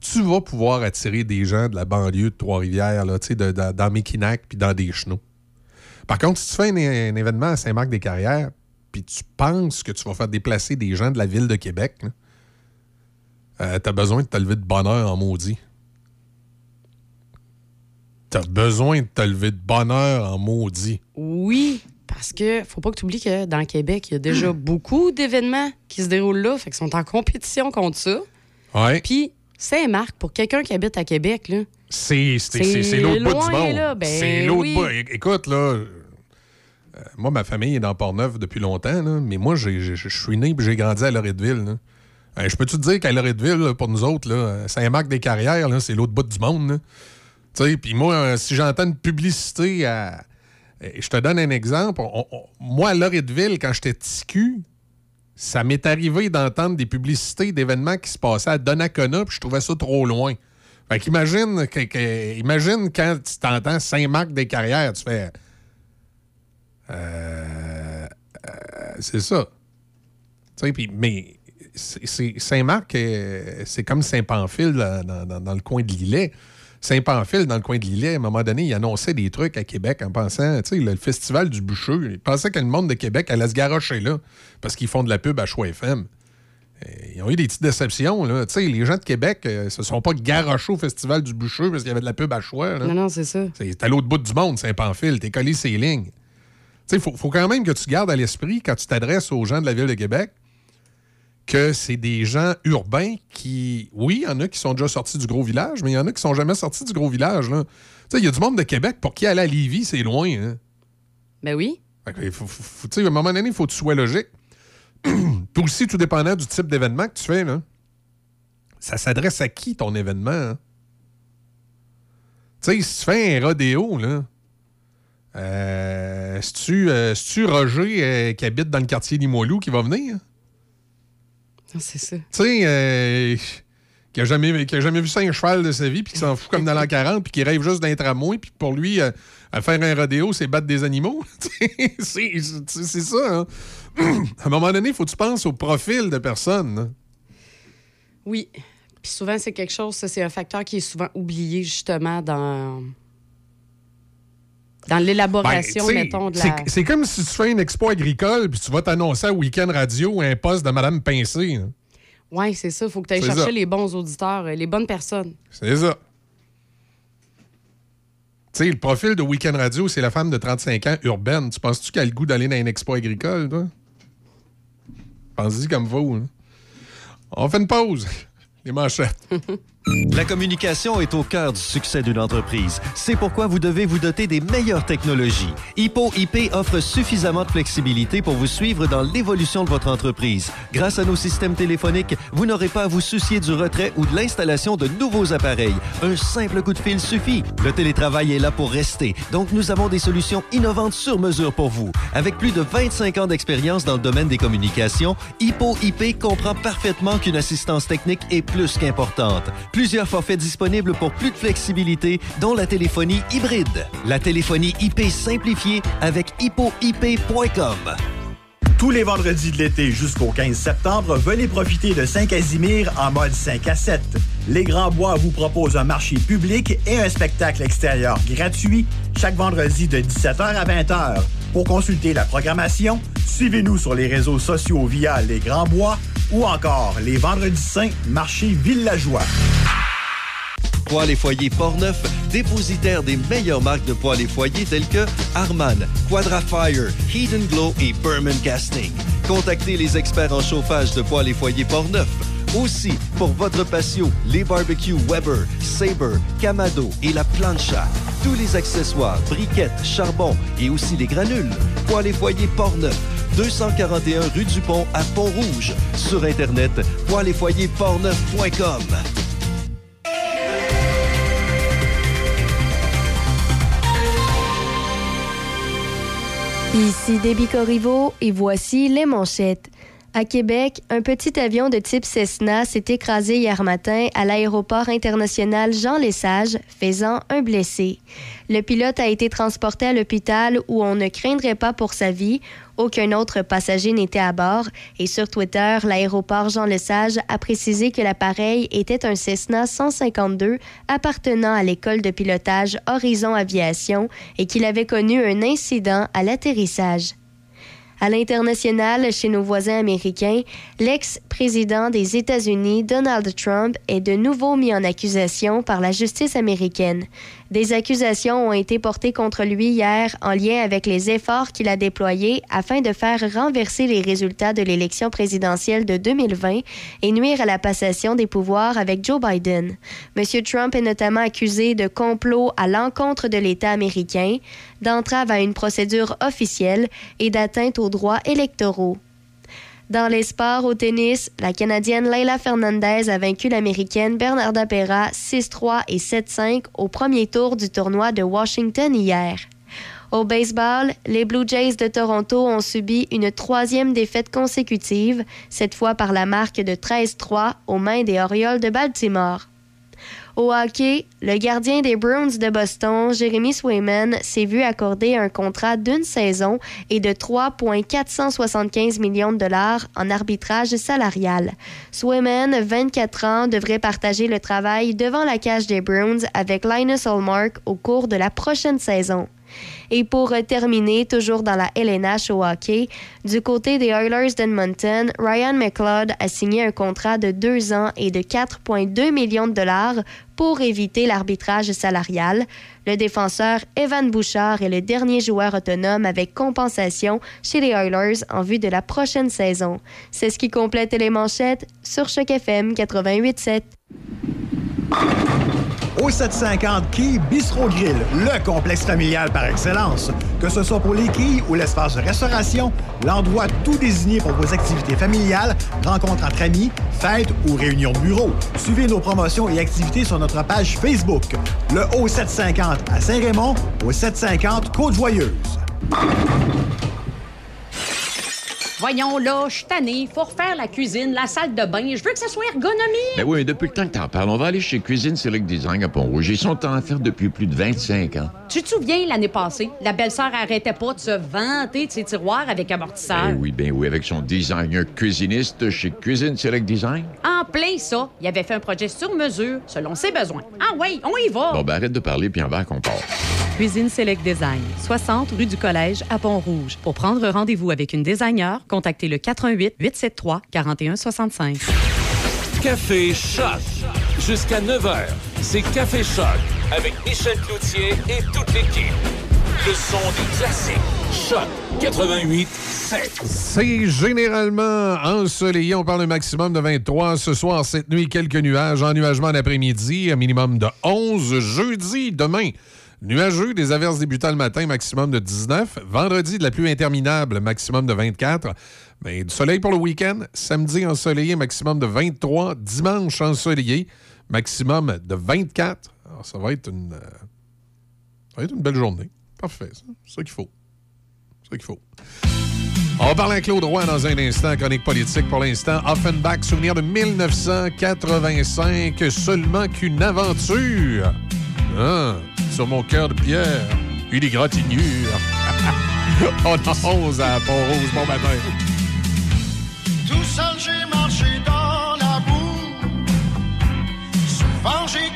Tu vas pouvoir attirer des gens de la banlieue de Trois-Rivières, là, tu sais, dans Mekinac puis dans des chenaux. Par contre, si tu fais un, événement à Saint-Marc-des-Carrières, puis tu penses que tu vas faire déplacer des gens de la ville de Québec, tu as besoin de te lever de bonheur en maudit. Tu as besoin de te lever de bonheur en maudit. Oui, parce que faut pas que tu oublies que dans le Québec, il y a déjà beaucoup d'événements qui se déroulent là, fait qu'ils sont en compétition contre ça. Ouais. Puis Saint-Marc, pour quelqu'un qui habite à Québec, là, C'est l'autre bout du monde. Ben c'est l'autre oui. bout. Écoute, là, euh, moi, ma famille est dans Port-Neuf depuis longtemps, là, mais moi, je suis né et j'ai grandi à Loretteville. Euh, je peux-tu te dire qu'à Loretteville, pour nous autres, Saint-Marc-des-Carrières, c'est l'autre bout du monde. là. Tu sais, Puis moi, euh, si j'entends une publicité à. Je te donne un exemple. Moi, à Loretteville, quand j'étais petit cul, ça m'est arrivé d'entendre des publicités d'événements qui se passaient à Donnacona, puis je trouvais ça trop loin. Fait que- imagine quand tu t'entends Saint-Marc-des-Carrières, tu fais. Euh, euh, c'est ça. Tu sais, puis- mais Saint-Marc, euh, c'est comme Saint-Pamphile dans, dans- le coin de l'Îlet. Saint-Pamphile, dans le coin de l'Îlet, à un moment donné, il annonçait des trucs à Québec en pensant, tu sais, le, festival du bûcheux. Il pensait que le monde de Québec allait se garocher là parce qu'ils font de la pub à Choix FM. Euh, Ils ont eu des petites déceptions. Là. Tu sais, les gens de Québec ne se sont pas garochés au festival du bûcheux parce qu'il y avait de la pub à Choix. là. Non, non, c'est ça. C'est à l'autre bout du monde, Saint-Pamphile. T'es collé ces lignes. Tu sais, il faut, faut quand même que tu gardes à l'esprit, quand tu t'adresses aux gens de la ville de Québec, que c'est des gens urbains qui. Oui, il y en a qui sont déjà sortis du gros village, mais il y en a qui sont jamais sortis du gros village. Tu il y a du monde de Québec pour qui aller à Lévis, c'est loin. Hein? Ben oui. Fait faut- faut- tu à un moment donné, il faut que tu sois logique. Puis aussi, tout dépendant du type d'événement que tu fais, là, ça s'adresse à qui ton événement? hein? Tu sais, si tu fais un rodéo, là, euh, c'est-tu euh, c'est-tu Roger euh, qui habite dans le quartier Limoilou qui va venir? C'est ça. Tu sais, euh, qui, a jamais, qui a jamais vu ça un cheval de sa vie, puis qui s'en fout comme dans l'an 40, puis qui rêve juste d'un tramway, puis pour lui, euh, à faire un rodéo, c'est battre des animaux. c'est ça. hein. à un moment donné, il faut que tu penses au profil de personne. hein. Oui. Puis souvent, c'est quelque chose, ça, c'est un facteur qui est souvent oublié, justement, dans. Dans l'élaboration, Ben, mettons, de la. C'est comme si tu fais une expo agricole, puis tu vas t'annoncer à Week-end Radio un poste de Madame Pincé. hein. Oui, c'est ça. Il faut que tu ailles chercher ça. les bons auditeurs, euh, les bonnes personnes. C'est ça. Tu sais, le profil de Weekend Radio, c'est la femme de 35 ans urbaine. Tu penses-tu qu'elle a le goût d'aller dans une expo agricole, toi? Pense-y comme vous. hein. On fait une pause. Les manchettes. La communication est au cœur du succès d'une entreprise. C'est pourquoi vous devez vous doter des meilleures technologies. Hippo IP offre suffisamment de flexibilité pour vous suivre dans l'évolution de votre entreprise. Grâce à nos systèmes téléphoniques, vous n'aurez pas à vous soucier du retrait ou de l'installation de nouveaux appareils. Un simple coup de fil suffit. Le télétravail est là pour rester, donc nous avons des solutions innovantes sur mesure pour vous. Avec plus de 25 ans d'expérience dans le domaine des communications, Hippo IP comprend parfaitement qu'une assistance technique est plus qu'importante. Plusieurs forfaits disponibles pour plus de flexibilité, dont la téléphonie hybride. La téléphonie IP simplifiée avec hippoip.com. Tous les vendredis de l'été jusqu'au 15 septembre, venez profiter de Saint-Casimir en mode 5 à 7. Les Grands Bois vous proposent un marché public et un spectacle extérieur gratuit chaque vendredi de 17h à 20h. Pour consulter la programmation, suivez-nous sur les réseaux sociaux via Les Grands Bois ou encore les Vendredis Saints Marché Villageois. Poêles et foyers Portneuf, dépositaire des meilleures marques de poêles et foyers telles que Harman, Quadrafire, and Glow et Berman Casting. Contactez les experts en chauffage de poêles et foyers Portneuf. Aussi, pour votre patio, les barbecues Weber, Sabre, Camado et la plancha. Tous les accessoires, briquettes, charbon et aussi les granules. Poêles et foyers Portneuf, 241 rue du Pont à Pont-Rouge. Sur Internet, poêles et foyers Ici Déby Corriveau et voici les manchettes. À Québec, un petit avion de type Cessna s'est écrasé hier matin à l'aéroport international Jean Lesage, faisant un blessé. Le pilote a été transporté à l'hôpital où on ne craindrait pas pour sa vie. Aucun autre passager n'était à bord. Et sur Twitter, l'aéroport Jean Lesage a précisé que l'appareil était un Cessna 152 appartenant à l'école de pilotage Horizon Aviation et qu'il avait connu un incident à l'atterrissage. À l'international, chez nos voisins américains, l'ex-président des États-Unis, Donald Trump, est de nouveau mis en accusation par la justice américaine. Des accusations ont été portées contre lui hier en lien avec les efforts qu'il a déployés afin de faire renverser les résultats de l'élection présidentielle de 2020 et nuire à la passation des pouvoirs avec Joe Biden. M. Trump est notamment accusé de complot à l'encontre de l'État américain, d'entrave à une procédure officielle et d'atteinte aux droits électoraux. Dans les sports au tennis, la Canadienne Leila Fernandez a vaincu l'Américaine Bernarda Pera 6-3 et 7-5 au premier tour du tournoi de Washington hier. Au baseball, les Blue Jays de Toronto ont subi une troisième défaite consécutive, cette fois par la marque de 13-3 aux mains des Orioles de Baltimore. Au hockey, le gardien des Bruins de Boston, Jeremy Swayman, s'est vu accorder un contrat d'une saison et de 3,475 millions de dollars en arbitrage salarial. Swayman, 24 ans, devrait partager le travail devant la cage des Bruins avec Linus Hallmark au cours de la prochaine saison. Et pour terminer, toujours dans la LNH au hockey, du côté des Oilers d'Edmonton, Ryan McLeod a signé un contrat de deux ans et de 4,2 millions de dollars pour éviter l'arbitrage salarial. Le défenseur Evan Bouchard est le dernier joueur autonome avec compensation chez les Oilers en vue de la prochaine saison. C'est ce qui complète les manchettes sur Choc FM 88.7. Au 750 Quai Bistro Grill, le complexe familial par excellence. Que ce soit pour les quilles ou l'espace de restauration, l'endroit tout désigné pour vos activités familiales, rencontres entre amis, fêtes ou réunions de bureau. Suivez nos promotions et activités sur notre page Facebook. Le Haut 750 à Saint-Raymond, au 750 Côte-Joyeuse. Voyons là, je suis tannée. Faut refaire la cuisine, la salle de bain. Je veux que ça soit ergonomique. Ben oui, mais depuis le temps que t'en parles, on va aller chez Cuisine Select Design à Pont-Rouge. Ils sont en faire depuis plus de 25 ans. Tu te souviens, l'année passée, la belle-sœur arrêtait pas de se vanter de ses tiroirs avec amortisseur. Ben oui, ben oui, avec son designer cuisiniste chez Cuisine Select Design. En plein ça, il avait fait un projet sur mesure, selon ses besoins. Ah oui, on y va. Bon, ben arrête de parler, puis en va qu'on part. Cuisine Select Design, 60 rue du Collège à Pont-Rouge. Pour prendre rendez-vous avec une designer, contactez le 88 873 4165. Café Choc. Jusqu'à 9h, c'est Café Choc avec Michel Cloutier et toute l'équipe. Le son des classiques. Choc 88 7. C'est généralement ensoleillé. On parle un maximum de 23 ce soir, cette nuit, quelques nuages, ennuagement l'après-midi, un minimum de 11. Jeudi, demain, nuageux, des averses débutant le matin, maximum de 19. Vendredi, de la pluie interminable, maximum de 24. Mais du soleil pour le week-end. Samedi, ensoleillé, maximum de 23. Dimanche, ensoleillé, maximum de 24. Alors, ça va être une, euh, va être une belle journée. Parfait, ça. C'est ça qu'il faut. C'est ça qu'il faut. On va parler à Claude Roy dans un instant, chronique politique pour l'instant. Offenbach, souvenir de 1985, seulement qu'une aventure. Ah, sur mon cœur de pierre, une égratignure. On a 11 à Pont-Rose, bon matin. Tout seul, j'ai marché dans la boue. Souvent, j'ai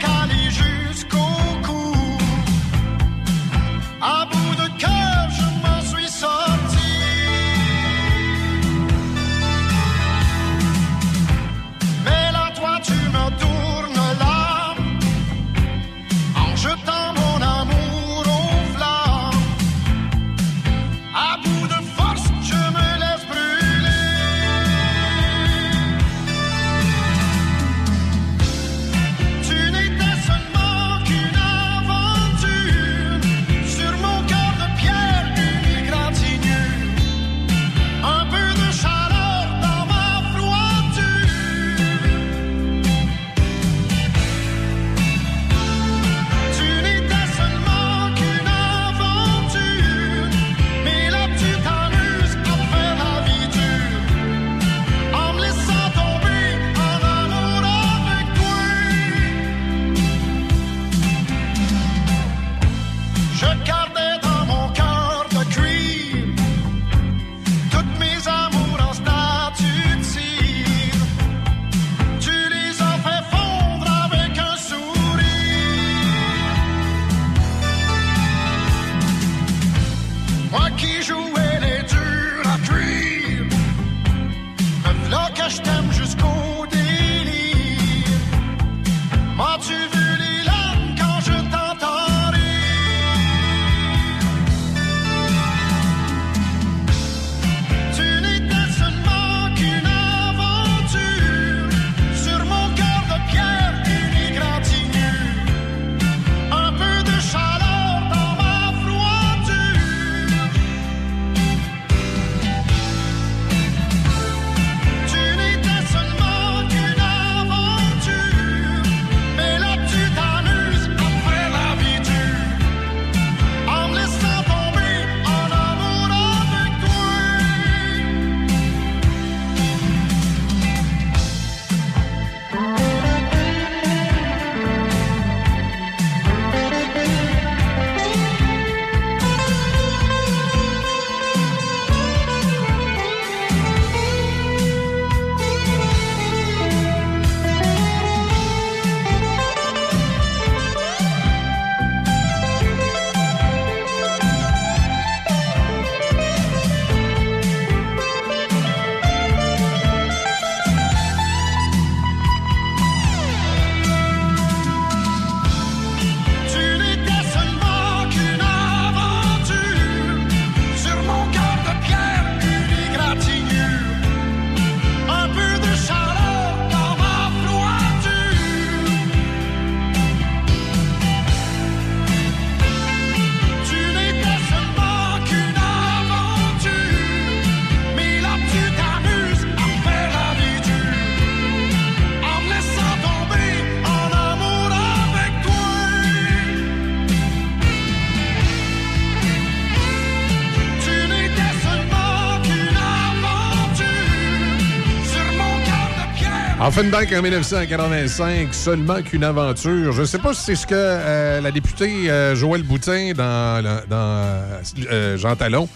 Offenbach en 1985, seulement qu'une aventure. Je ne sais pas si c'est ce que euh, la députée euh, Joël Boutin dans, dans euh, Jean Talon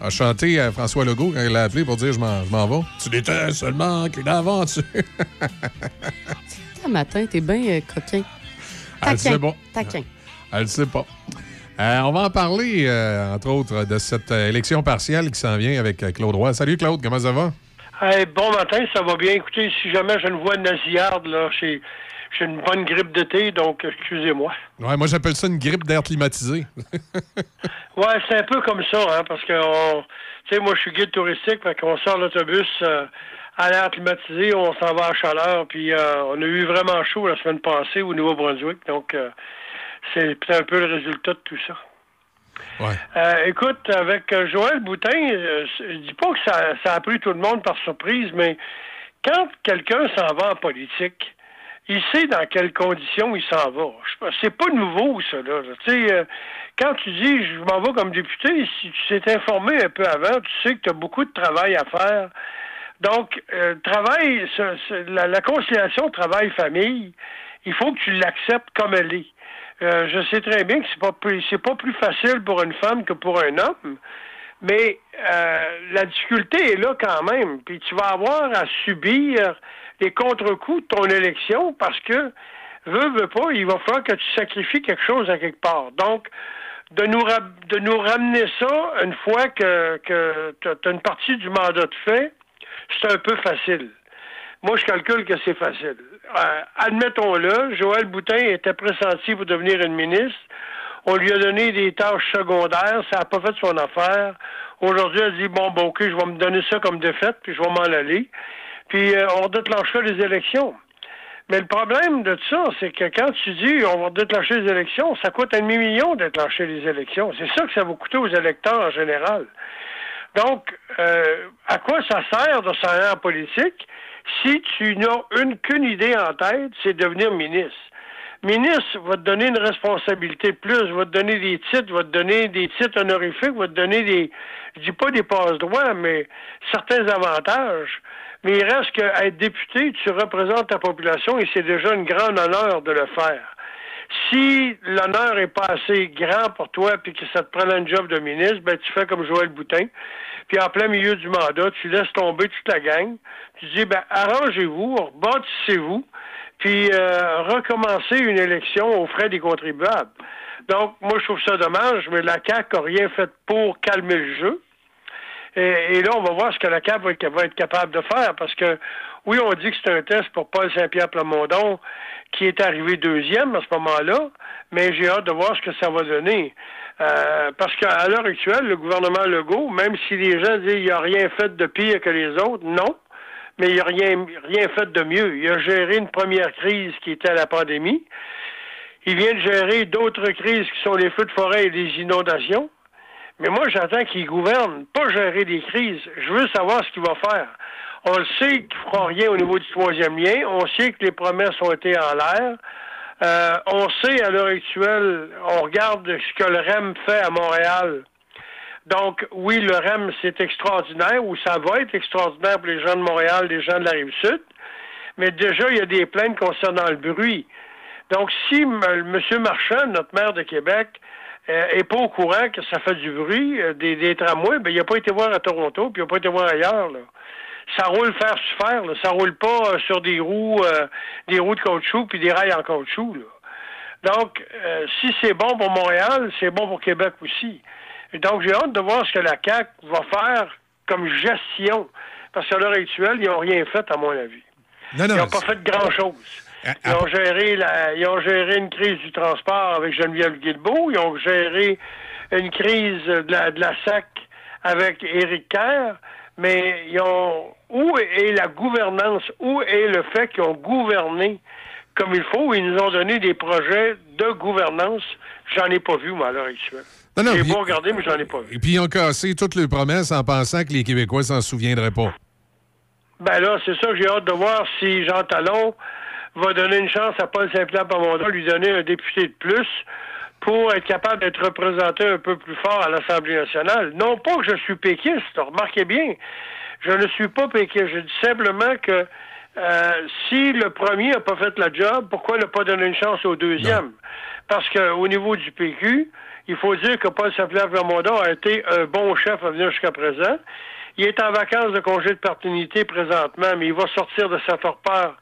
a chanté à François Legault quand il l'a appelé pour dire Je m'en vais. Tu n'étais seulement qu'une aventure. Ce matin, t'es bien euh, coquin. Elle sait pas. Taquin. Elle sait pas. Euh, on va en parler, euh, entre autres, de cette euh, élection partielle qui s'en vient avec euh, Claude Roy. Salut Claude, comment ça va? Hey, bon matin, ça va bien. Écoutez, si jamais j'ai une voix nasillarde, là, j'ai j'ai une bonne grippe d'été, donc excusez-moi. Ouais, moi j'appelle ça une grippe d'air climatisé. Ouais, c'est un peu comme ça, hein, parce que, on- tu sais, moi, je suis guide touristique, fait qu'on sort l'autobus euh, à l'air climatisé, on s'en va à chaleur, puis euh, on a eu vraiment chaud la semaine passée au Nouveau-Brunswick, donc euh, c'est un peu le résultat de tout ça. Euh, écoute, avec euh, Joël Boutin, euh, je dis pas que ça, a pris tout le monde par surprise, mais quand quelqu'un s'en va en politique, il sait dans quelles conditions il s'en va. C'est pas nouveau, ça, là. Tu sais, quand tu dis je m'en vais comme député, si tu t'es informé un peu avant, tu sais que tu as beaucoup de travail à faire. Donc, travail, la conciliation travail-famille, il faut que tu l'acceptes comme elle est. Euh, je sais très bien que c'est pas plus, c'est pas plus facile pour une femme que pour un homme, mais euh, la difficulté est là quand même. Puis tu vas avoir à subir les contre-coups de ton élection parce que veux, veux pas, il va falloir que tu sacrifies quelque chose à quelque part. Donc, de nous, de nous ramener ça une fois que, que as une partie du mandat de fait, c'est un peu facile. Moi, je calcule que c'est facile. Euh, Admettons-le, Joël Boutin était pressenti pour devenir une ministre. On lui a donné des tâches secondaires, ça n'a pas fait son affaire. Aujourd'hui, elle dit bon, bon, ok, je vais me donner ça comme défaite, puis je vais m'en aller. Puis euh, on déclenchera les élections. Mais le problème de ça, c'est que quand tu dis on va déclencher les élections, ça coûte un demi-million de déclencher les élections. C'est ça que ça va coûter aux électeurs en général. Donc, euh, à quoi ça sert de s'en en politique? Si tu n'as une qu'une idée en tête, c'est devenir ministre? Ministre va te donner une responsabilité plus, va te donner des titres, va te donner des titres honorifiques, va te donner des, je dis pas des passe-droits, mais certains avantages. Mais il reste qu'à être député, tu représentes ta population et c'est déjà un grand honneur de le faire. Si l'honneur est pas assez grand pour toi puis que ça te prend un job de ministre, ben tu fais comme Joël Boutin. Puis en plein milieu du mandat, tu laisses tomber toute la gang. Tu dis ben arrangez-vous, rebâtissez-vous, puis euh, recommencez une élection aux frais des contribuables. Donc moi je trouve ça dommage, mais la CAQ n'a rien fait pour calmer le jeu. Et, là, on va voir ce que la CAP va va être capable de faire, parce que oui, on dit que c'est un test pour Paul Saint-Pierre Plamondon, qui est arrivé deuxième à ce moment-là, mais j'ai hâte de voir ce que ça va donner. Euh, parce qu'à l'heure actuelle, le gouvernement Legault, même si les gens disent qu'il n'a rien fait de pire que les autres, non, mais il n'a rien, rien fait de mieux. Il a géré une première crise qui était la pandémie. Il vient de gérer d'autres crises qui sont les feux de forêt et les inondations. Mais moi, j'attends qu'il gouverne, pas gérer des crises. Je veux savoir ce qu'il va faire. On le sait qu'il ne fera rien au niveau du troisième lien. On sait que les promesses ont été en l'air. Euh, on sait à l'heure actuelle, on regarde ce que le REM fait à Montréal. Donc, oui, le REM, c'est extraordinaire, ou ça va être extraordinaire pour les gens de Montréal, les gens de la Rive-Sud. Mais déjà, il y a des plaintes concernant le bruit. Donc, si M. Marchand, notre maire de Québec, euh, est pas au courant que ça fait du bruit, euh, des, des tramways, ben, il n'a pas été voir à Toronto, puis il n'a pas été voir ailleurs. Là. Ça roule faire sur fer, là. ça roule pas euh, sur des roues, euh, des roues de caoutchouc puis des rails en caoutchouc. Là. Donc, euh, si c'est bon pour Montréal, c'est bon pour Québec aussi. Et donc, j'ai hâte de voir ce que la CAQ va faire comme gestion. Parce qu'à l'heure actuelle, ils n'ont rien fait, à mon avis. Non, non, ils n'ont pas fait grand-chose. Ils ont, géré la, ils ont géré une crise du transport avec Geneviève Guilbeault. Ils ont géré une crise de la, de la SAC avec Éric Kerr. Mais ils ont, où est la gouvernance? Où est le fait qu'ils ont gouverné comme il faut? Ils nous ont donné des projets de gouvernance. J'en ai pas vu, moi, à l'heure actuelle. Non, non, J'ai beau regarder, mais j'en ai pas vu. Et puis, ils ont cassé toutes les promesses en pensant que les Québécois s'en souviendraient pas. Ben là, c'est ça que j'ai hâte de voir si Jean Talon va donner une chance à Paul Saint-Pierre Plamondon, lui donner un député de plus pour être capable d'être représenté un peu plus fort à l'Assemblée nationale. Non pas que je suis péquiste, remarquez bien. Je ne suis pas péquiste. Je dis simplement que euh, si le premier n'a pas fait la job, pourquoi ne pas donner une chance au deuxième? Parce qu'au niveau du PQ, il faut dire que Paul Saint-Pierre Vermondon a été un bon chef à venir jusqu'à présent. Il est en vacances de congé de paternité présentement, mais il va sortir de sa torpeur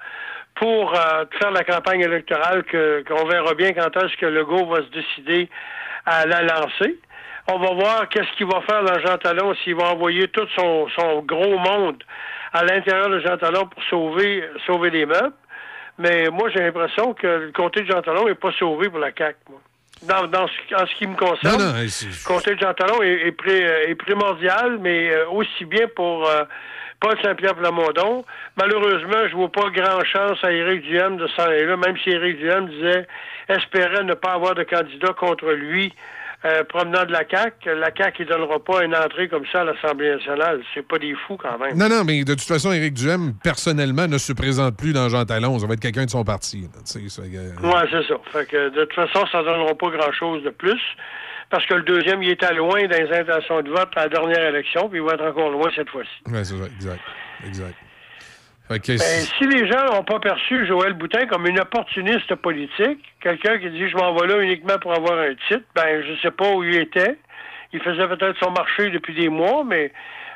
pour euh, faire la campagne électorale que qu'on verra bien quand est-ce que Legault va se décider à la lancer. On va voir qu'est-ce qu'il va faire dans Jean Talon, s'il va envoyer tout son, son gros monde à l'intérieur de Jean Talon pour sauver, sauver les meubles. Mais moi, j'ai l'impression que le comté de Jean Talon n'est pas sauvé pour la CAQ. Moi. Dans, dans ce, en ce qui me concerne, Non, non, c'est- le comté de Jean Talon est, est pré- est primordial, mais euh, aussi bien pour euh, Paul Saint-Pierre Plamondon. Malheureusement, je vois pas grand chance à Éric Duhem de s'en aller là, même si Éric Duhem disait espérait ne pas avoir de candidat contre lui euh, provenant de la CAQ. La CAQ, il donnera pas une entrée comme ça à l'Assemblée nationale. C'est pas des fous quand même. Non, non, mais de toute façon, Éric Duhem, personnellement, ne se présente plus dans Jean Talon. Ça va être quelqu'un de son parti. euh, Oui, c'est ça. Fait que de toute façon, ça ne donnera pas grand-chose de plus. Parce que le deuxième, il était loin dans les intentions de vote à la dernière élection, puis il va être encore loin cette fois-ci. ouais, c'est ça, exact. Exact. Ben, si les gens n'ont pas perçu Joël Boutin comme une opportuniste politique, quelqu'un qui dit je m'en vais là uniquement pour avoir un titre, ben je sais pas où il était. Il faisait peut-être son marché depuis des mois, mais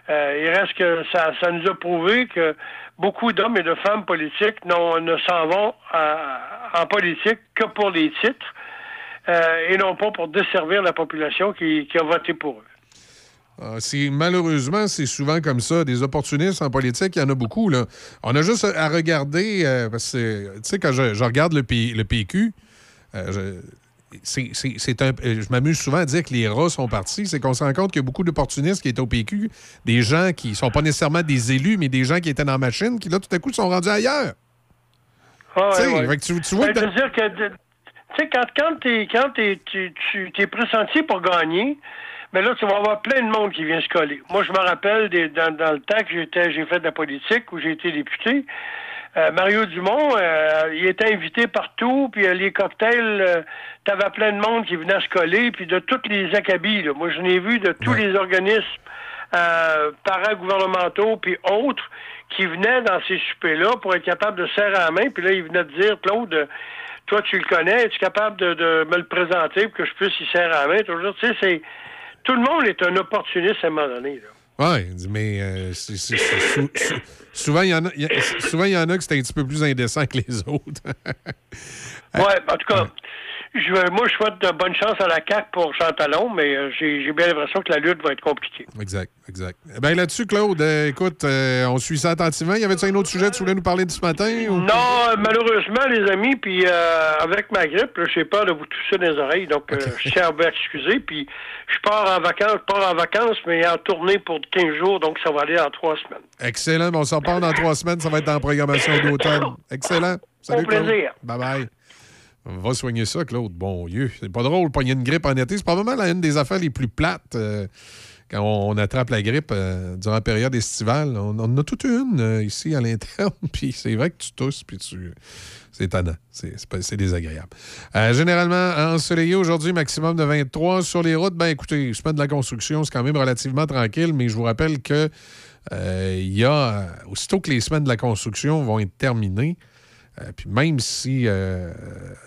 euh, il reste que ça, ça nous a prouvé que beaucoup d'hommes et de femmes politiques ne s'en vont à- en politique que pour les titres euh, et non pas pour desservir la population qui, qui a voté pour eux. Ah, c'est- malheureusement, c'est souvent comme ça. Des opportunistes en politique, il y en a beaucoup. Là. On a juste à regarder, euh, parce que, tu sais, quand je, je regarde le, P- le PQ, euh, je, c'est- un- euh, je m'amuse souvent à dire que les rats sont partis. C'est qu'on se rend compte qu'il y a beaucoup d'opportunistes qui étaient au PQ, des gens qui sont pas nécessairement des élus, mais des gens qui étaient dans la machine, qui là, tout à coup, sont rendus ailleurs. Ah, ouais, ouais. fait que tu- tu vois Ben, que je dans- veux dire que, de- tu sais, quand, quand, t'es, quand t'es, tu, tu es pressenti pour gagner, mais là, tu vas avoir plein de monde qui vient se coller. Moi, je me rappelle des- dans, dans le temps que j'étais, j'ai fait de la politique, où j'ai été député, euh, Mario Dumont, euh, il était invité partout, puis euh, les cocktails, t'avais plein de monde qui venait se coller, puis de toutes les acabits. là. Moi, je n'ai vu de tous les organismes euh, paragouvernementaux, puis autres, qui venaient dans ces soupers-là pour être capable de serrer la main, puis là, il venait de dire, Claude, toi, tu le connais, es-tu capable de, de me le présenter pour que je puisse y serrer la main? Toujours, tu sais, c'est... Tout le monde est un opportuniste à un moment donné. Là. Oui, mais euh, c'est- c'est- c'est sou- sou- souvent, il y en a, il y a- souvent, il y en a que c'est un petit peu plus indécent que les autres. Ouais, en tout cas, je, moi, je souhaite de bonne chance à la CAQ pour Chantalon, mais euh, j'ai bien l'impression que la lutte va être compliquée. exact, exact. Ben là-dessus, Claude, euh, écoute, euh, on suit ça attentivement. Y avait-tu un autre sujet que tu voulais nous parler de ce matin? ou- Non, malheureusement, les amis, puis euh, avec ma grippe, j'ai peur de vous tousser dans les oreilles, donc euh, je tiens à vous excuser. Puis je pars en vacances, je pars en vacances, mais en tournée pour 15 jours, donc ça va aller en trois semaines. Excellent. On s'en reparle dans trois semaines. Ça va être dans la programmation d'automne. Excellent. Salut, Au plaisir. Claude. Bye-bye. Va soigner ça, Claude. Bon Dieu. C'est pas drôle, pogner une grippe en été. C'est probablement l'une des affaires les plus plates euh, quand on attrape la grippe euh, durant la période estivale. On, en a toute une euh, ici à l'interne. Puis c'est vrai que tu tousses, puis tu. C'est étonnant. C'est désagréable. Généralement, ensoleillé aujourd'hui, maximum de 23. Sur les routes, ben écoutez, semaine de la construction, c'est quand même relativement tranquille, mais je vous rappelle que il y a, aussitôt que les semaines de la construction vont être terminées, euh, puis même si euh,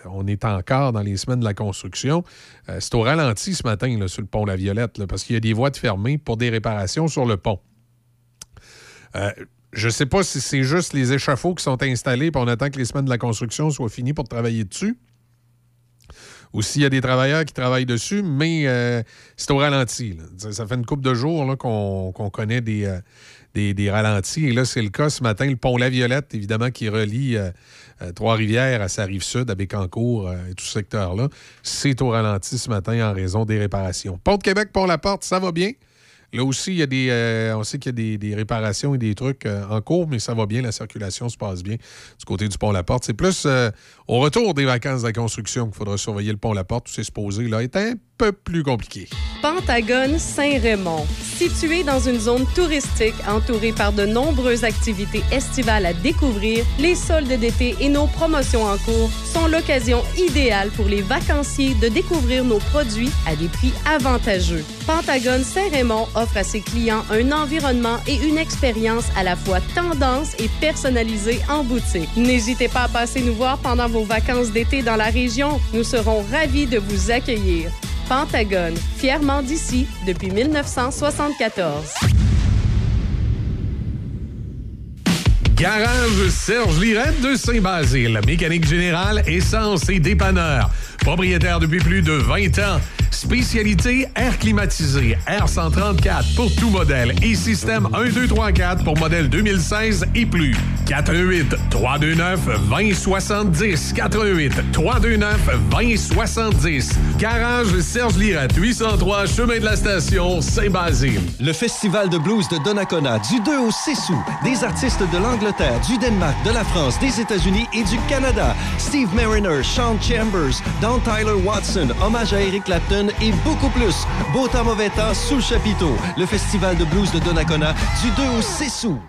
on est encore dans les semaines de la construction, euh, c'est au ralenti ce matin sur le pont La Violette, parce qu'il y a des voies de fermées pour des réparations sur le pont. Euh, je ne sais pas si c'est juste les échafauds qui sont installés puis on attend que les semaines de la construction soient finies pour travailler dessus. Ou s'il y a des travailleurs qui travaillent dessus, mais euh, c'est au ralenti. Ça, fait une couple de jours qu'on connaît des, euh, des, ralentis. Et là, c'est le cas ce matin. Le pont La Violette, évidemment, qui relie euh, euh, Trois-Rivières à sa rive sud, à Bécancour euh, et tout ce secteur-là, c'est au ralenti ce matin en raison des réparations. Pont de Québec, Pont La Porte, ça va bien. Là aussi, il y a des, on sait qu'il y a des, réparations et des trucs en cours, mais ça va bien, la circulation se passe bien du côté du pont La Porte. C'est plus au retour des vacances de la construction qu'il faudra surveiller le pont La Porte. Tout c'est supposé là est un peu plus compliqué. Pentagone Saint-Raymond. Situé dans une zone touristique entourée par de nombreuses activités estivales à découvrir, les soldes d'été et nos promotions en cours sont l'occasion idéale pour les vacanciers de découvrir nos produits à des prix avantageux. Pentagone Saint-Raymond offre à ses clients un environnement et une expérience à la fois tendance et personnalisée en boutique. N'hésitez pas à passer nous voir pendant vos vacances d'été dans la région. Nous serons ravis de vous accueillir. Pentagone, fièrement d'ici depuis 1974. Garage Serge Lirette de Saint-Basile. Mécanique générale, essence et dépanneur. Propriétaire depuis plus de 20 ans. Spécialité air climatisé, R134 pour tout modèle et système 1234 pour modèle 2016 et plus. 418 329 2070 418 329 2070 Garage Serge Lirette 803 chemin de la station Saint-Basile. Le Festival de blues de Donnacona du 2 au 6 août. Des artistes de l'Angleterre, du Danemark, de la France, des États-Unis et du Canada. Steve Mariner, Sean Chambers, Don Tyler Watson, hommage à Eric Clapton et beaucoup plus. Beau temps, mauvais temps, sous le chapiteau. Le Festival de blues de Donnacona du 2 au 6 août.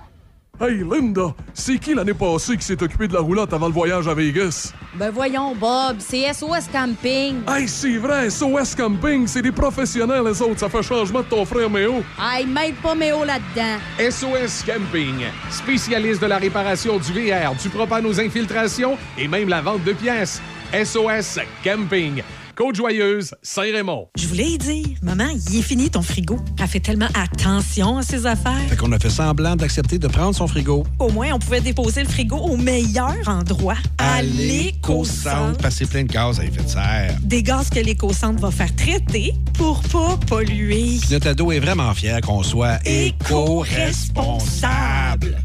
Hey Linda, c'est qui l'année passée qui s'est occupé de la roulotte avant le voyage à Vegas? Ben voyons, Bob, c'est SOS Camping. Hey, c'est vrai, SOS Camping, c'est des professionnels, les autres. Ça fait changement de ton frère Méo. Hey, mêle pas Méo là-dedans. SOS Camping, spécialiste de la réparation du VR, du propane aux infiltrations et même la vente de pièces. SOS Camping. Côte-Joyeuse, Saint-Raymond. Je voulais y dire, maman, il est fini ton frigo. Elle fait tellement attention à ses affaires. Fait qu'on a fait semblant d'accepter de prendre son frigo. Au moins, on pouvait déposer le frigo au meilleur endroit, à l'éco-centre. Passer plein de gaz à effet de serre. Des gaz que l'éco-centre va faire traiter pour pas polluer. Puis notre ado est vraiment fier qu'on soit éco-responsable.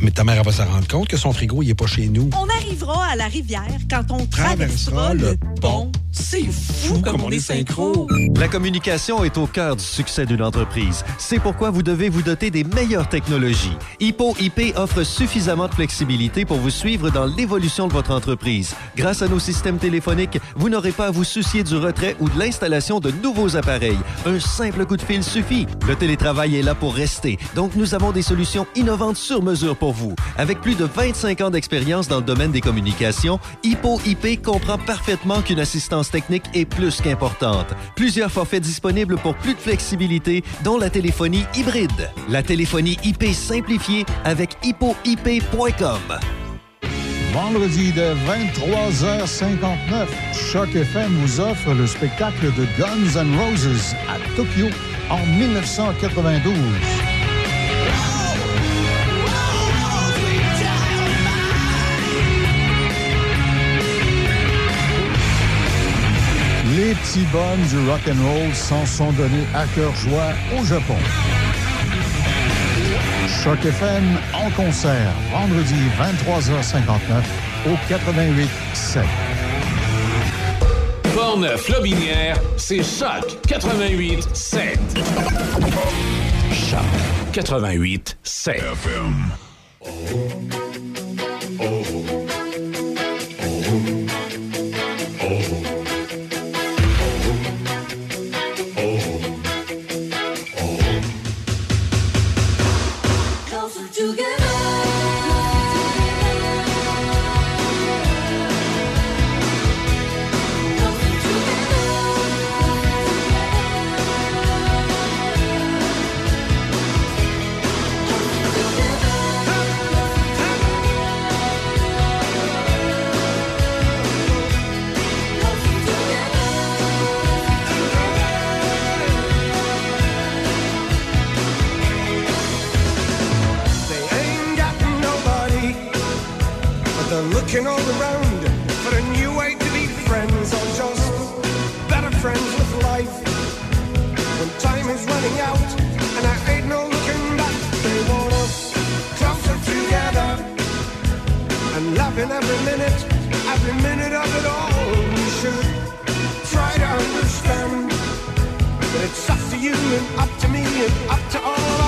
Mais ta mère elle va se rendre compte que son frigo, il est pas chez nous. On arrivera à la rivière quand on traversera le pont. C'est fou comme on est synchro. La communication est au cœur du succès d'une entreprise. C'est pourquoi vous devez vous doter des meilleures technologies. Hippo IP offre suffisamment de flexibilité pour vous suivre dans l'évolution de votre entreprise. Grâce à nos systèmes téléphoniques, vous n'aurez pas à vous soucier du retrait ou de l'installation de nouveaux appareils. Un simple coup de fil suffit. Le télétravail est là pour rester. Donc, nous avons des solutions innovantes sur mesure pour Avec plus de 25 ans d'expérience dans le domaine des communications, Hippo IP comprend parfaitement qu'une assistance technique est plus qu'importante. Plusieurs forfaits disponibles pour plus de flexibilité, dont la téléphonie hybride. La téléphonie IP simplifiée avec hippoip.com. Vendredi de 23h59, Choc FM vous offre le spectacle de Guns Roses à Tokyo en 1992. Les petits bonnes du rock and roll s'en sont donnés à cœur joie au Japon. Choc FM en concert, vendredi 23h59 au 88 7. Portneuf, Lobinière, c'est Choc 88 7. Choc 88 7. Closer loving every minute, every minute of it all. We should try to understand that it's up to you and up to me and up to all of us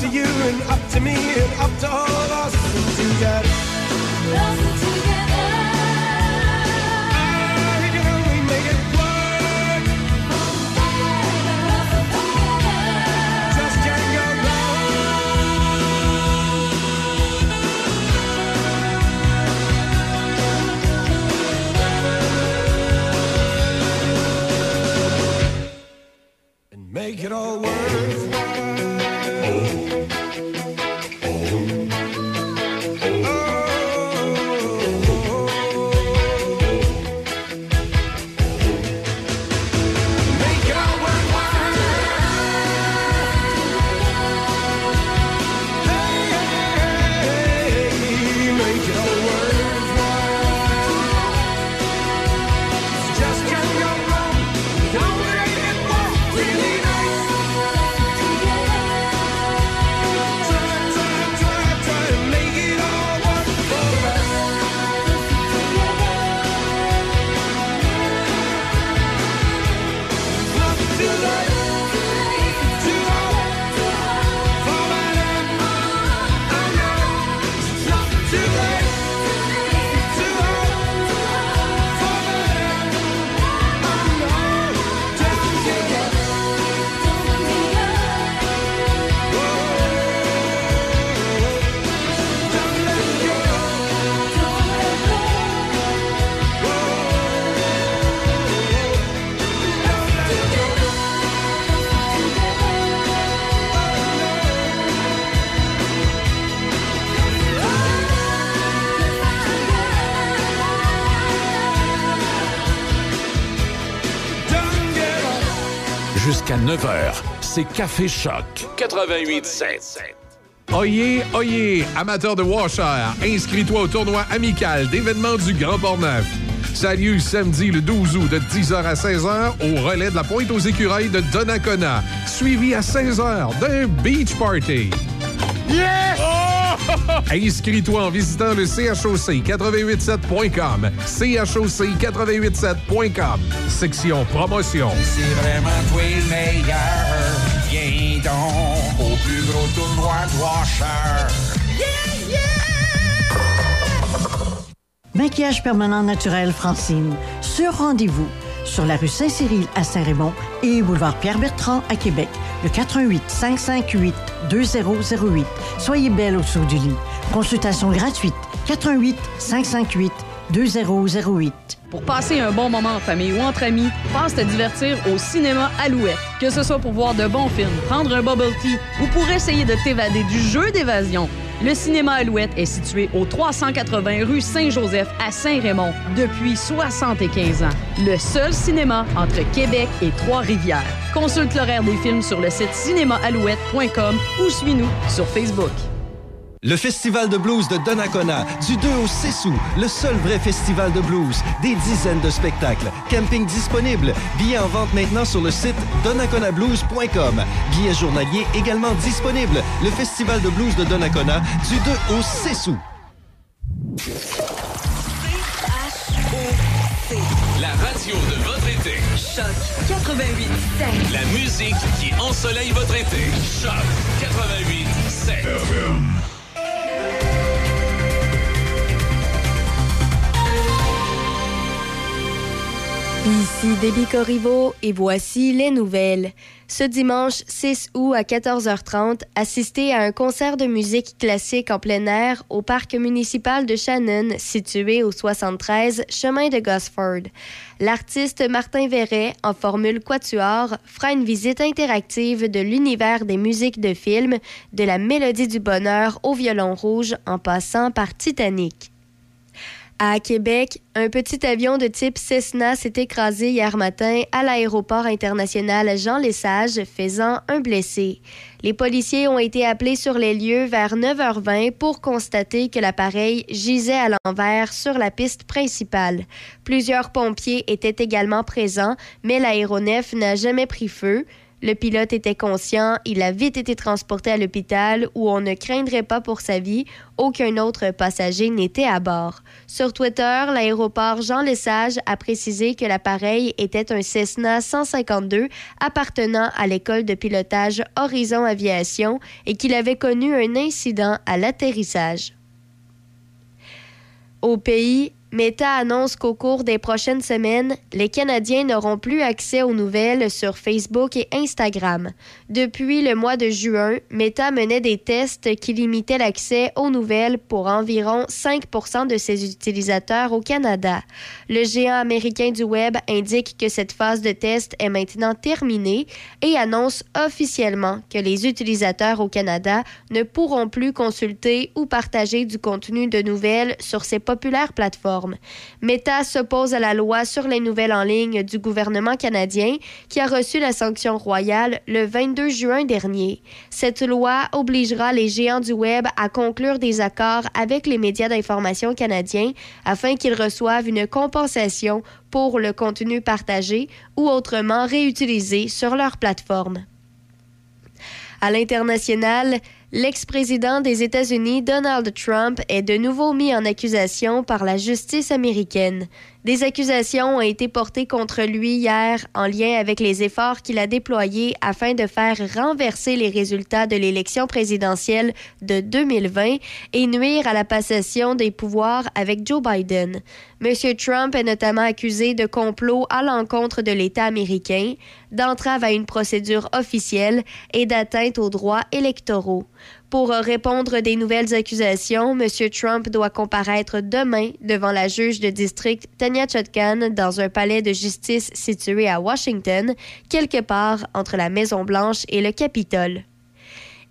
to see that up to you and up to me and up to all of us together. Ah, we can only make it work. Just can't go and make it all Make 9h, c'est Café Choc 88.7. Oyez, oyez, amateur de washer, inscris-toi au tournoi amical d'événements du Grand Port-Neuf. Ça a lieu samedi le 12 août de 10h à 16h au relais de la Pointe aux Écureuils de Donnacona, suivi à 16h d'un beach party. Yes! Inscris-toi en visitant le choc887.com. choc887.com. Section promotion. C'est vraiment toi le meilleur. Viens donc au plus gros tournoi de washer. Maquillage permanent naturel Francine. Sur rendez-vous. Sur la rue Saint-Cyril à Saint-Raymond et boulevard Pierre-Bertrand à Québec. Le 88 558 2008. Soyez belle au du lit. Consultation gratuite. 88 558 2008. Pour passer un bon moment en famille ou entre amis, pense te divertir au cinéma Alouette. Que ce soit pour voir de bons films, prendre un bubble tea ou pour essayer de t'évader du jeu d'évasion, le cinéma Alouette est situé au 380 rue Saint-Joseph à Saint-Raymond depuis 75 ans. Le seul cinéma entre Québec et Trois-Rivières. Consulte l'horaire des films sur le site cinémaalouette.com ou suis-nous sur Facebook. Le Festival de blues de Donnacona, du 2 au 6 août, le seul vrai festival de blues. Des dizaines de spectacles, camping disponible, billets en vente maintenant sur le site donnaconablues.com. Billets journaliers également disponibles. Le Festival de blues de Donnacona, du 2 au 6 août. La radio de votre été. Choc 88 La musique qui ensoleille votre été. Choc 88 Ici Déby Corriveau et voici les nouvelles. Ce dimanche 6 août à 14h30, assistez à un concert de musique classique en plein air au parc municipal de Shannon, situé au 73 chemin de Gosford. L'artiste Martin Verret, en formule quatuor, fera une visite interactive de l'univers des musiques de film, de la mélodie du bonheur au violon rouge en passant par Titanic. À Québec, un petit avion de type Cessna s'est écrasé hier matin à l'aéroport international Jean Lesage, faisant un blessé. Les policiers ont été appelés sur les lieux vers 9h20 pour constater que l'appareil gisait à l'envers sur la piste principale. Plusieurs pompiers étaient également présents, mais l'aéronef n'a jamais pris feu. Le pilote était conscient, il a vite été transporté à l'hôpital où on ne craindrait pas pour sa vie. Aucun autre passager n'était à bord. Sur Twitter, l'aéroport Jean Lesage a précisé que l'appareil était un Cessna 152 appartenant à l'école de pilotage Horizon Aviation et qu'il avait connu un incident à l'atterrissage. Au pays, Meta annonce qu'au cours des prochaines semaines, les Canadiens n'auront plus accès aux nouvelles sur Facebook et Instagram. Depuis le mois de juin, Meta menait des tests qui limitaient l'accès aux nouvelles pour environ 5% de ses utilisateurs au Canada. Le géant américain du Web indique que cette phase de test est maintenant terminée et annonce officiellement que les utilisateurs au Canada ne pourront plus consulter ou partager du contenu de nouvelles sur ces populaires plateformes. Meta s'oppose à la loi sur les nouvelles en ligne du gouvernement canadien qui a reçu la sanction royale le 22 juin dernier. Cette loi obligera les géants du Web à conclure des accords avec les médias d'information canadiens afin qu'ils reçoivent une compensation pour le contenu partagé ou autrement réutilisé sur leur plateforme. À l'international, l'ex-président des États-Unis, Donald Trump, est de nouveau mis en accusation par la justice américaine. Des accusations ont été portées contre lui hier en lien avec les efforts qu'il a déployés afin de faire renverser les résultats de l'élection présidentielle de 2020 et nuire à la passation des pouvoirs avec Joe Biden. M. Trump est notamment accusé de complot à l'encontre de l'État américain, d'entrave à une procédure officielle et d'atteinte aux droits électoraux. Pour répondre des nouvelles accusations, M. Trump doit comparaître demain devant la juge de district Tanya Chutkan dans un palais de justice situé à Washington, quelque part entre la Maison-Blanche et le Capitole.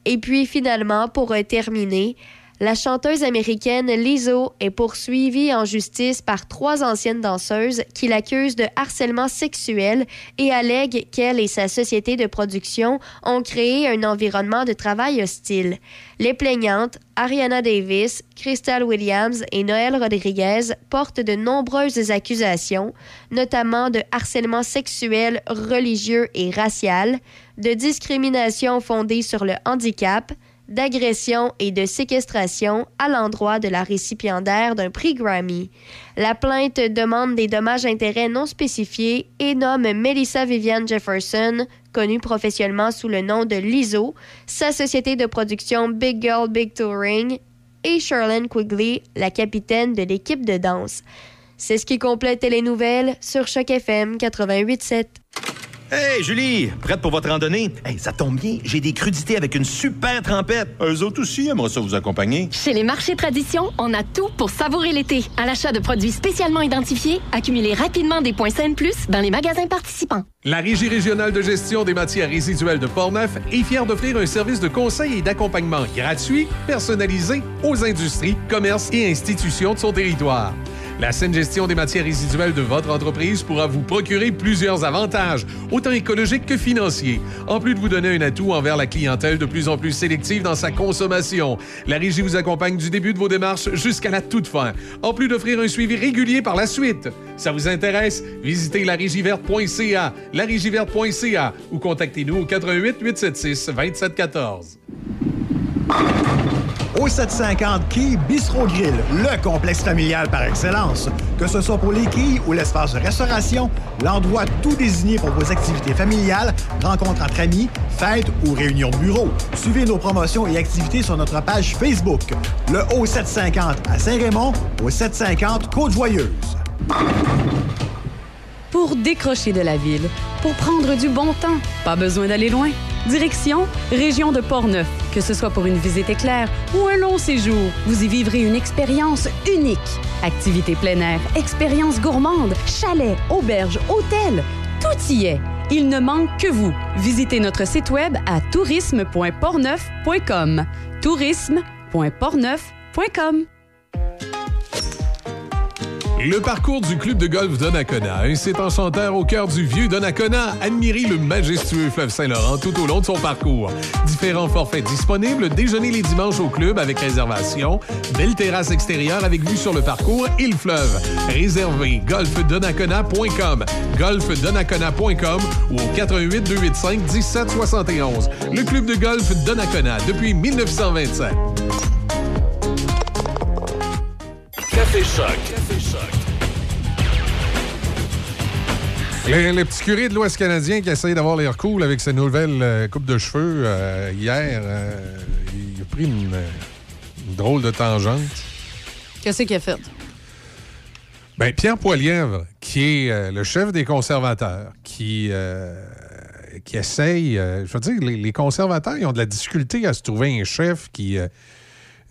Et puis finalement, pour terminer, la chanteuse américaine Lizzo est poursuivie en justice par trois anciennes danseuses qui l'accusent de harcèlement sexuel et allèguent qu'elle et sa société de production ont créé un environnement de travail hostile. Les plaignantes, Ariana Davis, Crystal Williams et Noël Rodriguez, portent de nombreuses accusations, notamment de harcèlement sexuel, religieux et racial, de discrimination fondée sur le handicap, d'agression et de séquestration à l'endroit de la récipiendaire d'un prix Grammy. La plainte demande des dommages-intérêts non spécifiés et nomme Melissa Vivian Jefferson, connue professionnellement sous le nom de Lizzo, sa société de production Big Girl Big Touring, et Charlene Quigley, la capitaine de l'équipe de danse. C'est ce qui complète les nouvelles sur Choc FM 88.7. Hey, Julie, prête pour votre randonnée? Hey, ça tombe bien, j'ai des crudités avec une super trempette. Eux autres aussi aimeraient ça vous accompagner. Chez les marchés Tradition, on a tout pour savourer l'été. À l'achat de produits spécialement identifiés, accumulez rapidement des points SAIN Plus dans les magasins participants. La Régie régionale de gestion des matières résiduelles de Portneuf est fière d'offrir un service de conseil et d'accompagnement gratuit, personnalisé aux industries, commerces et institutions de son territoire. La saine gestion des matières résiduelles de votre entreprise pourra vous procurer plusieurs avantages, autant écologiques que financiers, en plus de vous donner un atout envers la clientèle de plus en plus sélective dans sa consommation. La Régie vous accompagne du début de vos démarches jusqu'à la toute fin, en plus d'offrir un suivi régulier par la suite. Ça vous intéresse? Visitez larégiverte.ca, larégiverte.ca ou contactez-nous au 88 876 2714. Au 750 Quai Bistro Grill, le complexe familial par excellence. Que ce soit pour les quilles ou l'espace de restauration, l'endroit tout désigné pour vos activités familiales, rencontres entre amis, fêtes ou réunions de bureau. Suivez nos promotions et activités sur notre page Facebook. Le O750 à Saint-Raymond, au 750 Côte-Joyeuse. Pour décrocher de la ville, pour prendre du bon temps, pas besoin d'aller loin. Direction Région de Portneuf. Que ce soit pour une visite éclair ou un long séjour, vous y vivrez une expérience unique. Activités plein air, expériences gourmandes, chalets, auberges, hôtels, tout y est. Il ne manque que vous. Visitez notre site web à tourisme.portneuf.com. Tourisme.portneuf.com. Le parcours du club de golf Donnacona, un site enchanteur au cœur du vieux Donnacona. Admirez le majestueux fleuve Saint-Laurent tout au long de son parcours. Différents forfaits disponibles, déjeuner les dimanches au club avec réservation, belle terrasse extérieure avec vue sur le parcours et le fleuve. Réservez golfdonnacona.com, golfdonnacona.com ou au 88 285 1771. Le club de golf Donnacona depuis 1925. Café Choc. Café Choc. Les, les petits curés de l'Ouest canadien qui essayent d'avoir l'air cool avec sa nouvelle euh, coupe de cheveux, euh, hier, euh, il a pris une, une drôle de tangente. Qu'est-ce qu'il a fait? Ben, Pierre Poilièvre, qui est euh, le chef des conservateurs, qui, euh, qui essaye. euh, je veux dire, les, les conservateurs, ils ont de la difficulté à se trouver un chef qui.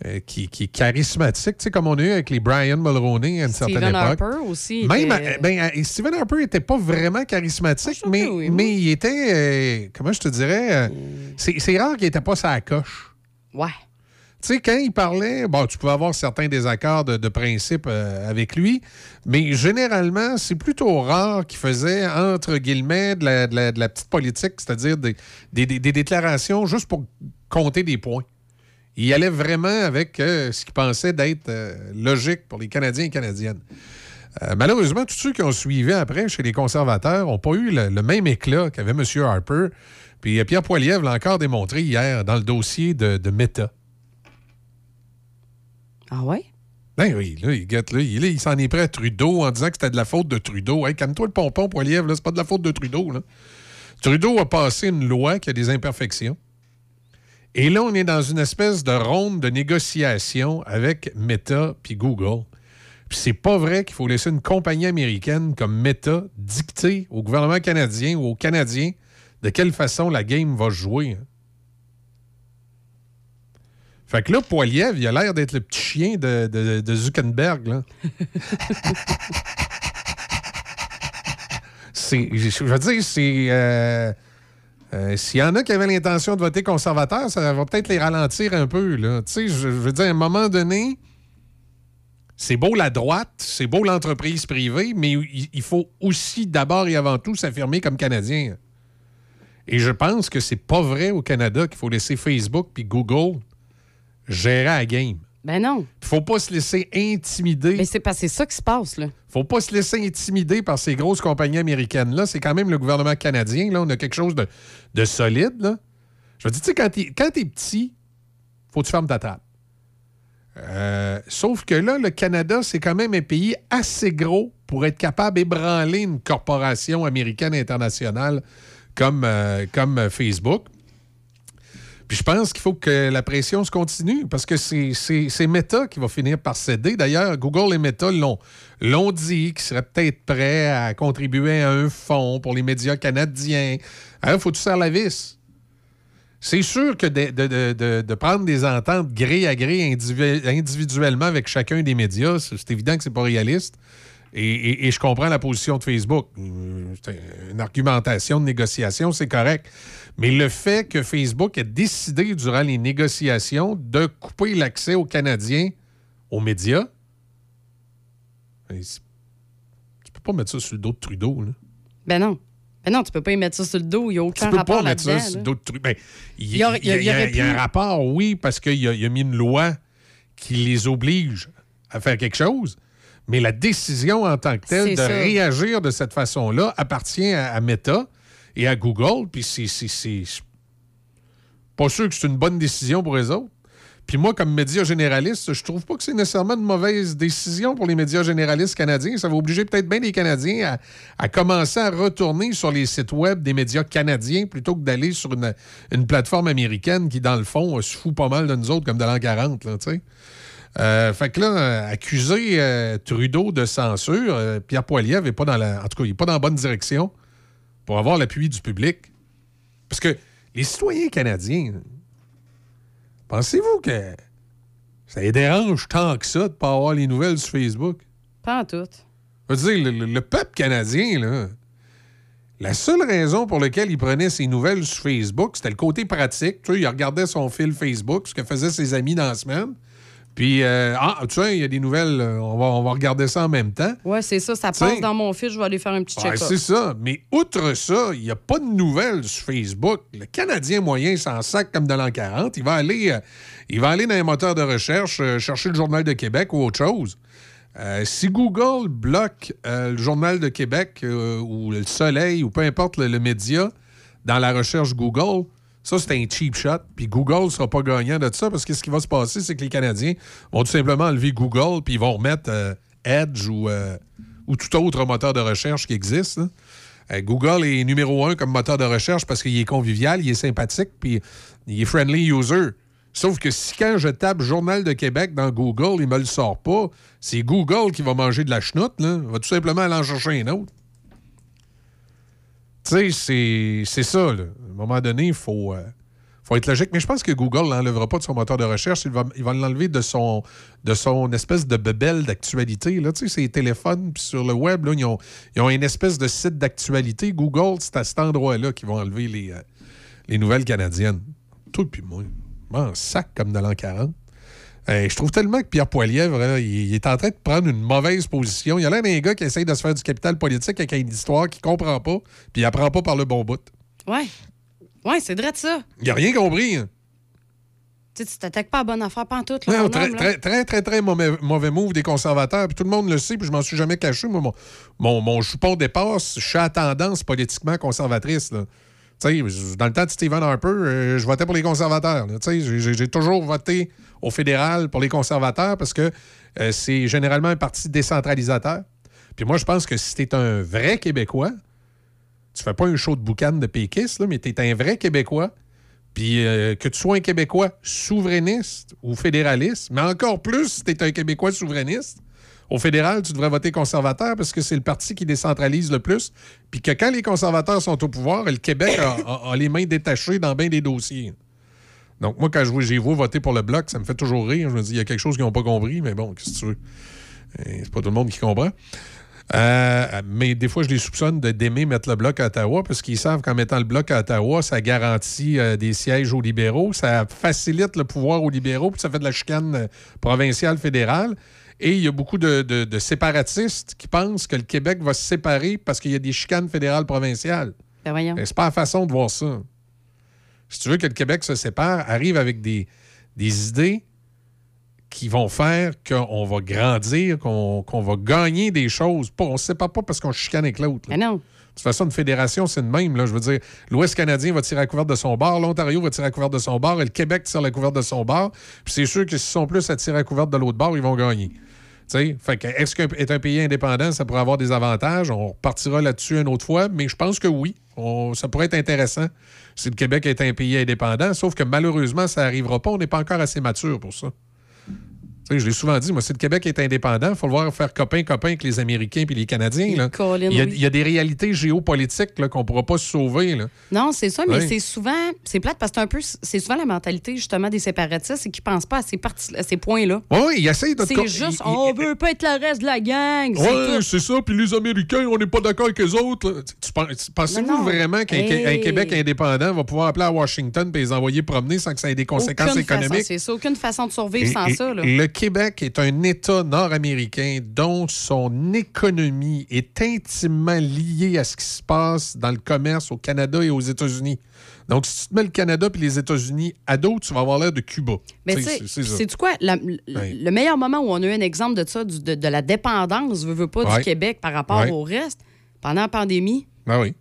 Euh, qui, qui est charismatique, tu sais, comme on a eu avec les Brian Mulroney à une certaine Steven époque. Harper aussi. Même, était- euh, ben, euh, Stephen Harper n'était pas vraiment charismatique, mais, mais il était, euh, comment je te dirais, euh, c'est rare qu'il n'était pas sa coche. Ouais. Tu sais, quand il parlait, bon, tu pouvais avoir certains désaccords de, de principe avec lui, mais généralement, c'est plutôt rare qu'il faisait, entre guillemets, de la, de la- de la petite politique, c'est-à-dire des, des- des- des déclarations juste pour compter des points. Il allait vraiment avec euh, ce qu'il pensait d'être euh, logique pour les Canadiens et Canadiennes. Euh, malheureusement, tous ceux qui ont suivi après chez les conservateurs n'ont pas eu le, le même éclat qu'avait M. Harper. Puis Pierre Poilievre l'a encore démontré hier dans le dossier de, de Meta. Ah ouais? Ben oui, là, il là, il, s'en est pris à Trudeau en disant que c'était de la faute de Trudeau. Hey, calme-toi le pompon, Poilievre, là, c'est pas de la faute de Trudeau. Là. Trudeau a passé une loi qui a des imperfections. Et là, on est dans une espèce de ronde de négociation avec Meta puis Google. Puis c'est pas vrai qu'il faut laisser une compagnie américaine comme Meta dicter au gouvernement canadien ou aux Canadiens de quelle façon la game va jouer. hein. Fait que là, Poiliev, il a l'air d'être le petit chien de, de- de Zuckerberg. Là. c'est, je veux dire, c'est. euh, euh, S'il y en a qui avaient l'intention de voter conservateur, ça va peut-être les ralentir un peu. Là. Je, je veux dire, à un moment donné, c'est beau la droite, c'est beau l'entreprise privée, mais il, faut aussi d'abord et avant tout s'affirmer comme Canadien. Et je pense que c'est pas vrai au Canada qu'il faut laisser Facebook puis Google gérer la game. Ben non. Faut pas se laisser intimider. Mais c'est parce que c'est ça qui se passe, là. Faut pas se laisser intimider par ces grosses compagnies américaines-là. C'est quand même le gouvernement canadien. Là, on a quelque chose de, de solide. Là. Je veux dire, tu sais, quand t'es, petit, faut que tu fermes ta trappe. Euh, sauf que là, le Canada, c'est quand même un pays assez gros pour être capable d'ébranler une corporation américaine internationale comme, euh, comme euh, Facebook. Puis je pense qu'il faut que la pression se continue parce que c'est- Meta qui va finir par céder. D'ailleurs, Google et Meta l'ont dit qu'ils seraient peut-être prêts à contribuer à un fonds pour les médias canadiens. Il faut tout faire la vis? C'est sûr que de, de- prendre des ententes gré à gré individu- individuellement avec chacun des médias, c'est évident que c'est pas réaliste. Et, et- et je comprends la position de Facebook. C'est une argumentation de négociation, c'est correct. Mais le fait que Facebook ait décidé durant les négociations de couper l'accès aux Canadiens aux médias, tu peux pas mettre ça sur le dos de Trudeau. Là. Ben non. Ben non, tu peux pas y mettre ça sur le dos. Il n'y a Tu aucun peux rapport pas mettre ça sur le dos de Trudeau. Ben, il y a- y y un rapport, oui, parce qu'il a, a mis une loi qui les oblige à faire quelque chose. Mais la décision en tant que telle de ça. réagir de cette façon-là appartient à, à Meta et à Google. Puis c'est- pas sûr que c'est une bonne décision pour eux autres. Puis moi, comme média généraliste, je trouve pas que c'est nécessairement une mauvaise décision pour les médias généralistes canadiens. Ça va obliger peut-être bien les Canadiens à, à commencer à retourner sur les sites web des médias canadiens plutôt que d'aller sur une, une plateforme américaine qui, dans le fond, se fout pas mal de nous autres comme de l'an 40, là, tu sais. Euh, fait que là, accuser euh, Trudeau de censure, euh, Pierre Poilievre n'est pas dans la. En tout cas, il n'est pas dans la bonne direction pour avoir l'appui du public. Parce que les citoyens canadiens, pensez-vous que ça les dérange tant que ça de ne pas avoir les nouvelles sur Facebook? Pas en tout. Je veux dire, le, le- le peuple canadien, là, la seule raison pour laquelle il prenait ses nouvelles sur Facebook, c'était le côté pratique. Tu sais, il regardait son fil Facebook, ce que faisaient ses amis dans la semaine. Puis, euh, ah, tu sais, il y a des nouvelles, euh, on va, on va regarder ça en même temps. Ouais, c'est ça. Ça passe dans mon fil. Je vais aller faire un petit Ouais, check-up. c'est ça. Mais outre ça, il n'y a pas de nouvelles sur Facebook. Le Canadien moyen s'en sac comme de l'an 40. Il va aller, euh, il va aller dans un moteur de recherche, euh, chercher le Journal de Québec ou autre chose. Si Google bloque le Journal de Québec ou le Soleil ou peu importe le, le média dans la recherche Google, ça, c'est un cheap shot. Puis Google ne sera pas gagnant de ça parce que ce qui va se passer, c'est que les Canadiens vont tout simplement enlever Google puis ils vont remettre euh, Edge ou, euh, ou tout autre moteur de recherche qui existe. Euh, Google est numéro un comme moteur de recherche parce qu'il est convivial, il est sympathique, puis il est friendly user. Sauf que si quand je tape Journal de Québec dans Google, il me le sort pas, c'est Google qui va manger de la chenoute, là. Il va tout simplement aller en chercher un autre. Tu sais, c'est ça, là. Un moment donné, il faut, euh, faut être logique. Mais je pense que Google l'enlèvera pas de son moteur de recherche. Il va, il va l'enlever de son, de son espèce de bebelle d'actualité. Là. Tu sais, ces téléphones, puis sur le web, là, ils, ont, ils ont une espèce de site d'actualité. Google, c'est à cet endroit-là qu'ils vont enlever les, euh, les nouvelles canadiennes. Tout puis moi. M'en sac comme dans l'an 40. Euh, je trouve tellement que Pierre Poilievre, là, il, est en train de prendre une mauvaise position. Il y a l'air d'un gars qui essaye de se faire du capital politique avec une histoire qu'il comprend pas, puis il apprend pas par le bon bout. Ouais. Ouais, c'est vrai de ça. Il a rien compris. hein. Tu sais, tu t'attaques pas à bonne affaire pantoute, là, Non, très, homme, là. très, très, très, très mauvais, mauvais move des conservateurs. Puis tout le monde le sait, puis je m'en suis jamais caché. Moi, mon, mon, mon choupon dépasse. Je suis à tendance politiquement conservatrice. Là. Tu sais, je- dans le temps de Stephen Harper, euh, je votais pour les conservateurs. là. Tu sais, j'ai- J'ai j'ai toujours voté au fédéral pour les conservateurs parce que euh, c'est généralement un parti décentralisateur. Puis moi, je pense que si tu es un vrai Québécois, tu fais pas un show de boucan de péquiste, mais tu es un vrai Québécois, puis euh, que tu sois un Québécois souverainiste ou fédéraliste, mais encore plus si tu es un Québécois souverainiste, au fédéral, tu devrais voter conservateur parce que c'est le parti qui décentralise le plus. Puis que quand les conservateurs sont au pouvoir, le Québec a, les mains détachées dans bien des dossiers. Donc, moi, quand je vois- voter pour le Bloc, ça me fait toujours rire. Je me dis, il y a quelque chose qu'ils n'ont pas compris, mais bon, qu'est-ce que tu veux? Euh, C'est pas tout le monde qui comprend. Euh, mais des fois, je les soupçonne de- d'aimer mettre le bloc à Ottawa parce qu'ils savent qu'en mettant le bloc à Ottawa, ça garantit euh, des sièges aux libéraux, ça facilite le pouvoir aux libéraux, puis ça fait de la chicane euh, provinciale fédérale. Et il y a beaucoup de, de- de séparatistes qui pensent que le Québec va se séparer parce qu'il y a des chicanes fédérales provinciales. Ben voyons. C'est pas la façon de voir ça. Si tu veux que le Québec se sépare, arrive avec des, des idées qui vont faire qu'on va grandir, qu'on va gagner des choses. Pas, on ne se sépare pas parce qu'on chicane avec l'autre. Mais non. De toute façon, une fédération, c'est le même. Là. Je veux dire, l'Ouest canadien va tirer à couvert de son bord, l'Ontario va tirer à couvert de son bord, et le Québec tire la couverte de son bord. Puis c'est sûr que s'ils sont plus à tirer à couvert de l'autre bord, ils vont gagner. Tu sais, Fait que est-ce qu'être un pays indépendant, ça pourrait avoir des avantages? On repartira là-dessus une autre fois, mais je pense que oui. On- ça pourrait être intéressant si le Québec est un pays indépendant, sauf que malheureusement, ça n'arrivera pas. On n'est pas encore assez mature pour ça. Je l'ai souvent dit, moi, si le Québec est indépendant, il faut le voir faire copain-copain avec les Américains puis les Canadiens. là. Colin, Il y, a, oui. il y a des réalités géopolitiques qu'on ne pourra pas se sauver. là. Non, c'est ça, mais c'est souvent, c'est plate parce que c'est un peu, c'est souvent la mentalité justement des séparatistes et qui pensent pas à ces points-là. Oui, il essaye de... C'est juste, il- on veut pas être le reste de la gang. c'est tout. c'est ça. Puis les Américains, on n'est pas d'accord avec les autres. là. Tu- tu pen- tu- Pensez-vous vraiment qu'un Hey. Québec indépendant va pouvoir appeler à Washington et les envoyer promener sans que ça ait des conséquences Aucune économiques? c'est ça, aucune façon de survivre Et- sans et- ça. Là. Le Québec est un État nord-américain dont son économie est intimement liée à ce qui se passe dans le commerce au Canada et aux États-Unis. Donc, si tu te mets le Canada et les États-Unis à dos, tu vas avoir l'air de Cuba. Mais c'est- c'est quoi? La- le- meilleur moment où on a eu un exemple de ça, du- de, de la dépendance, veux, veux pas, du Québec par rapport au reste, pendant la pandémie, Ah oui.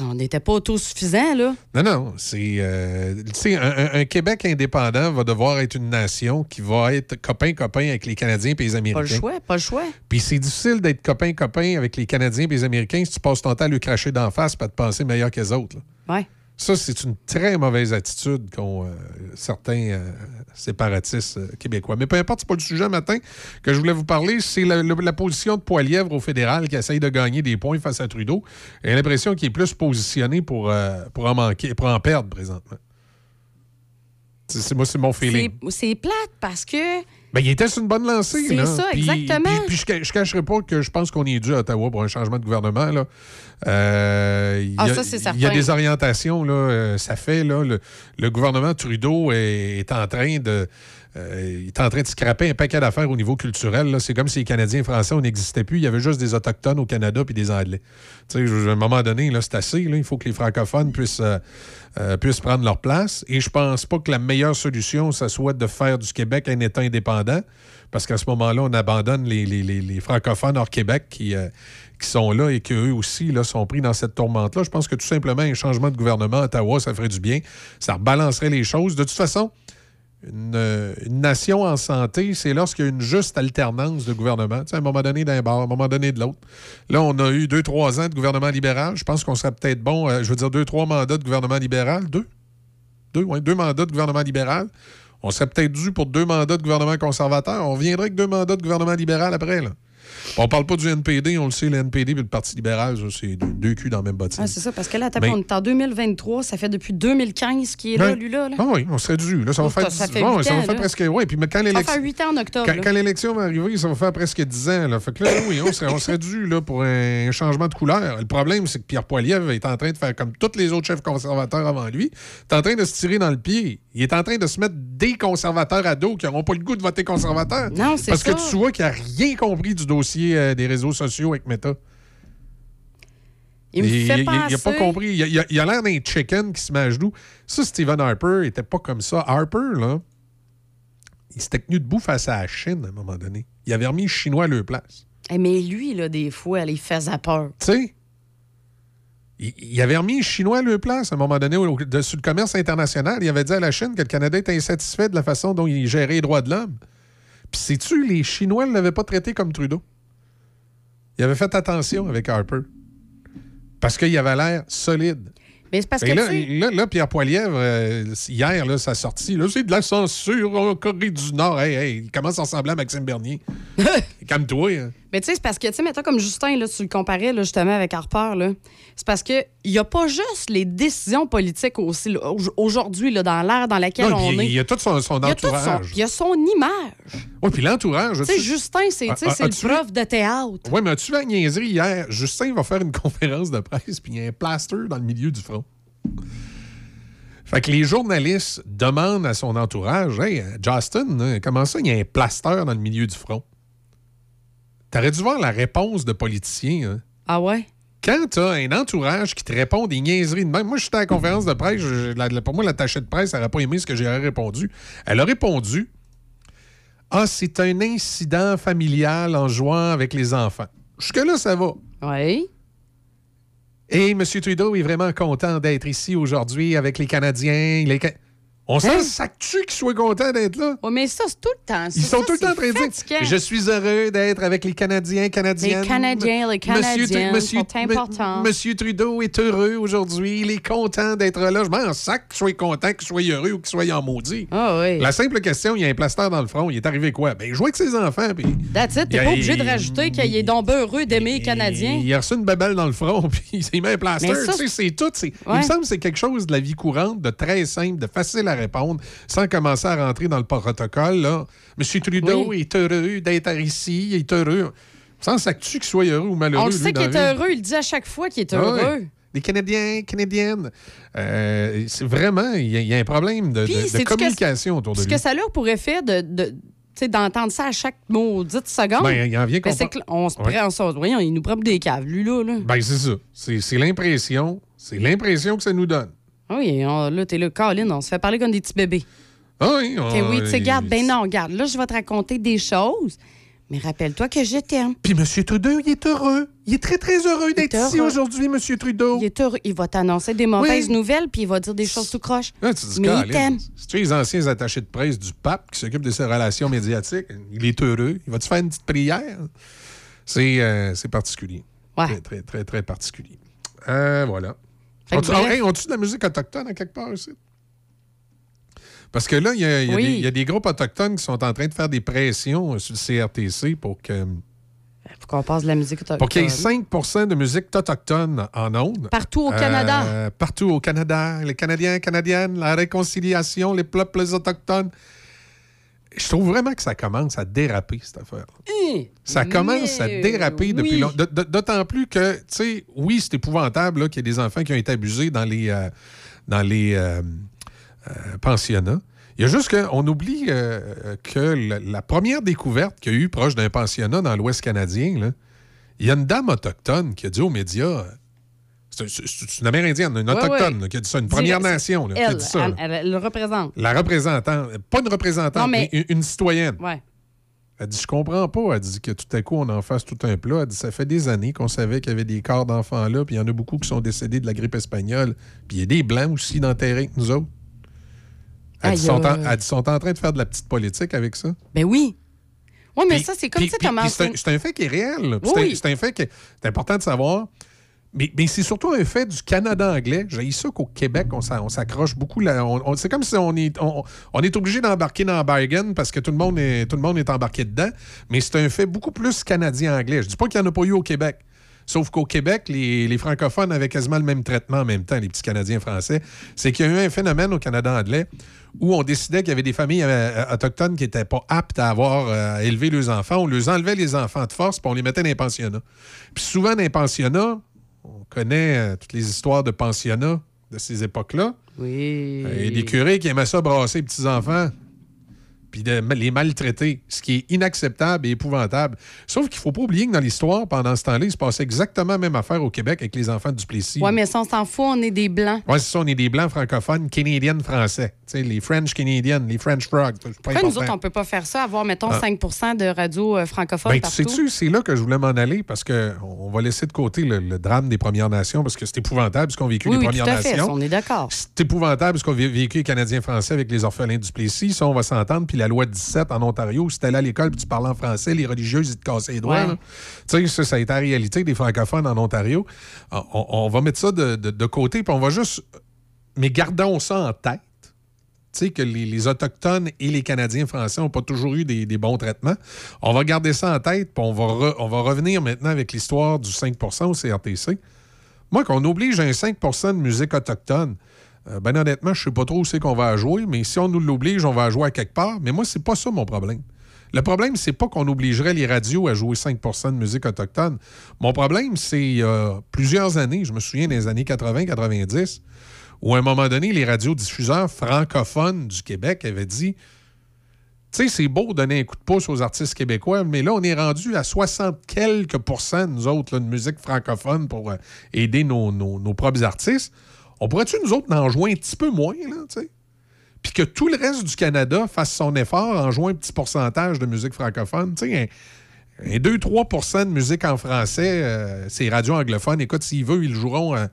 On n'était pas autosuffisant, là. Non, non, c'est. euh, tu sais, un, un- Québec indépendant va devoir être une nation qui va être copain-copain avec les Canadiens et les Américains. Pas le choix, pas le choix. Puis c'est difficile d'être copain-copain avec les Canadiens et les Américains si tu passes ton temps à lui cracher d'en face pas te penser meilleur que les autres. là. Ça, c'est une très mauvaise attitude qu'ont euh, certains euh, séparatistes euh, québécois. Mais peu importe, c'est pas le sujet matin que je voulais vous parler. C'est la, position de Poilièvre au fédéral qui essaye de gagner des points face à Trudeau. J'ai l'impression qu'il est plus positionné pour, pour en manquer, pour en perdre présentement. C'est, moi, c'est mon feeling. C'est plate parce que. Ben, il était sur une bonne lancée. C'est ça, Puis- exactement. Puis, puis je, je cacherai pas que je pense qu'on est dû à Ottawa pour un changement de gouvernement. Là. Euh, il y Ah, a- ça, c'est Il y a des orientations, là, euh, ça fait. Là, le, le gouvernement Trudeau est, est en train de, euh, il est en train de scraper un paquet d'affaires au niveau culturel. C'est comme si les Canadiens et Français, on n'existait plus. Il y avait juste des Autochtones au Canada puis des Anglais. À un moment donné, c'est assez. Il faut que les francophones puissent, euh, euh, puissent prendre leur place. Et je pense pas que la meilleure solution, ça soit de faire du Québec un État indépendant. Parce qu'à ce moment-là, on abandonne les, francophones hors Québec qui, qui sont là et qu'eux aussi là, sont pris dans cette tourmente-là. Je pense que tout simplement, un changement de gouvernement à Ottawa, ça ferait du bien. Ça rebalancerait les choses. De toute façon, une, euh, une nation en santé, c'est lorsqu'il y a une juste alternance de gouvernement. Tu sais, à un moment donné d'un bord, à un moment donné de l'autre. Là, on a eu deux, trois ans de gouvernement libéral. Je pense qu'on serait peut-être bon, euh, je veux dire, deux, trois mandats de gouvernement libéral. Deux? Deux, ouais, deux mandats de gouvernement libéral. On serait peut-être dû pour deux mandats de gouvernement conservateur. On viendrait avec deux mandats de gouvernement libéral après, là. On parle pas du NPD, on le sait, le NPD et le Parti libéral, c'est deux, deux culs dans la même bottine. Ah, c'est ça, parce que là, Mais- on est en 2023, ça fait depuis 2015 qu'il est là, Ouais. lui, là. là. Ah oui, on serait dû. Là, ça va faire, ça dix- fait ouais, huit ça va ans, faire presque. Oui, puis mais quand Ça va l'élection. faire 8 ans en octobre. Quand, l'élection va arriver, ça va faire presque 10 ans. Là. Fait que là, oui, on serait, on serait dû là, pour un changement de couleur. Le problème, c'est que Pierre Poilievre est en train de faire comme tous les autres chefs conservateurs avant lui. Il est en train de se tirer dans le pied. Il est en train de se mettre des conservateurs à dos qui n'auront pas le goût de voter conservateur. Non, c'est Parce ça. que tu vois qu'il n'a rien compris du dossier euh, des réseaux sociaux avec Meta. Il me fait il- il- il a pas compris. Il, a- l'air d'un chicken qui se met à genoux. Ça, Stephen Harper était pas comme ça. Harper, là, il s'était tenu debout face à la Chine à un moment donné. Il avait remis les Chinois à leur place. Eh, mais lui, là, des fois, il faisait peur. Tu sais? Il, il avait remis les Chinois à leur place à un moment donné au- de- sur le commerce international. Il avait dit à la Chine que le Canada était insatisfait de la façon dont il gérait les droits de l'homme. Puis sais-tu, les Chinois ne l'avaient pas traité comme Trudeau? Il avait fait attention avec Harper. Parce qu'il avait l'air solide. Mais c'est parce Et que, là, tu là, là, Pierre Poilievre, euh, hier, là, sa sortie, là, c'est de la censure en Corée du Nord. Hey, hey, il commence à ressembler à Maxime Bernier. Calme-toi. hein. Mais tu sais, c'est parce que, tu sais, mettons comme Justin, là, tu le comparais là, justement avec Harper, là. C'est parce que il n'y a pas juste les décisions politiques aussi, là, aujourd'hui, là, dans l'ère dans laquelle Non, on puis est. il y a tout son, son Il y a tout son- entourage. Il y a son image. Oui, puis l'entourage. Tu sais, Justin, c'est sais, Ah, c'est ah, le prof de théâtre. Oui, mais as-tu la niaiserie hier? Justin va faire une conférence de presse, puis il y a un plaster dans le milieu du front. Fait que les journalistes demandent à son entourage Hey, Justin, comment ça, il y a un plaster dans le milieu du front? T'aurais dû voir la réponse de politiciens. hein. Ah ouais? Quand t'as un entourage qui te répond des niaiseries de même, moi, j'étais à la conférence de presse, je- la- la- pour moi, l'attaché de presse, n'aurait pas aimé ce que j'aurais répondu. Elle a répondu Ah, c'est un incident familial en jouant avec les enfants. Jusque-là, ça va. Oui. Et M. Trudeau est vraiment content d'être ici aujourd'hui avec les Canadiens. les On s'en Hein? sac-tu qu'ils soient contents d'être là? Oui, mais ça, c'est tout le temps. Ils sont ça, tout le temps en c'est train de dire fatigant. Je suis heureux d'être avec les Canadiens, Canadiennes. Les Canadiens, les Monsieur Tru- Monsieur- sont importants. Monsieur Trudeau est heureux aujourd'hui. Il est content d'être là. Je m'en sac qu'il soit content, qu'il soit heureux ou qu'il soit en maudit. Ah oui. La simple question, il y a un plaster dans le front. Il est arrivé quoi? Ben, il jouait avec ses enfants. Puis That's it. T'es pas obligé de rajouter qu'il est donc heureux d'aimer les Canadiens. il a reçu une babelle dans le front, puis il s'est mis un plaster. Tu sais, c'est tout. Il me semble que c'est quelque chose de la vie courante, de très simple, de facile à répondre, sans commencer à rentrer dans le protocole. Là. Monsieur Trudeau Oui. est heureux d'être ici, il est heureux. Sans s'actu qu'il soit heureux ou malheureux. On le sait qu'il est heureux. Il dit à chaque fois qu'il est Ah ouais. heureux. Les Canadiens, Canadiennes. Euh, c'est vraiment, il y, a- il y a un problème de, Puis, de- de sais-tu communication autour de Ce lui. que ça a pour effet de, d'entendre ça à chaque maudite seconde? Ben, il en vient Ben, on se Ouais. prend ça. Voyons, il nous prend des caves, lui, là. là. Ben, c'est ça. C'est l'impression. C'est l'impression que ça nous donne. Ah Oui, on- là, t'es là, Colin, on se fait parler comme des petits bébés. Ah oui, on- oui, tu sais, garde, ben non, garde, là, je vais te raconter des choses, mais rappelle-toi que je t'aime. Puis M. Trudeau, il est heureux. Il est très, très heureux d'être ici aujourd'hui, M. Trudeau. Il est heureux. Il va t'annoncer des mauvaises Oui. nouvelles, puis il va dire des choses tout croche. Tu dis, mais il t'aime. C'est-tu les anciens attachés de presse du pape qui s'occupent de ses relations médiatiques? Il est heureux. Il va-tu faire une petite prière? C'est euh, c'est particulier. Très, très, très, très particulier. Euh, voilà. On-tu bref. hey, on-tu de la musique autochtone à quelque part aussi? Parce que là, il y, y a Oui. des- il y a des groupes autochtones qui sont en train de faire des pressions euh, sur le CRTC pour que Faut qu'on passe de la musique autochtone. pour qu'il y ait 5% de musique autochtone en ondes. Partout au Canada. Euh, partout au Canada. Les Canadiens, Canadiennes, la réconciliation, les peuples autochtones. Je trouve vraiment que ça commence à déraper, cette affaire. Hum, Ça commence à déraper depuis longtemps. D'autant plus que, tu sais, oui, c'est épouvantable qu'il y ait des enfants qui ont été abusés dans les, euh, dans les euh, euh, pensionnats. Il y a juste qu'on oublie que la, la première découverte qu'il y a eu proche d'un pensionnat dans l'Ouest canadien, là, il y a une dame autochtone qui a dit aux médias. C'est une Amérindienne, une autochtone, qui a dit ça, une Première Nation là, qui a Elle, dit ça. elle, elle le représente. La représentante, pas une représentante, Non, mais- mais une, une citoyenne. Ouais. Elle dit Je comprends pas. Elle dit que tout à coup, on en fasse tout un plat. Elle dit Ça fait des années qu'on savait qu'il y avait des corps d'enfants là, puis il y en a beaucoup qui sont décédés de la grippe espagnole. Puis il y a des Blancs aussi d'enterrés que nous autres. Elle dit, sont en, elle dit, sont en train de faire de la petite politique avec ça. Ben oui. Oui, mais ça, c'est comme ça, Thomas. C'est un, c'est un fait qui est réel. Oui, c'est un- oui. C'est un, fait qui est c'est important de savoir. Mais, c'est surtout un fait du Canada anglais. J'ai ça qu'au Québec, on s'a- on s'accroche beaucoup. là. C'est comme si on est, on, est obligé d'embarquer dans le bargain parce que tout le, monde est, tout le monde est embarqué dedans. Mais c'est un fait beaucoup plus canadien-anglais. Je dis pas qu'il n'y en a pas eu au Québec. Sauf qu'au Québec, les, francophones avaient quasiment le même traitement en même temps, les petits Canadiens français. C'est qu'il y a eu un phénomène au Canada anglais où on décidait qu'il y avait des familles euh, autochtones qui n'étaient pas aptes à avoir euh, à élever leurs enfants. On leur enlevait les enfants de force, puis on les mettait dans les pensionnats. Puis souvent, dans les pensionnats, on connaît euh, toutes les histoires de pensionnats de ces époques-là. Oui. Il y a des curés qui aimaient ça brasser les petits-enfants, puis de les maltraiter, ce qui est inacceptable et épouvantable. Sauf qu'il ne faut pas oublier que dans l'histoire, pendant ce temps-là, il se passait exactement la même affaire au Québec avec les enfants du Plessis. Oui, mais ça, on s'en fout, on est des Blancs. Ouais, c'est ça, on est des Blancs francophones, Canadiens français. Tu sais, les French Canadians, les French Frogs. Pourquoi nous autres, on peut pas faire ça, avoir, mettons, Ah. 5 de radio euh, francophone Ben, tu partout? sais-tu, c'est là que je voulais m'en aller parce que on va laisser de côté le, le drame des Premières Nations parce que c'est épouvantable ce qu'ont vécu oui, les oui, Premières tout à fait, Nations. ça, on est d'accord. C'est épouvantable ce qu'ont vé- vécu les Canadiens français avec les orphelins du Plessis. Ça, on va s'entendre. Puis la loi 17 en Ontario, si t'allais à l'école puis tu parlais en français, les religieuses, ils te cassaient les doigts. Ouais. Tu sais, ça, ça a été la réalité des francophones en Ontario. On, on- va mettre ça de, de- de côté, puis on va juste... Mais gardons ça en tête. Tu sais, que les, les Autochtones et les Canadiens français n'ont pas toujours eu des, des bons traitements. On va garder ça en tête, puis on va, re- on va revenir maintenant avec l'histoire du 5% au CRTC. Moi, qu'on oblige un 5% de musique autochtone, euh, ben honnêtement, je sais pas trop où c'est qu'on va jouer, mais si on nous l'oblige, on va jouer à quelque part. Mais moi, c'est pas ça mon problème. Le problème, c'est pas qu'on obligerait les radios à jouer 5% de musique autochtone. Mon problème, c'est il y a plusieurs années, je me souviens des années 80-90, où à un moment donné, les radiodiffuseurs francophones du Québec avaient dit tu sais, c'est beau donner un coup de pouce aux artistes québécois, mais là, on est rendu à 60 quelques pourcents, nous autres, de musique francophone pour euh, aider nos, nos- nos propres artistes. On pourrait-tu, nous autres, en jouer un petit peu moins, là, tu sais? Puis que tout le reste du Canada fasse son effort en jouant un petit pourcentage de musique francophone. Tu sais, un, un 2-3% de musique en français, euh, c'est radio anglophone. Écoute, s'ils veulent, ils le joueront à,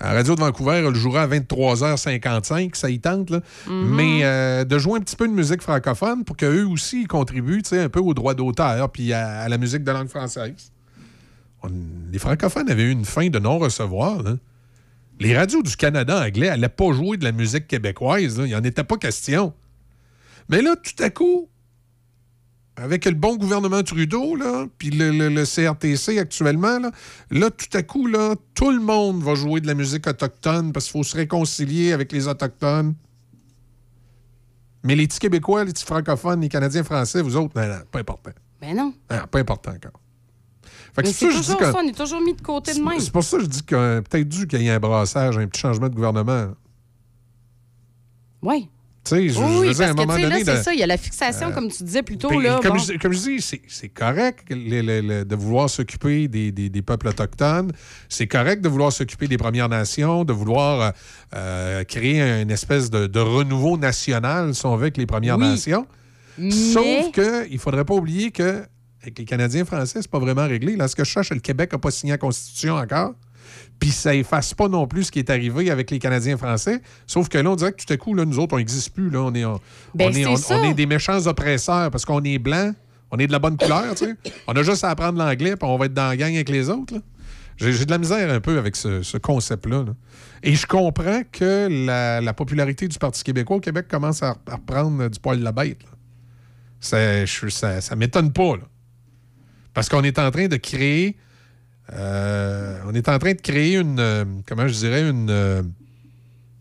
à Radio de Vancouver, ils le joueront à 23h55, ça y tente. Là. Mhm. Mais euh, de jouer un petit peu de musique francophone pour qu'eux aussi ils contribuent tu sais, un peu aux droits d'auteur puis à, à la musique de langue française. On- les francophones avaient eu une fin de non-recevoir. là. Les radios du Canada anglais n'allaient pas jouer de la musique québécoise. là. Il n'y en était pas question. Mais là, tout à coup, avec le bon gouvernement Trudeau, là, puis le, le- le CRTC actuellement, là, là, tout à coup, là, tout le monde va jouer de la musique autochtone parce qu'il faut se réconcilier avec les Autochtones. Mais les petits Québécois, les petits francophones, les Canadiens français, vous autres, non, non, pas important. Ben non. Non, pas important encore. Fait que Mais c'est ça, toujours que- ça, on est toujours mis de côté de même. c'est pour ça que je dis qu'il y a peut-être dû qu'il y ait un brassage, un petit changement de gouvernement. Oui. Tu sais, je, je Oui, veux dire, à un parce que, moment donné. là, de- c'est ça, il y a la fixation, Euh, comme tu disais plus tôt, Puis, là. comme, bon. je, comme je dis, c'est- c'est correct le- le- le- de vouloir s'occuper des, des- des peuples autochtones. C'est correct de vouloir s'occuper des Premières Nations, de vouloir euh, euh, créer une espèce de, de renouveau national, si on veut, avec les Premières Oui. Nations. Mais- Sauf qu'il ne faudrait pas oublier que avec les Canadiens français, c'est pas vraiment réglé. Là, ce que je cherche, le Québec n'a pas signé la Constitution encore. Puis ça efface pas non plus ce qui est arrivé avec les Canadiens français. Sauf que là, on dirait que tout à coup, là, nous autres, on n'existe plus. Là. On, est, on, Ben, on est, c'est on- ça. on est des méchants oppresseurs parce qu'on est blanc, on est de la bonne couleur. tu sais. On a juste à apprendre l'anglais, puis on va être dans la gang avec les autres. J'ai j'ai de la misère un peu avec ce, ce concept-là. là. Et je comprends que la, la popularité du Parti québécois au Québec commence à, à reprendre du poil de la bête. là. Ça, je- ça, ça m'étonne pas. là. Parce qu'on est en train de créer. euh, on est en train de créer une. euh, comment je dirais, une. euh,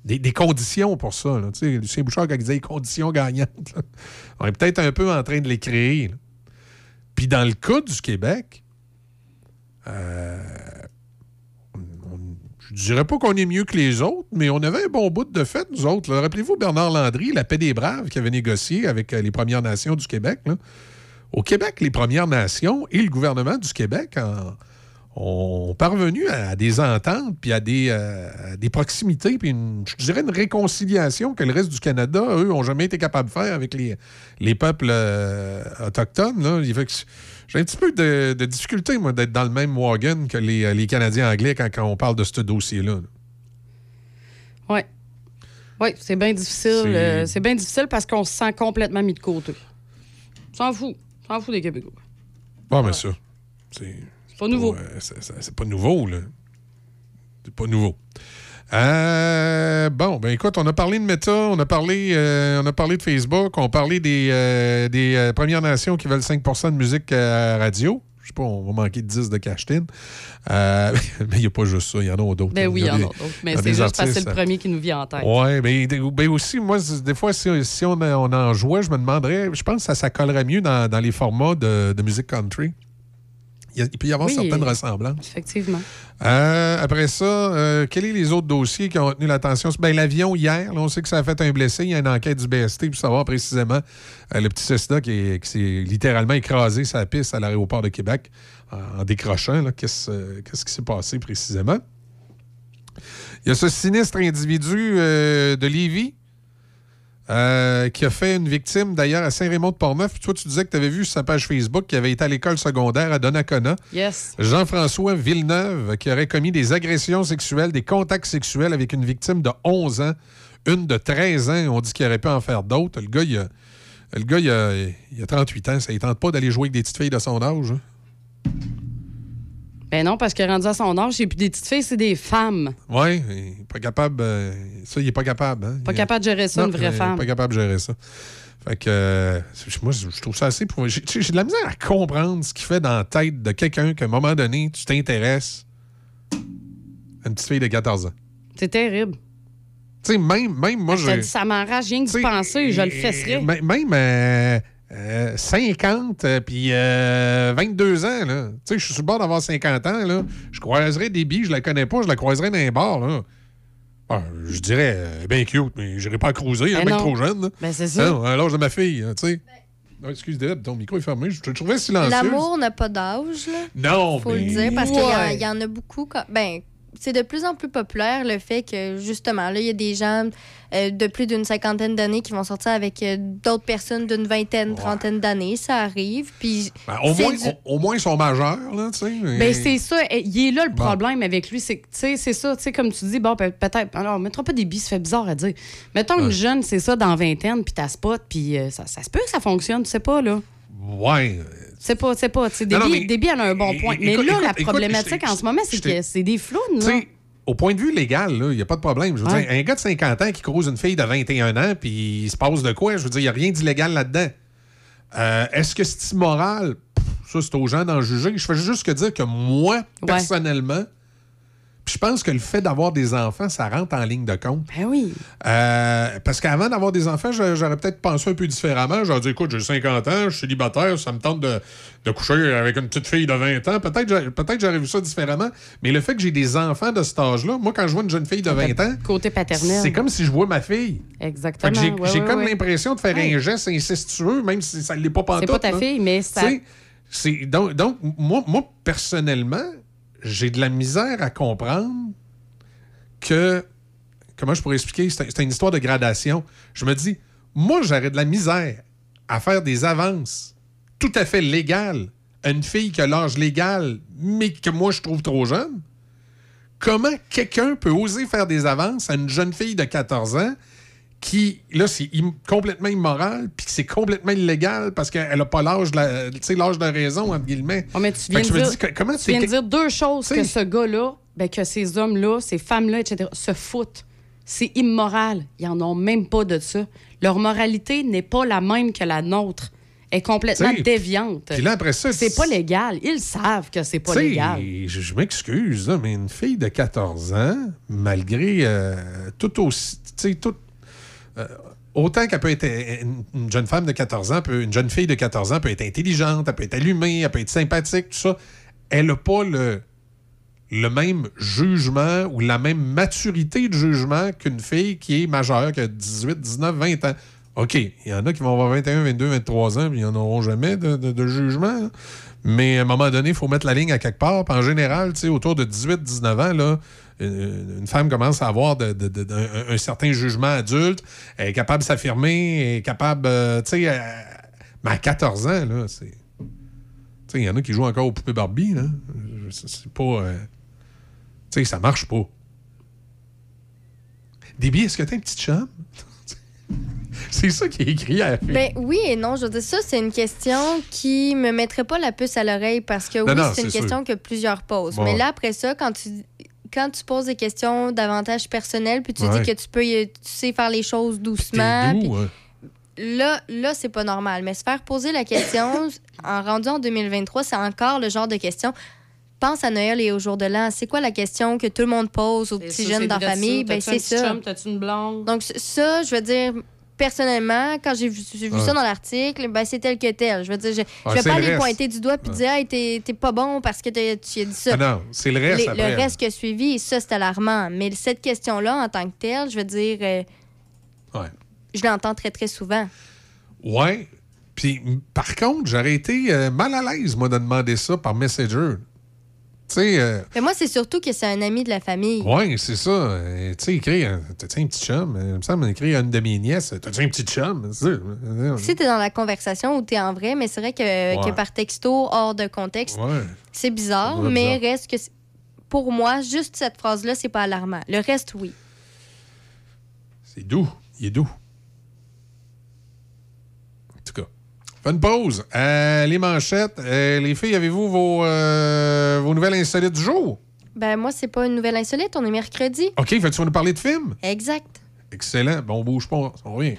des, conditions pour ça. là. Lucien Bouchard, quand il disait les conditions gagnantes, on est peut-être un peu en train de les créer. Puis dans le cas du Québec, je dirais pas qu'on est mieux que les autres, mais on avait un bon bout de fête, nous autres. Rappelez-vous Bernard Landry, la paix des braves, qui avait négocié avec les Premières Nations du Québec. Au Québec, les Premières Nations et le gouvernement du Québec en- ont parvenu à des ententes, puis à des, euh, à des proximités, puis une- je dirais une réconciliation que le reste du Canada, eux, n'ont jamais été capables de faire avec les, les peuples euh, autochtones. Là. Il fait que J'ai un petit peu de, de difficulté, moi, d'être dans le même wagon que les, euh, les Canadiens anglais quand, quand on parle de ce dossier-là. là. Oui. Oui, c'est bien difficile. C'est- euh, C'est bien difficile parce qu'on se sent complètement mis de côté. On S'en fout. On S'en fout des Québécois. Bon, mais ça, c'est. Pas nouveau. Ouais, c'est- pas nouveau, là. C'est pas nouveau. Euh, bon, ben écoute, on a parlé de Meta, on a parlé, euh, on a parlé de Facebook, on a parlé des, euh, des euh, Premières Nations qui veulent 5% de musique euh, à radio. Je sais pas, on va manquer de 10 de Cashtin. Euh, mais il n'y a pas juste ça, il y en a d'autres. Ben oui, il y en a d'autres. Mais c'est juste parce que c'est le premier qui nous vient en tête. Oui, mais aussi, moi, des fois, si, si on, on en jouait, je me demanderais, je pense que ça, ça collerait mieux dans, dans les formats de, de musique country. Il, y a- il peut y avoir Oui. certaines ressemblances. Effectivement. Euh, après ça, euh, quels sont les autres dossiers qui ont retenu l'attention? Ben, l'avion hier, là, on sait que ça a fait un blessé. Il y a une enquête du BST pour savoir précisément euh, le petit Cessna qui, est- qui s'est littéralement écrasé sa piste à l'aéroport de Québec en, en décrochant. Qu'est-ce euh, qu'est-ce qui s'est passé précisément? Il y a ce sinistre individu de Lévis euh, qui a fait une victime d'ailleurs à Saint-Raymond-de-Portneuf. Puis Toi, tu disais que tu avais vu sur sa page Facebook qu'il avait été à l'école secondaire à Donnacona. Yes. Jean-François Villeneuve, qui aurait commis des agressions sexuelles, des contacts sexuels avec une victime de 11 ans, une de 13 ans. On dit qu'il aurait pu en faire d'autres. Le gars, il a, le gars, il a, il a 38 ans. Ça ne tente pas d'aller jouer avec des petites filles de son âge. hein? Ben non, parce que rendu à son âge, c'est plus des petites filles, c'est des femmes. Oui, il n'est pas capable. euh, ça, il n'est pas capable. hein. Pas Il- capable de gérer ça, Non, une vraie il femme. pas capable de gérer ça. Fait que, euh, moi, je trouve ça assez. pour- J'ai de la misère à comprendre ce qui fait dans la tête de quelqu'un qu'à un moment donné, tu t'intéresses à une petite fille de 14 ans. C'est terrible. Tu sais, même, même moi, je. ça m'enrage rien que d'y penser, je le fesserais. M- Même euh, euh, 50 euh, puis euh, 22 ans, là. Tu sais, je suis sur le bord d'avoir 50 ans, là. Je croiserais des billes, je la connais pas, je la croiserais dans un bar, là. Ah, je dirais, euh, bien cute, mais je n'irai pas à cruiser, elle est non. trop jeune. là. Ben, c'est ça. Ah l'âge de ma fille, hein, tu sais. Ah, excuse Deb, ton micro est fermé. Je te trouvais silencieux. L'amour n'a pas d'âge, là. Non, Faut le dire, parce qu'il y en a beaucoup. quand- Ben, c'est de plus en plus populaire le fait que, justement, là, il y a des gens euh, de plus d'une cinquantaine d'années qui vont sortir avec euh, d'autres personnes d'une vingtaine, trentaine d'années. Ça arrive. Puis. Ben, au, moins, du- au, au moins, ils sont majeurs, là, tu sais. mais- Ben, c'est ça. Eh, Il est là le Bon. problème avec lui. C'est que, tu sais, c'est ça. Tu sais, comme tu dis, bon, peut- peut-être. Alors, on mettra pas des billes, ça fait bizarre à dire. Mettons une Ouais. jeune, c'est ça, dans vingtaine, puis t'as spot, puis euh, ça, ça se peut que ça fonctionne, tu sais pas, là. Ouais. C'est pas, c'est pas. Non, non, Déby, mais- Déby, elle a un bon point. Mais là, écoute, la problématique en ce moment, c'est que c'est des flounes, sais, au point de vue légal, il n'y a pas de problème. Je veux Ouais. dire, un gars de 50 ans qui croise une fille de 21 ans, puis il se passe de quoi? Je veux dire, il n'y a rien d'illégal là-dedans. Euh, Est-ce que c'est immoral? Pff, Ça, c'est aux gens d'en juger. Je fais juste que dire que moi, personnellement, je pense que le fait d'avoir des enfants, ça rentre en ligne de compte. Ben oui. Euh, parce qu'avant d'avoir des enfants, j'a- j'aurais peut-être pensé un peu différemment. J'aurais dit, écoute, j'ai 50 ans, je suis célibataire, ça me tente de, de coucher avec une petite fille de 20 ans. Peut-être peut-être j'aurais vu ça différemment. Mais le fait que j'ai des enfants de cet âge-là, moi, quand je vois une jeune fille de 20 ans, Côté paternel. c'est comme si je vois ma fille. Exactement. j'ai Ouais, j'ai ouais, comme ouais. l'impression de faire un geste incestueux, même si ça ne l'est pas pantoute. C'est pas ta là. fille, mais ça- Donc, donc moi, moi, personnellement, j'ai de la misère à comprendre que. Comment je pourrais expliquer? C'est une histoire de gradation. Je me dis, moi, j'aurais de la misère à faire des avances tout à fait légales à une fille qui a l'âge légal, mais que moi, je trouve trop jeune. Comment quelqu'un peut oser faire des avances à une jeune fille de 14 ans qui, là, c'est im- complètement immoral, puis que c'est complètement illégal parce qu'elle n'a pas l'âge de, l'âge de raison, entre guillemets. Oh, mais tu viens, de dire, dis, que- comment tu viens de dire deux choses T'sais- que ce gars-là, ben, que ces hommes-là, ces femmes-là, etc., se foutent. C'est immoral. Ils en ont même pas de ça. Leur moralité n'est pas la même que la nôtre. Elle est complètement T'sais, déviante. puis là, après ça, c'est pas légal. Ils savent que c'est pas légal. Je, je m'excuse, mais une fille de 14 ans, malgré euh, tout aussi. tu sais, tout. Euh, autant qu'elle peut être. Une, une jeune femme de 14 ans, peut, une jeune fille de 14 ans peut être intelligente, elle peut être allumée, elle peut être sympathique, tout ça. Elle n'a pas le, le même jugement ou la même maturité de jugement qu'une fille qui est majeure, qui a 18, 19, 20 ans. OK, il y en a qui vont avoir 21, 22, 23 ans, puis ils n'en auront jamais de, de- jugement. hein. Mais à un moment donné, il faut mettre la ligne à quelque part. En général, autour de 18, 19 ans, là, une, une femme commence à avoir de- de- de- un, un certain jugement adulte, elle est capable de s'affirmer, elle est capable, euh, tu sais, euh, mais à 14 ans, là, c'est... Tu sais, il y en a qui jouent encore aux poupées Barbie, là. C'est pas... euh, Tu sais, ça marche pas. Déby, est-ce que t'as un petit chum? c'est ça qui est écrit à la fille. Ben oui et non. Je veux dire, ça, c'est une question qui me mettrait pas la puce à l'oreille parce que Non, oui, c'est une question que plusieurs posent. Mais là, après ça, quand tu, quand tu poses des questions davantage personnelles, puis tu Ouais. dis que tu peux, y- tu sais faire les choses doucement. T'es puis doux, hein. Là, là c'est pas normal. Mais se faire poser la question, en rendu en 2023, c'est encore le genre de question. Pense à Noël et au jour de l'an. C'est quoi la question que tout le monde pose aux petits jeunes dans la famille? ça. Ben, c'est ça. chum? Une blonde? Donc, ça, je veux dire, personnellement, quand j'ai vu, j'ai vu Ouais. ça dans l'article, ben, c'est tel que tel. Je veux dire, je, je Ouais, vais pas le aller pointer du doigt puis Ouais. dire, hey, t'es pas bon parce que tu as dit ça. Ah non, c'est le reste après. Le reste qui a suivi, ça, c'est alarmant. Mais cette question-là, en tant que telle, je veux dire, euh, je l'entends très, très souvent. Ouais. Puis, par contre, j'aurais été euh, mal à l'aise, moi, de demander ça par Messenger. Euh, Mais moi, c'est surtout que c'est un ami de la famille. ouais, c'est ça. Tu sais, écrire, un- t'as-tu un petit chum? Il me semble écrire à une de mes nièces, t'as-tu un petit chum? Si t'es dans la conversation ou t'es en vrai, mais c'est vrai que, Ouais. que par texto, hors de contexte, Ouais. c'est bizarre, C'est mais bizarre. reste que pour moi, juste cette phrase-là, c'est pas alarmant. Le reste, oui. C'est doux. Il est doux. En tout cas. Fais une pause. Euh, les manchettes. Euh, les filles, avez-vous vos, euh, vos nouvelles insolites du jour? Ben, moi, c'est pas une nouvelle insolite, on est mercredi. OK, fais-tu nous parler de films? Exact. Excellent. Bon, on bouge pas. On revient.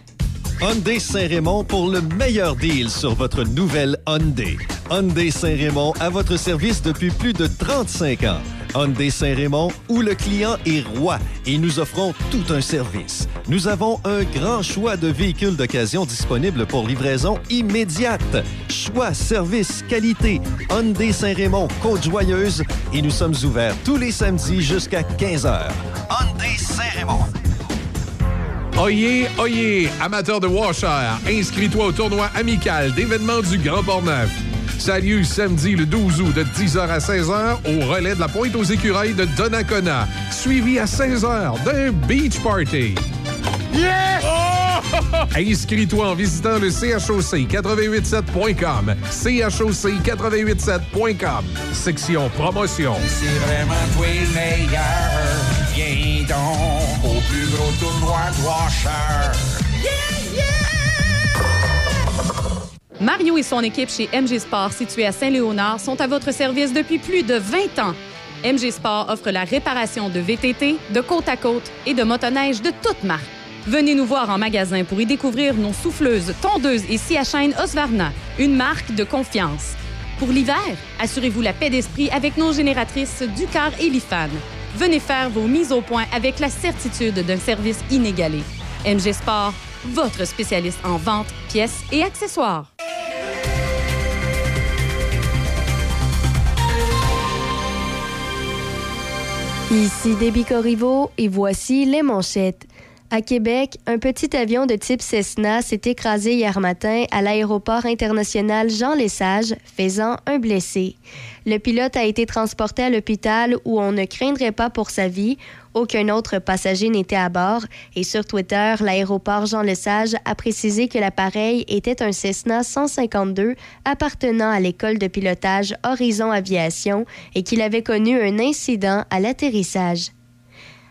Hyundai Saint-Raymond pour le meilleur deal sur votre nouvelle Hyundai. Hyundai Saint-Raymond à votre service depuis plus de 35 ans. Hyundai Saint-Raymond où le client est roi et nous offrons tout un service. Nous avons un grand choix de véhicules d'occasion disponibles pour livraison immédiate. Choix, service, qualité. Hyundai Saint-Raymond, Côte-Joyeuse et nous sommes ouverts tous les samedis jusqu'à 15h. Hyundai Saint-Raymond. Oyez, oyez, amateur de washer, inscris-toi au tournoi amical d'événements du Grand Port-Neuf. Ça a lieu samedi le 12 août de 10h à 16h au relais de la Pointe aux Écureuils de Donnacona, suivi à 16h d'un beach party. Yes! Inscris-toi en visitant le choc887.com. choc887.com. Section promotion. C'est vraiment toi le meilleur. Viens donc au plus gros tournoi de Washer. Mario et son équipe chez MG Sport, situé à Saint-Léonard, sont à votre service depuis plus de 20 ans. MG Sport offre la réparation de VTT, de côte à côte et de motoneige de toutes marques. Venez nous voir en magasin pour y découvrir nos souffleuses, tondeuses et scie à chaîne Osvarna, une marque de confiance. Pour l'hiver, assurez-vous la paix d'esprit avec nos génératrices Ducar et Lifan. Venez faire vos mises au point avec la certitude d'un service inégalé. MG Sport, votre spécialiste en vente, pièces et accessoires. Ici Déby Corriveau et voici les manchettes. À Québec, un petit avion de type Cessna s'est écrasé hier matin à l'aéroport international Jean Lesage, faisant un blessé. Le pilote a été transporté à l'hôpital où on ne craindrait pas pour sa vie. Aucun autre passager n'était à bord. Et sur Twitter, l'aéroport Jean Lesage a précisé que l'appareil était un Cessna 152 appartenant à l'école de pilotage Horizon Aviation et qu'il avait connu un incident à l'atterrissage.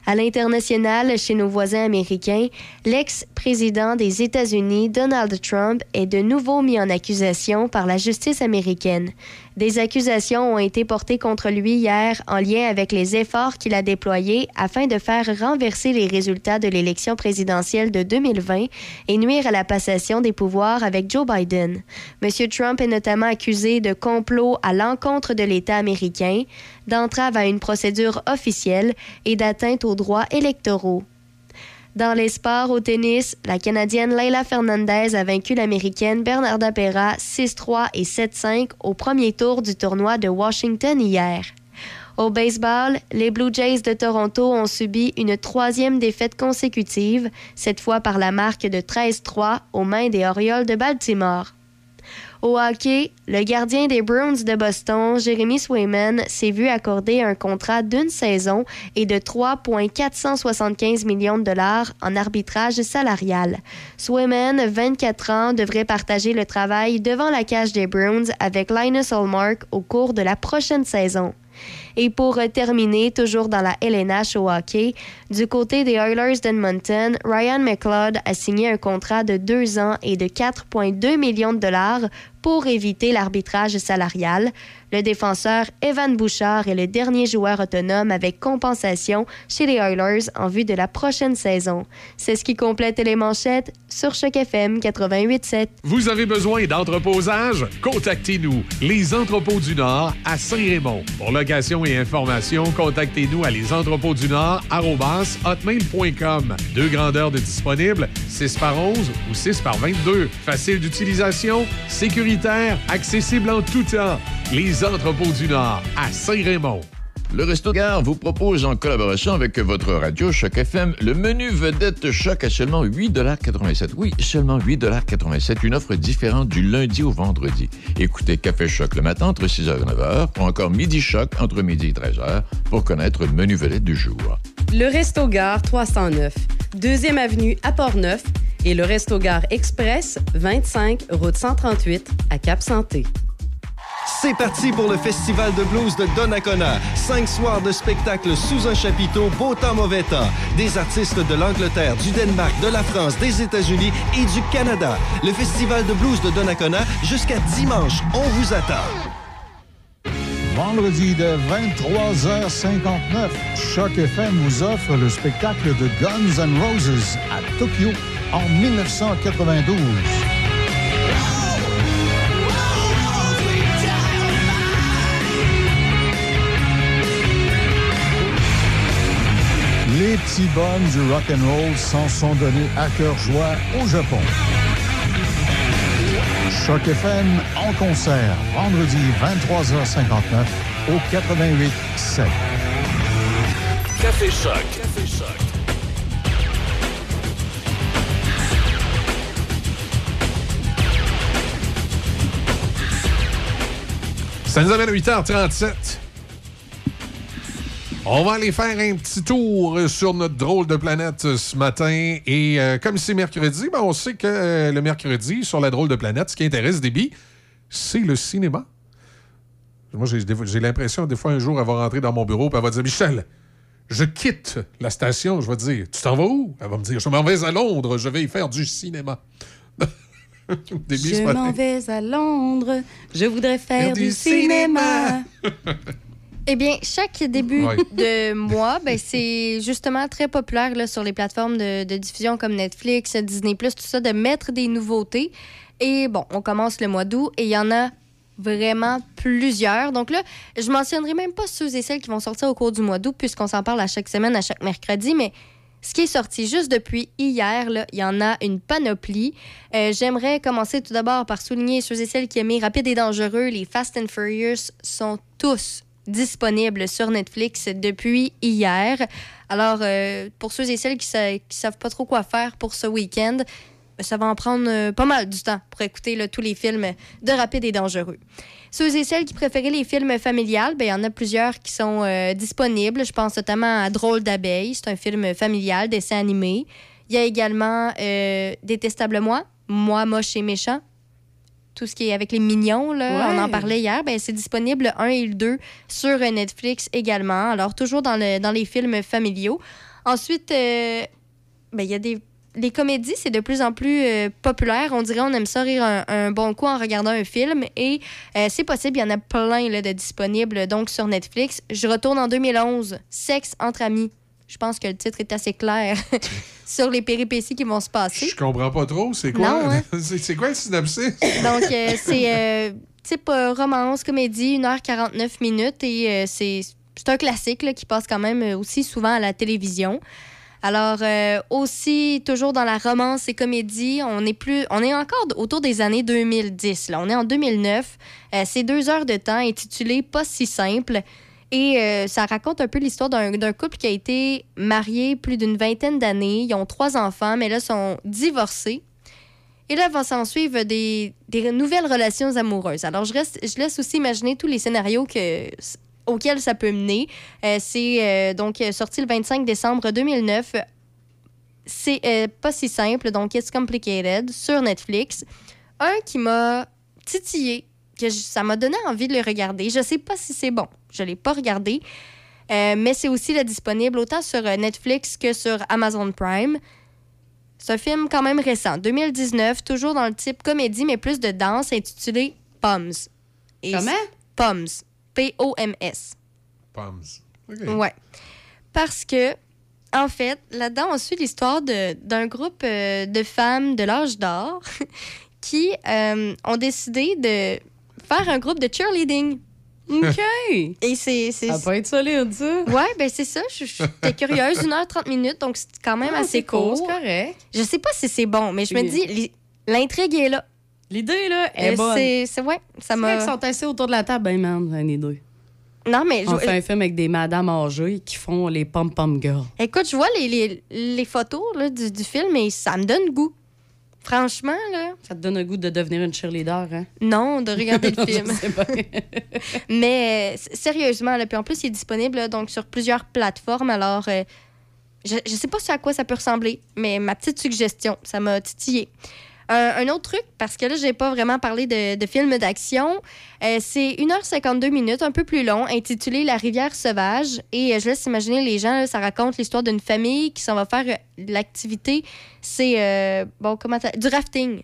À l'international, chez nos voisins américains, l'ex-président des États-Unis, Donald Trump, est de nouveau mis en accusation par la justice américaine. Des accusations ont été portées contre lui hier en lien avec les efforts qu'il a déployés afin de faire renverser les résultats de l'élection présidentielle de 2020 et nuire à la passation des pouvoirs avec Joe Biden. M. Trump est notamment accusé de complot à l'encontre de l'État américain, d'entrave à une procédure officielle et d'atteinte aux droits électoraux. Dans les sports au tennis, la Canadienne Leila Fernandez a vaincu l'Américaine Bernarda Pera 6-3 et 7-5 au premier tour du tournoi de Washington hier. Au baseball, les Blue Jays de Toronto ont subi une troisième défaite consécutive, cette fois par la marque de 13-3 aux mains des Orioles de Baltimore. Au hockey, le gardien des Bruins de Boston, Jeremy Swayman, s'est vu accorder un contrat d'une saison et de 3,475 millions de dollars en arbitrage salarial. Swayman, 24 ans, devrait partager le travail devant la cage des Bruins avec Linus Hallmark au cours de la prochaine saison. Et pour euh, terminer, toujours dans la LNH au hockey, du côté des Oilers d'Edmonton, Ryan McLeod a signé un contrat de deux ans et de 4,2 millions de dollars pour éviter l'arbitrage salarial. Le défenseur Evan Bouchard est le dernier joueur autonome avec compensation chez les Oilers en vue de la prochaine saison. C'est ce qui complète les manchettes sur Choc FM 88.7. Vous avez besoin d'entreposage? Contactez-nous, Les Entrepôts du Nord à Saint-Raymond. Pour location et information, contactez-nous à lesentrepôtsdunord@hotmail.com. Deux grandeurs de disponibles, 6 par 11 ou 6 par 22. Facile d'utilisation, sécuritaire, accessible en tout temps. Les Entrepôts du Nord à Saint-Raymond. Le Resto Gare vous propose en collaboration avec votre radio Choc FM le menu vedette Choc à seulement 8,87 Oui, seulement 8,87 Une offre différente du lundi au vendredi. Écoutez Café Choc le matin entre 6h et 9h ou encore Midi Choc entre midi et 13h pour connaître le menu vedette du jour. Le Resto Gare 309, deuxième avenue à Port-Neuf et le Resto Gare Express 25 route 138 à Cap-Santé. C'est parti pour le Festival de blues de Donnacona. Cinq soirs de spectacles sous un chapiteau, beau temps, mauvais temps. Des artistes de l'Angleterre, du Danemark, de la France, des États-Unis et du Canada. Le Festival de blues de Donnacona jusqu'à dimanche. On vous attend. Vendredi de 23h59, Choc FM vous offre le spectacle de Guns N' Roses à Tokyo en 1992. Les petits bonnes du rock and roll s'en sont donnés à cœur joie au Japon. Choc FM en concert, vendredi 23h59 au 88.7. Café Choc. Café Choc. Ça nous amène à 8h37. On va aller faire un petit tour sur notre drôle de planète ce matin. Et euh, comme c'est mercredi, ben, on sait que euh, le mercredi, sur la drôle de planète, ce qui intéresse Déby, c'est le cinéma. Moi, j'ai l'impression, des fois, un jour, elle va rentrer dans mon bureau et elle va dire Michel, je quitte la station. Je vais dire Tu t'en vas où? Elle va me dire Je m'en vais à Londres, je vais y faire du cinéma. Déby, Je m'en vais à Londres, je voudrais faire Faire du, du cinéma. Eh bien, chaque début de mois, ben, c'est justement très populaire là, sur les plateformes de, de diffusion comme Netflix, Disney, tout ça, de mettre des nouveautés. Et bon, on commence le mois d'août et il y en a vraiment plusieurs. Donc là, je mentionnerai même pas ceux et celles qui vont sortir au cours du mois d'août, puisqu'on s'en parle à chaque semaine, à chaque mercredi, mais ce qui est sorti juste depuis hier, il y en a une panoplie. Euh, J'aimerais commencer tout d'abord par souligner ceux et celles qui aimaient Rapide et Dangereux. Les Fast and Furious sont tous disponibles sur Netflix depuis hier. Alors, euh, pour ceux et celles qui ne savent pas trop quoi faire pour ce week-end, ben, ça va en prendre euh, pas mal du temps pour écouter tous les films de Rapide et Dangereux. Ceux et celles qui préféraient les films familiales, ben, il y en a plusieurs qui sont euh, disponibles. Je pense notamment à Drôle d'abeille. C'est un film familial, dessin animé. Il y a également Détestable moi, Moi, moche et méchant. Tout ce qui est avec les mignons, là, Ouais. on en parlait hier, ben, c'est disponible le 1 et le 2 sur Netflix également. Alors, toujours dans, le, dans les films familiaux. Ensuite, euh, ben, il y a des. Les comédies, c'est de plus en plus euh, populaire. On dirait on aime ça rire un, un bon coup en regardant un film. Et euh, c'est possible, il y en a plein là, de disponibles donc sur Netflix. Je retourne en 2011. Sexe entre amis. Je pense que le titre est assez clair sur les péripéties qui vont se passer. Je comprends pas trop. C'est quoi? Hein? c'est quoi le synopsis? Donc, euh, c'est euh, type euh, romance, comédie, 1h49 minutes et c'est c'est un classique là, qui passe quand même aussi souvent à la télévision. Alors, aussi, toujours dans la romance et comédie, on est, plus, on est encore autour des années 2010. Là. On est en 2009. Euh, c'est deux heures de temps intitulé Pas si simple. Et euh, ça raconte un peu l'histoire d'un couple qui a été marié plus d'une vingtaine d'années. Ils ont trois enfants, mais là, sont divorcés. Et là, va s'en suivre des, nouvelles relations amoureuses. Alors, je, laisse aussi imaginer tous les scénarios que, auxquels ça peut mener. Euh, C'est euh, donc sorti le 25 décembre 2009. C'est pas si simple, donc It's Complicated sur Netflix. Un qui m'a titillé, que je- ça m'a donné envie de le regarder. Je sais pas si c'est bon. Je l'ai pas regardé. Euh, mais c'est aussi là, disponible autant sur euh, Netflix que sur Amazon Prime. C'est un film quand même récent, 2019, toujours dans le type comédie, mais plus de danse, intitulé Poms. Et Comment? Poms. P-O-M-S. Poms. OK. Ouais. Parce que, en fait, là-dedans, on suit l'histoire de- d'un groupe euh, de femmes de l'âge d'or qui euh, ont décidé de faire un groupe de cheerleading. OK. Et c'est. c'est- Ça va être solide, ça. Ouais, ben c'est ça. J'étais curieuse. 1h30 minutes, donc c'est quand même Ah, assez court, c'est correct. Je sais pas si c'est bon, mais je me Oui. dis, li- l'intrigue est là. L'idée, là, est Euh, bonne. c'est- C'est ouais, ça m'a. qu'ils sont assis autour de la table, ben, man, une idée. Non, mais. On je- fait un film avec des madames âgées qui font les pom-pom girls. Écoute, je vois les, les, les photos là, du, du film et ça me donne goût. Franchement, là. Ça te donne un goût de devenir une cheerleader, hein? Non, de regarder le film. Mais euh, sérieusement, là, puis en plus, il est disponible là, donc sur plusieurs plateformes. Alors, euh, je, je sais pas ce à quoi ça peut ressembler, mais ma petite suggestion, ça m'a titillé. Euh, un autre truc, parce que là, j'ai pas vraiment parlé de, de film d'action, euh, c'est 1h52 minutes, un peu plus long, intitulé La rivière sauvage. Et euh, je laisse imaginer les gens, ça raconte l'histoire d'une famille qui s'en va faire euh, l'activité. C'est, bon, comment Du rafting.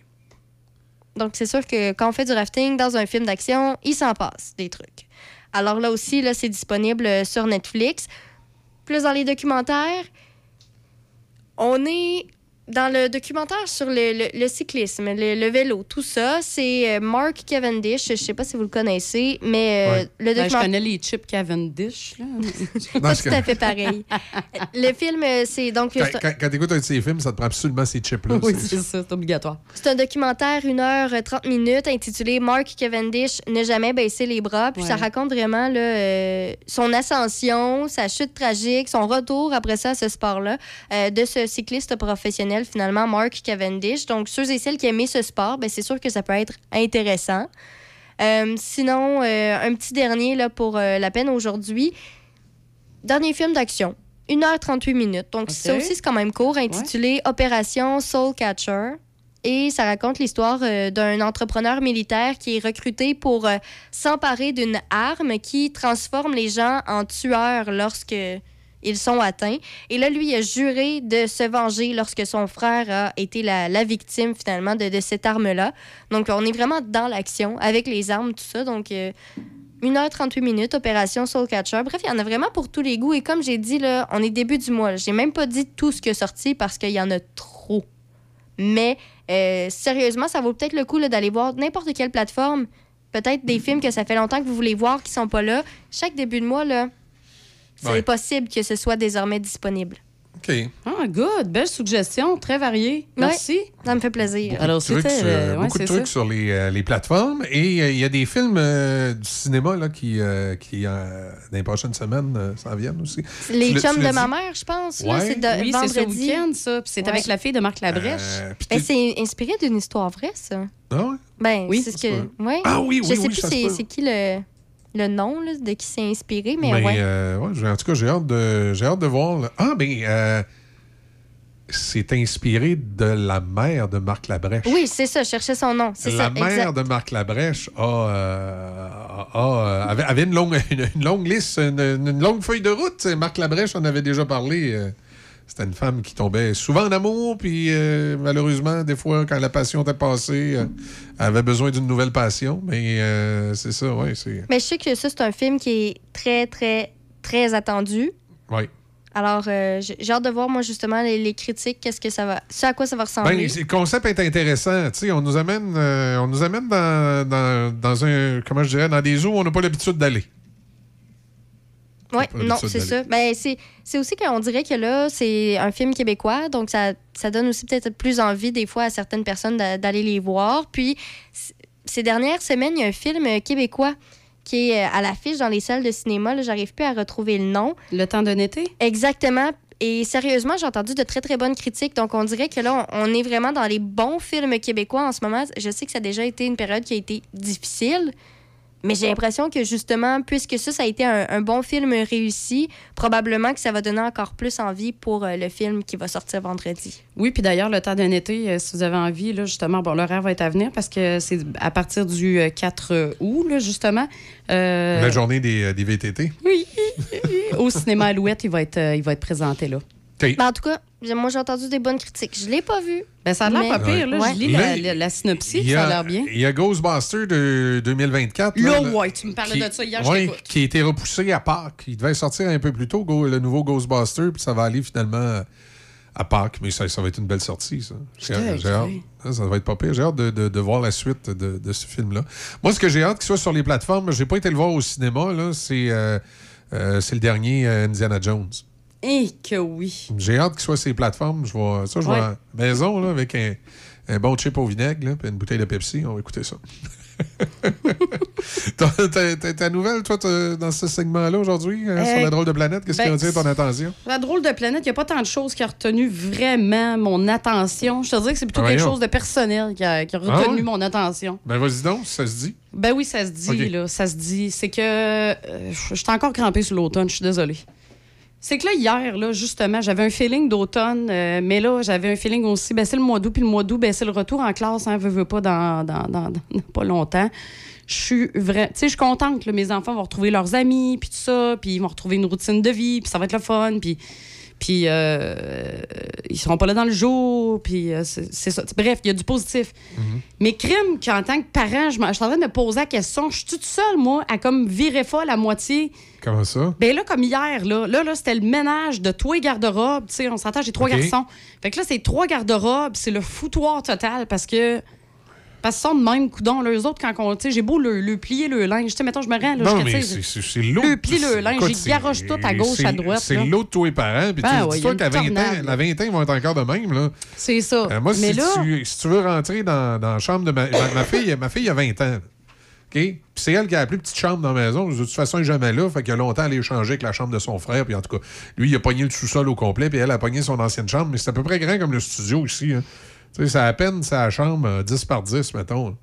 Donc, c'est sûr que quand on fait du rafting dans un film d'action, il s'en passe des trucs. Alors là aussi, là, c'est disponible sur Netflix. Plus dans les documentaires, on est dans le documentaire sur le, le- le cyclisme, le, le vélo, tout ça. C'est euh, Mark Cavendish. Je sais pas si vous le connaissez, mais euh, Ouais. le Ben, je documentaire... connais les chips Cavendish, là. pas tout à fait pareil. le film, euh, c'est donc... Quand, quand, quand t'écoutes un de ces films, ça te prend absolument ces chips-là. oui, c'est ça, c'est obligatoire. C'est un documentaire 1h30 minutes intitulé Mark Cavendish ne jamais baisser les bras. Puis Ouais. ça raconte vraiment là, euh, son ascension, sa chute tragique, son retour après ça à ce sport-là, euh, de ce cycliste professionnel finalement, Mark Cavendish. Donc, ceux et celles qui aiment ce sport, ben, c'est sûr que ça peut être intéressant. Euh, sinon, euh, un petit dernier là, pour euh, la peine aujourd'hui. Dernier film d'action. 1h38 minutes. Donc, ça aussi, c'est quand même court, intitulé Opération Soul Catcher. Et ça raconte l'histoire d'un entrepreneur militaire qui est recruté pour s'emparer d'une arme qui transforme les gens en tueurs lorsque ils sont atteints. Et là, lui, a juré de se venger lorsque son frère a été la, la victime, finalement, de, de cette arme-là. Donc, on est vraiment dans l'action, avec les armes, tout ça. Donc, euh, 1h38 minutes, opération Soul Catcher. Bref, il y en a vraiment pour tous les goûts. Et comme j'ai dit, là, on est début du mois. J'ai même pas dit tout ce qui est sorti parce qu'il y en a trop. Mais euh, sérieusement, ça vaut peut-être le coup d'aller voir n'importe quelle plateforme. Peut-être des films que ça fait longtemps que vous voulez voir qui sont pas là. Chaque début de mois, là, c'est Ouais. possible que ce soit désormais disponible. OK. Ah, good. Belle suggestion, très variée. Merci. Ouais, ça me fait plaisir. Alors, Trucs euh, ouais, beaucoup de trucs ça. sur les, euh, les plateformes. Et euh, il y a des films euh, du cinéma là, qui, euh, qui euh, dans les prochaines semaines, euh, s'en viennent aussi. Les Tu chums de ma mère, je pense. Ouais. C'est de Oui, c'est ce vendredi. week-end, ça. Puis c'est Ouais. avec la fille de Marc Labrèche. Euh, Ben, c'est inspiré d'une histoire vraie, ça. Ah ouais? Ben, Oui, c'est ce que. Ah oui, Je oui, sais oui, plus c'est qui le, le nom là, de qui s'est inspiré, mais Mais, ouais. euh, ouais, en tout cas, j'ai hâte de, j'ai hâte de voir. là. Ah, ben, euh, c'est inspiré de la mère de Marc Labrèche. Oui, c'est ça, je cherchais son nom. La ça, mère exact. de Marc Labrèche a, euh, a- a, avait, avait une, longue, une, une longue liste, une, une longue feuille de route. Marc Labrèche en avait déjà parlé. C'était une femme qui tombait souvent en amour, puis euh, malheureusement, des fois, quand la passion était passée, euh, elle avait besoin d'une nouvelle passion. Mais euh, c'est ça, oui. Mais je sais que ça, c'est un film qui est très, très, très attendu. Ouais. Alors, j'ai hâte de voir, moi, justement, les, les critiques, qu'est-ce que ça va. Ce à quoi ça va ressembler. Ben, c'est- le concept est intéressant. Tu sais, on nous amène, on nous amène dans, dans, dans un, comment je dirais, dans des eaux où on n'a pas l'habitude d'aller. Oui, non, c'est ça. Ben, c'est c'est aussi qu'on dirait que là, c'est un film québécois, donc ça, ça donne aussi peut-être plus envie des fois à certaines personnes d'a- d'aller les voir. Puis, ces dernières semaines, il y a un film québécois qui est euh, à l'affiche dans les salles de cinéma. Là, J'arrive plus à retrouver le nom. Le temps d'un été? Exactement. Et sérieusement, j'ai entendu de très, très bonnes critiques. Donc, on dirait que là, on est vraiment dans les bons films québécois en ce moment. Je sais que ça a déjà été une période qui a été difficile. Mais j'ai l'impression que justement, puisque ça, ça a été un, un bon film réussi, probablement que ça va donner encore plus envie pour euh, le film qui va sortir vendredi. Oui, puis d'ailleurs, le temps d'un été, euh, si vous avez envie, là, justement, bon, l'horaire va être à venir parce que c'est à partir du euh, 4 août, là, justement. Euh, La journée des, euh, des VTT. Oui, au cinéma Alouette, il va être, euh, il va être présenté là. Mais en tout cas, moi, j'ai entendu des bonnes critiques. Je l'ai pas vu. Ben, ça a l'air Mais- pas pire, là. Ouais. Je lis la, y ça a l'air bien. il y a Ghostbusters de 2024. Là, là, ouais, tu me parlais qui- de ça hier, ouais, qui a été repoussé à Pâques. Il devait sortir un peu plus tôt, Go- le nouveau Ghostbuster, puis ça va aller finalement à Pâques. Mais ça, ça va être une belle sortie, ça. J'ai hâte. Ça, va être pas pire. J'ai hâte de, de- de voir la suite de, de ce film-là. Moi, ce que j'ai hâte qu'il soit sur les plateformes, j'ai pas été le voir au cinéma, là, c'est euh, euh, c'est le dernier euh, Indiana Jones. Et que oui. J'ai hâte qu'il soit les plateformes. Je vois ça, je vois Ouais. la maison là, avec un, un bon chip au vinaigre, puis une bouteille de Pepsi. On va écouter ça. Ta- nouvelle, toi, dans ce segment-là aujourd'hui, hein, sur Euh, la drôle de planète, qu'est-ce qui ben, retient ton attention? La drôle de planète, il n'y a pas tant de choses qui a retenu vraiment mon attention. Je te dirais que c'est plutôt Ah, quelque chose de personnel qui a, qui a Ah retenu ouais? mon attention. Ben, vas-y donc, ça se dit. Ben oui, ça se dit, là. Ça se dit. C'est que. euh, je suis encore crampée sur l'automne, je suis désolée. C'est que là, hier, là, justement, j'avais un feeling d'automne, euh, mais là, j'avais un feeling aussi. Ben, c'est le mois d'août, puis le mois d'août, ben, c'est le retour en classe, hein, veux, veux pas, dans, dans, dans- pas longtemps. Je suis vraiment. Tu sais, je suis contente que mes enfants vont retrouver leurs amis, puis tout ça, puis ils vont retrouver une routine de vie, puis ça va être le fun, puis. Puis euh, ils seront pas là dans le jour, puis euh, c'est ça. Bref, il y a du positif. Mais crime qu'en tant que parent, je, suis en train de me poser la question, je suis toute seule, moi, à comme virer folle à moitié. Comment ça? Ben là, comme hier, là, là, là c'était le ménage de tous les garde-robes. Tu sais, on s'entend, j'ai trois garçons. Fait que là, c'est trois garde-robes, c'est le foutoir total parce que. Parce qu'ils sont de même, coudon. Eux autres, quand on. Tu sais, j'ai beau le, le plier le linge. Tu sais, mettons, je me rends, là, non, mais c'est- l'autre. Le pli, le linge, j'y garoche tout à gauche, à droite, C'est l'autre de tous les parents. Puis Ben tu ouais, dis-toi qu'à une 20 ans, la vingtaine, ils vont être encore de même. Là. C'est ça. Euh, moi, Mais si, là. tu, si tu veux rentrer dans, dans la chambre de ma, ma, ma fille, ma fille a 20 ans. OK? Puis c'est elle qui a la plus petite chambre dans la maison. De toute façon, elle est jamais là. Fait qu'il a longtemps, elle a échangé avec la chambre de son frère. Puis en tout cas, lui, il a pogné le sous-sol au complet. Puis elle a pogné son ancienne chambre. Mais c'est à peu près grand comme le studio ici. hein. Tu sais, c'est à peine sa chambre euh, 10 par 10, mettons.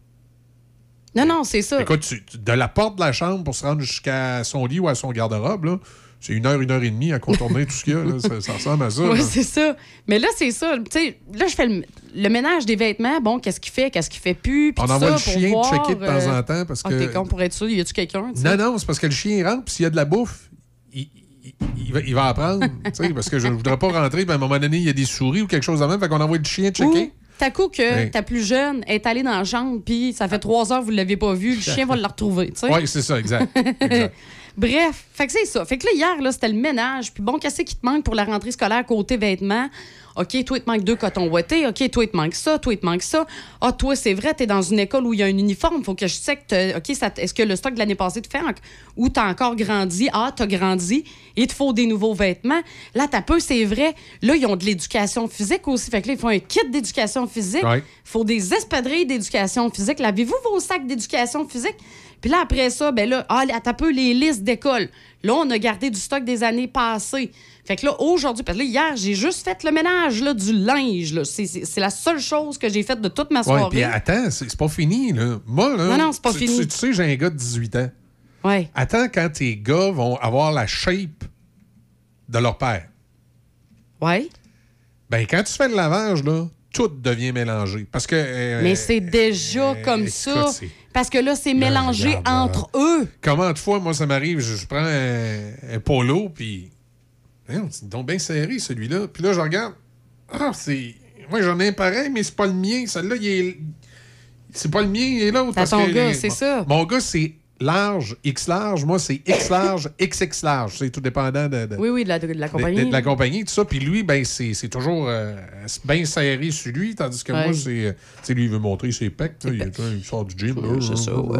Non, non, c'est ça. Écoute, tu- de la porte de la chambre pour se rendre jusqu'à son lit ou à son garde-robe, là, c'est une heure, une heure et demie à contourner tout ce qu'il y a. là. Ça, ça ressemble à ça. Oui, c'est ça. Mais là, c'est ça. Tu sais, là, je fais le, le ménage des vêtements. Bon, qu'est-ce qu'il fait, qu'est-ce qu'il fait plus? On envoie ça le chien voir, checker de temps euh, en temps parce Ah, que- t'es con pour être sûr. Y a-tu quelqu'un? Non, non, c'est parce que le chien rentre, puis s'il y a de la bouffe, il, va, il va apprendre. tu sais, parce que je ne voudrais pas rentrer, puis à un moment donné, il y a des souris ou quelque chose de même, fait qu'on envoie le chien checker. T'as coup que Oui. ta plus jeune est allée dans la chambre, puis ça fait trois heures que vous ne l'avez pas vu, le chien va le retrouver. Oui, c'est ça, exact. exact. Bref, fait que c'est ça. Fait que là, hier, là, c'était le ménage. Puis bon, qu'est-ce qui te manque pour la rentrée scolaire côté vêtements? OK, toi, il te manque deux cotons ouettés. OK, toi, il te manque ça. Toi, il te manque ça. Ah, toi, c'est vrai, t'es dans une école où il y a un uniforme. Faut que je sais que OK, ça est-ce que le stock de l'année passée te fait ou t'as encore grandi? Ah, t'as grandi. Il te faut des nouveaux vêtements. Là, t'as peu, c'est vrai. Là, ils ont de l'éducation physique aussi. Fait que là, ils font un kit d'éducation physique. Ouais. faut des espadrilles d'éducation physique. Lavez-vous vos sacs d'éducation physique? Puis là, après ça, ben là, ah, t'as peu les listes d'école. Là, on a gardé du stock des années passées. Fait que là, aujourd'hui, parce que là, hier, j'ai juste fait le ménage là, du linge. là. C'est- la seule chose que j'ai faite de toute ma Ouais, soirée. puis attends, c'est c'est pas fini. Là. Moi, là, Non, non, c'est pas tu, fini. Tu, tu sais, j'ai un gars de 18 ans. Ouais. Attends quand tes gars vont avoir la shape de leur père. Ouais. Ben, quand tu fais le lavage, là, tout devient mélangé. Parce que. euh, Mais c'est déjà comme écoute, ça. Parce que là, c'est mélangé regarde, entre eux. Comment de fois, moi, ça m'arrive, je, je prends un, un polo, puis. C'est donc bien serré, celui-là. Puis là, je regarde. Ah, c'est. Moi, j'en ai un pareil, mais c'est pas le mien. Celui-là, il est. C'est pas le mien, il est l'autre. Ton que gars, c'est ça. Mon gars, c'est large, X large. Moi, c'est X large, XX large. C'est tout dépendant de, de- Oui, oui, de la, de la de- compagnie. de- de la compagnie, tout ça. Puis lui, ben, c'est toujours euh, bien serré sur lui, tandis que Ouais. moi, c'est. euh, Tu lui, il veut montrer ses pecs. Il, il sort du gym. c'est ça, ouais.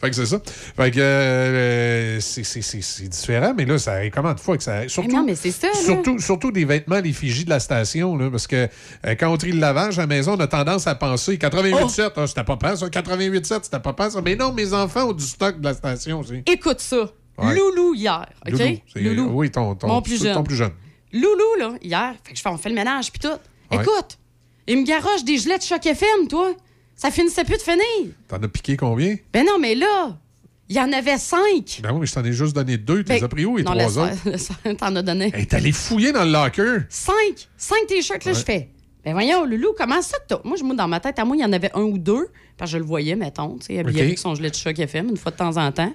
Fait que c'est ça. Fait que euh, c'est- différent, mais là, ça comment de fois que ça. Surtout, non, mais c'est ça, là. Surtout, surtout des vêtements, l'effigie de la station, là, parce que euh, quand on trie le lavage à la maison, on a tendance à penser 88,7, ah, c'était pas pire, ça. 88,7, c'était papa, ça. Mais non, mes enfants ont du stock de la station aussi. Écoute ça. Ouais. Loulou hier, OK? Loulou. c'est- Loulou. Oui, ton, ton, Mon plus ton jeune. plus jeune. Loulou, là, hier, fait que je fais, on fait le ménage puis tout. Ouais. Écoute, il me garoche des gilets de choc FM, toi. Ça finissait plus de finir. T'en as piqué combien? Ben non, mais là, il y en avait cinq. Ben oui, mais je t'en ai juste donné deux. Tu les Ben, as pris où, les non, trois autres? T'en as donné. Hey, t'es allé fouiller dans le locker. Cinq. Cinq t-shirts, là, je fais. Ben voyons, Loulou, comment ça que t'as. Moi, je me dans ma tête, à moi, il y en avait un ou deux. Parce que je le voyais, mettons, tu sais, habillé OK. avec son gilet de choc FM, une fois de temps en temps.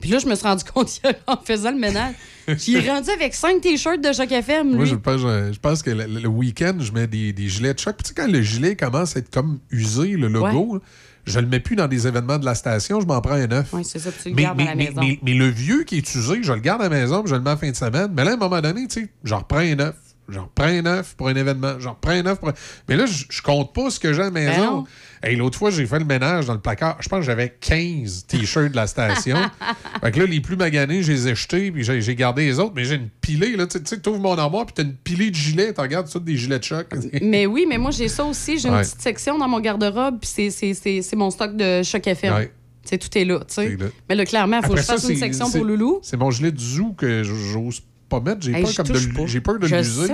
Puis là, je me suis rendu compte en faisant le ménage. J'y ai rendu avec cinq t-shirts de choc FM, lui. Moi, je pense, je, je pense que le, le week-end, je mets des, des gilets de choc. Puis tu sais, quand le gilet commence à être comme usé, le logo, là, je le mets plus dans des événements de la station, je m'en prends un neuf. Oui, c'est ça, tu le mais, gardes à mais- la mais- maison. mais- mais le vieux qui est usé, je le garde à la maison, puis je le mets en fin de semaine. Mais là, à un moment donné, tu sais, j'en reprends un neuf. J'en reprends un neuf pour un événement. J'en reprends un neuf pour un- Mais là, je, je compte pas ce que j'ai à la Ben maison. Hey, L'autre fois, j'ai fait le ménage dans le placard. Je pense que j'avais 15 t-shirts de la station. fait que là, les plus maganés, je les ai jetés, puis j'ai gardé les autres. Mais j'ai une pilée, là. Tu sais, tu sais, t'ouvres mon armoire, puis t'as une pilée de gilets. Tu regardes tout des gilets de choc. Mais oui, mais moi, j'ai ça aussi. J'ai une petite section dans mon garde-robe, puis c'est- mon stock de choc FM. Ouais. C'est tout est là, tu sais. Mais là, clairement, il faut que Après je ça, fasse une c'est- section pour Loulou. C'est mon gilet du zoo que j'ose pas mettre. J'ai Hey, peur, comme de j'ai peur de l'user.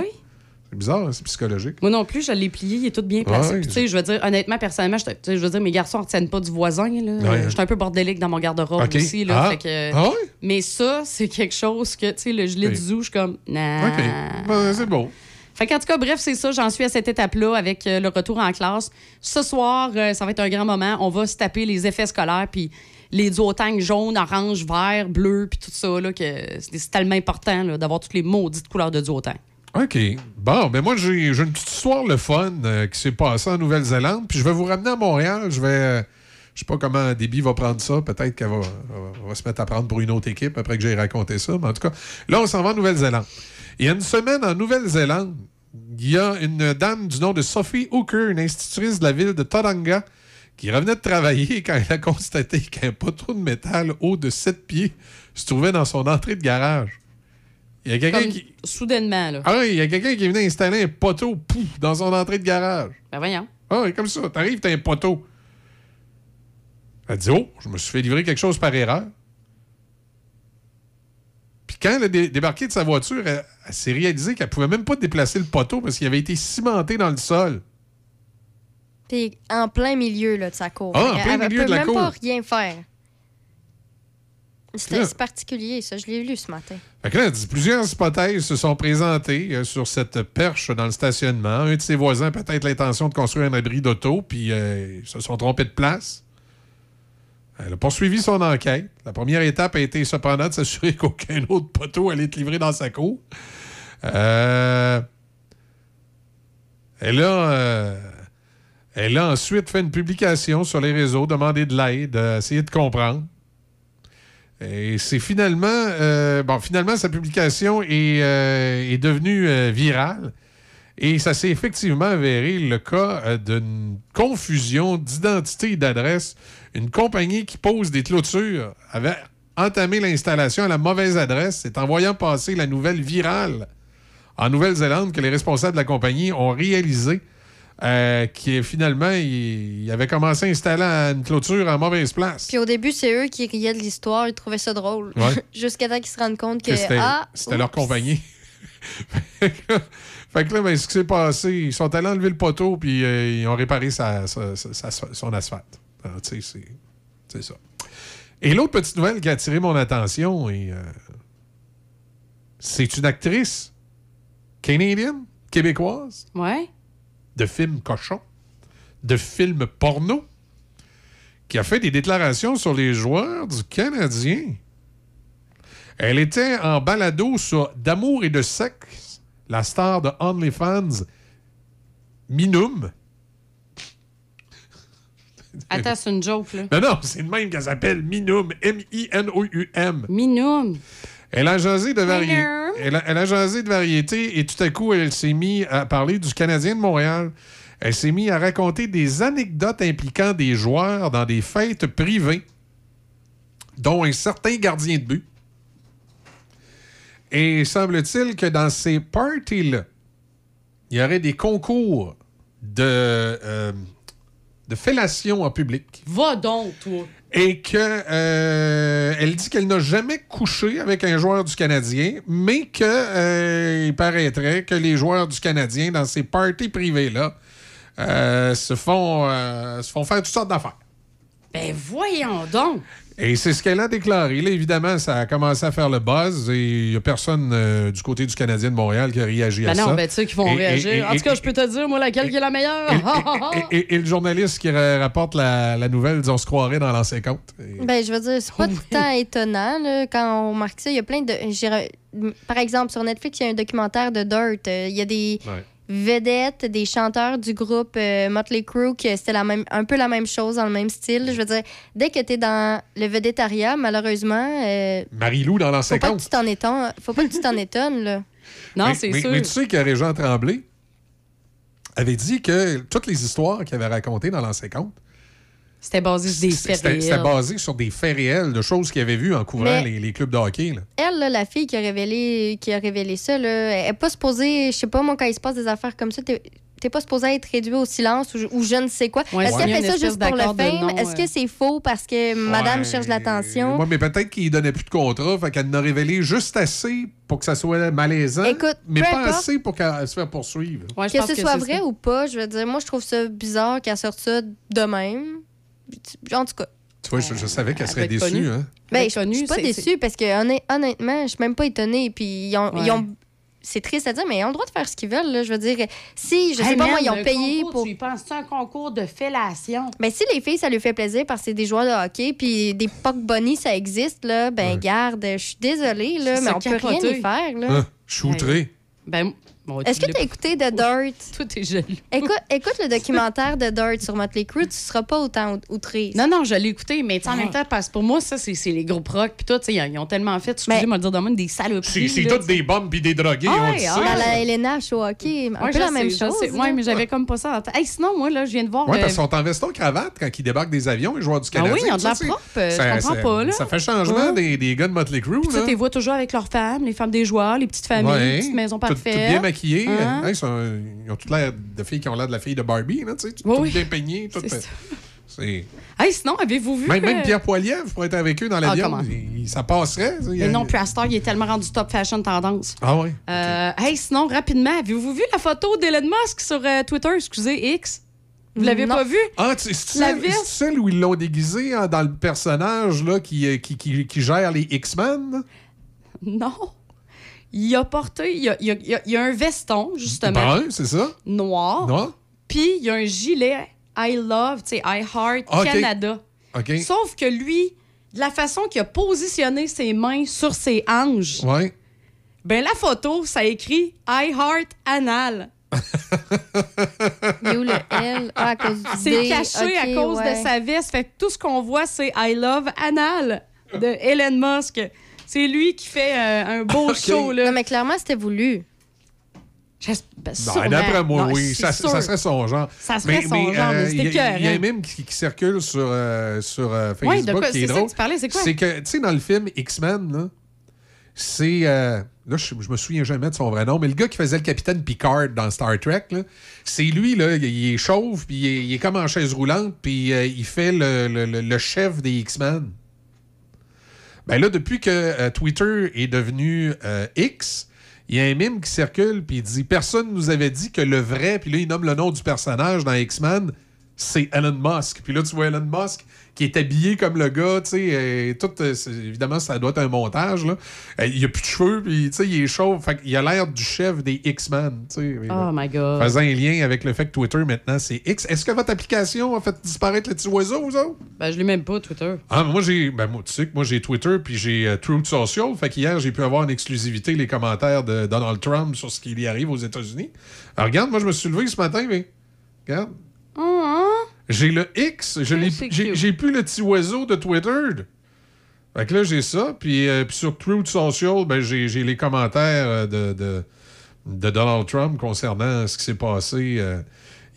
C'est bizarre, hein, c'est psychologique. Moi non plus, je l'ai plié, il est tout bien placé. Ouais, Puis, tu sais, je veux dire, honnêtement, personnellement, je, veux dire, mes garçons ne retiennent pas du voisin. Là. Ouais. Je suis un peu bordélique dans mon garde-robe aussi. Là, Ah. fait que- Ah ouais? Mais ça, c'est quelque chose que, tu sais, le gilet Oui. du zoo, je suis comme, nah. OK. Ben, c'est bon. Fait qu'en tout cas, bref, c'est ça. J'en suis à cette étape-là avec euh, le retour en classe. Ce soir, euh, ça va être un grand moment. On va se taper les effets scolaires, puis les duotangs jaunes, orange, vert, bleu, puis tout ça, là, que c'est tellement important d'avoir toutes les maudites couleurs de duotang. OK. Bon, mais moi, j'ai une petite histoire le fun euh, qui s'est passée en Nouvelle-Zélande. Puis je vais vous ramener à Montréal. Je vais. euh, je sais pas comment Déby va prendre ça. Peut-être qu'elle va, va se mettre à prendre pour une autre équipe après que j'ai raconté ça. Mais en tout cas, là, on s'en va en Nouvelle-Zélande. Il y a une semaine en Nouvelle-Zélande, il y a une dame du nom de Sophie Hooker, une institutrice de la ville de Todanga, qui revenait de travailler quand elle a constaté qu'un poteau de métal haut de 7 pieds se trouvait dans son entrée de garage. Il y a quelqu'un qui. soudainement, là. Ah oui, il y a quelqu'un qui est venu installer un poteau pouf, dans son entrée de garage. Ben voyons. Ah oui, comme ça. T'arrives, t'as un poteau. Elle dit Oh, je me suis fait livrer quelque chose par erreur. Puis quand elle a dé- débarqué de sa voiture, elle, elle s'est réalisée qu'elle pouvait même pas déplacer le poteau parce qu'il avait été cimenté dans le sol. T'es en plein milieu là, de sa cour. Ah, en Elle- plein elle milieu peut de la même cour. pas rien faire. C'était Là. c'est particulier, ça. Je l'ai lu ce matin. Fait que là, plusieurs hypothèses se sont présentées euh, sur cette perche dans le stationnement. Un de ses voisins a peut-être l'intention de construire un abri d'auto, puis euh, ils se sont trompés de place. Elle a poursuivi son enquête. La première étape a été cependant de s'assurer qu'aucun autre poteau allait être livré dans sa cour. Euh, a, euh, elle a ensuite fait une publication sur les réseaux, demandé de l'aide, euh, essayé de comprendre. Et c'est finalement, euh, bon, finalement, sa publication est, euh, devenue virale. Et ça s'est effectivement avéré le cas d'une confusion d'identité et d'adresse. Une compagnie qui pose des clôtures avait entamé l'installation à la mauvaise adresse. C'est en voyant passer la nouvelle virale en Nouvelle-Zélande que les responsables de la compagnie ont réalisé euh, que finalement, il, il avait commencé à installer une clôture en mauvaise place. Puis au début, c'est eux qui riaient de l'histoire, ils trouvaient ça drôle. Ouais. Jusqu'à temps qu'ils se rendent compte que. que c'était ah, c'était leur compagnie. fait que là- ben, ce qui s'est passé, ils sont allés enlever le poteau puis euh, ils ont réparé sa- sa- sa- sa- son asphalte. Alors, tu sais, c'est- c'est ça. Et l'autre petite nouvelle qui a attiré mon attention, et, euh, c'est une actrice canadienne, québécoise, Ouais. De films cochons, de films porno, qui a fait des déclarations sur les joueurs du Canadien. Elle était en balado sur D'amour et de sexe, la star de OnlyFans, Minum. Attends, c'est une joke, là. Non, non, c'est le même qu'elle s'appelle Minum, M-I-N-O-U-M. Minum. Elle a jasé de variété. Elle a, elle a jasé de variété et tout à coup, elle s'est mise à parler du Canadien de Montréal. Elle s'est mise à raconter des anecdotes impliquant des joueurs dans des fêtes privées, dont un certain gardien de but. Et semble-t-il que dans ces parties-là, il y aurait des concours de, euh, de fellation en public. Va donc, toi. Et que euh, elle dit qu'elle n'a jamais couché avec un joueur du Canadien, mais que euh, il paraîtrait que les joueurs du Canadien, dans ces parties privées-là, euh, se, font, se font faire toutes sortes d'affaires. Ben voyons donc. Et c'est ce qu'elle a déclaré. Là, évidemment, ça a commencé à faire le buzz et il n'y a personne euh, du côté du Canadien de Montréal qui a réagi à Ben ça. non, ben tu sais qu'ils vont Et- réagir. et- et- en tout cas, je peux te dire, moi, laquelle qui est la meilleure. et, et- et le journaliste qui ra- rapporte la, la nouvelle, on se croirait dans compte. Et- Ben, je veux dire, c'est pas tout le temps étonnant là, quand on remarque ça. Il y a plein de. Par exemple, sur Netflix, il y a un documentaire de Dirt. Euh, Il y a des Ouais. Vedettes, des chanteurs du groupe euh, Motley Crue, que c'était la même, un peu la même chose, dans le même style. Je veux dire, dès que tu es dans le vedettariat, malheureusement, euh, Marie-Lou dans l'ancien faut pas que compte. tu t'en étonnes. Faut pas que tu t'en étonnes, là. mais, mais- mais tu sais que Régent Tremblay avait dit que toutes les histoires qu'il avait racontées dans l'ancien compte, C'était basé sur des faits c'était c'était réels. basé sur des faits réels, de choses qu'il avait vues en couvrant les, les clubs de hockey. là. Elle, là, la fille qui a révélé, qui a révélé ça, là, elle n'est pas supposée, je sais pas, moi, quand il se passe des affaires comme ça, t'es pas supposé être réduit au silence ou, je- ou je ne sais quoi. Ouais, Est-ce qu'elle fait ça juste pour le fame? Est-ce que c'est faux parce que madame Ouais. cherche l'attention? Ouais, mais peut-être qu'il donnait plus de contrat, fait qu'elle en a révélé juste assez pour que ça soit malaisant, Écoute, mais pas importe. assez pour qu'elle se fasse poursuivre. Que ce que soit vrai ça. ou pas, je veux dire, moi, je trouve ça bizarre qu'elle sorte ça de même. En tout cas. Tu vois, je, je savais qu'elle Elle serait déçue. Hein? Ben, être je je suis pas déçue parce que honn- honnêtement, je suis même pas étonnée. Puis ils ont, Ouais. ils ont- c'est triste à dire, mais ils ont le droit de faire ce qu'ils veulent. là. Je veux dire, si, je sais Hey, pas man, moi, ils ont payé concours, pour. Tu y penses, c'est un concours de fellation? Ben, si les filles, ça lui fait plaisir parce que c'est des joueurs de hockey, puis des puck bunnies, ça existe, là, ben, garde, je suis désolée, là, mais on peut rien y faire, là. Hein? Je suis outré. Ben, bon, Est-ce que tu as écouté The Dirt? Tout est jaloux. Écoute, écoute le documentaire de Dirt sur Motley Crue, tu seras pas autant out- outré. Non, non, je l'ai écouté, mais en même temps, parce que pour moi, ça, c'est les groupes rock. Puis tout, ils ont tellement fait, excusez-moi de dire de même, des C'est saloperies. c'est toutes des bombes puis des drogués, Ah on ouais, le sait. ah Dans la Elena show hockey, un Ouais, peu je la même sais, chose. Ouais, mais j'avais comme pas ça en tête. Hey, sinon, moi, là, je viens de voir. Oui, euh, parce qu'ils sont en veston-cravate quand ils débarquent des avions, les joueurs du Ah Canadien. oui, ils ont de la propre, je comprends pas, là. Ça fait changement des, des gars de Motley Crue. Là. tu les vois toujours avec leurs femmes, les femmes des joueurs, les petites familles, les petites maisons parfaites. Toutes maquillées. Hein? Hein, ils, sont- ils ont toutes l'air de filles qui ont l'air de la fille de Barbie, là, tu sais. Toutes Oui, oui. bien peignées. toutes- C'est ça. c'est- Hey, sinon, avez-vous vu. Même, même Pierre Poilievre pourrait être avec eux dans Ah, comment? Il- ça passerait. ça, il a- non, puis heure, il est tellement rendu top fashion tendance. Ah ouais. Euh, Hey, sinon, rapidement, avez-vous vu la photo d'Elon Musk sur euh, Twitter, excusez, X? Vous l'avez Non. pas vu? Ah, tu- c'est La celle, veste. c'est celle où ils l'ont déguisé hein, dans le personnage là, qui, euh, qui, qui, qui gère les X-Men? Non. Il a porté, il y a, il a- il y a- il y a un veston, justement, Brun, c'est ça? noir. Non? Puis il y a un gilet I Love, tu sais, I Heart. Canada. OK. Sauf que lui, de la façon qu'il a positionné ses mains sur ses hanches, Ouais. ben la photo, ça écrit I Heart Anal. Est où le L? Ah, à cause du C'est caché à cause ouais. de sa veste. Fait que tout ce qu'on voit, c'est I Love Anal de Elon Musk. C'est lui qui fait euh, un beau show, là. Non, mais clairement, c'était voulu. J'esp- ben, Ben. D'après moi, Non, oui. c'est Ça, ça serait son genre. Ça serait son genre, mais euh, c'était il y a- Il y a écœurant. un mime qui, qui circule sur, euh, sur euh, Facebook Ouais, de quoi- qui est, c'est ça drôle. que tu parlais, c'est quoi? C'est que, tu sais, dans le film X-Men, là, c'est. euh, là, je, je me souviens jamais de son vrai nom, mais le gars qui faisait le capitaine Picard dans Star Trek, là, c'est lui, là, il, il est chauve, puis il est, il est comme en chaise roulante, puis euh, il fait le, le- le- le chef des X-Men. Ben là, depuis que euh, Twitter est devenu euh, X, il y a un mime qui circule, puis il dit Personne nous avait dit que le vrai, puis là, il nomme le nom du personnage dans X-Men, c'est Elon Musk. Puis là, tu vois Elon Musk qui est habillé comme le gars, tu sais, euh, tout, euh, évidemment, ça doit être un montage, là. Euh, il a plus de cheveux, puis tu sais, il est chauve. Fait qu'il a l'air du chef des X-Men, tu sais. Oh my God. Faisant un lien avec le fait que Twitter, maintenant, c'est X. Est-ce que votre application a fait disparaître le petit oiseau, vous autres? Ben, je l'ai même pas, Twitter. Ah, mais moi, j'ai. Ben, moi, tu sais que moi, j'ai Twitter puis j'ai euh, Truth Social. Fait qu'hier, j'ai pu avoir en exclusivité les commentaires de Donald Trump sur ce qui lui arrive aux États-Unis. Alors, regarde, moi, je me suis levé ce matin, mais. Regarde. J'ai le X. Je l'ai- c'est J'ai plus le petit oiseau de Twitter. Fait que là, j'ai ça. Puis, euh, puis sur Truth Social, ben, j'ai j'ai les commentaires euh, de, de, de Donald Trump concernant ce qui s'est passé euh,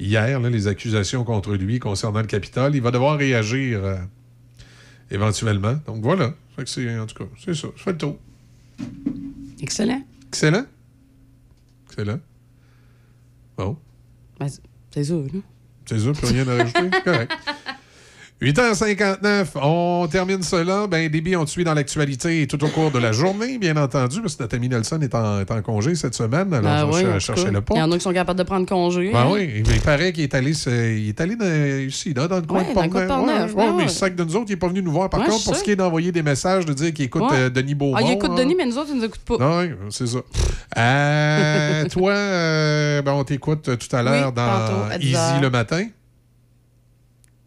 hier, là, les accusations contre lui concernant le Capitole. Il va devoir réagir. euh, éventuellement. Donc voilà. Fait que c'est, en tout cas, c'est ça. Je fais le tour. Excellent. Excellent. Excellent. Bon. Ben, c'est- c'est ça, là. C'est ça, plus rien à rajouter? Correct. 8h59, on termine cela. Ben, Déby, on te suit dans l'actualité tout au cours de la journée, bien entendu, parce que ami Nelson est en, est en congé cette semaine. Alors, Ben je oui, cas. le pont. Il y en a qui sont capables de prendre congé. Ben hein? oui, il, il paraît qu'il est allé, il est allé dans, ici, là, dans le coin Ouais, de le Portneuf. Ouais, ouais, mais il se sac de nous autres, il n'est pas venu nous voir. Par Ouais, contre, pour ce qui est d'envoyer des messages, de dire qu'il écoute Ouais. euh, Denis Beaumont. Ah, il écoute hein. Denis, mais nous autres, ils nous écoutent pas. Ah oui, c'est ça. Euh, toi, euh, ben, on t'écoute euh, tout à l'heure Oui, dans tantôt, à 10 Easy le matin.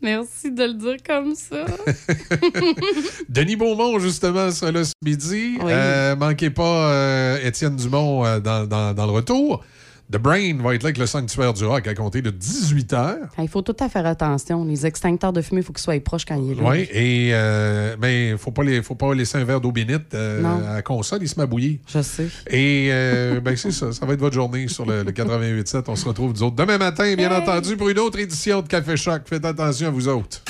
Merci de le dire comme ça. Denis Beaumont, justement, sera là ce midi. Oui. Euh, manquez pas euh, Étienne Dumont euh, dans, dans- dans le retour. The Brain va être là avec le Sanctuaire du Rock à compter de 18 h. Ah, Il faut tout à faire attention. Les extincteurs de fumée, il faut qu'ils soient proches quand il est là. Oui, et euh, mais faut pas les, faut pas laisser un verre d'eau bénite euh, Non. à la console, il se bouillir. Je sais. Et euh, ben c'est ça, ça va être votre journée sur le, le 88.7. On se retrouve nous autres demain matin, bien entendu, pour une autre édition de Café Choc. Faites attention à vous autres.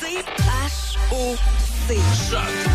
C-H-O-C. Choc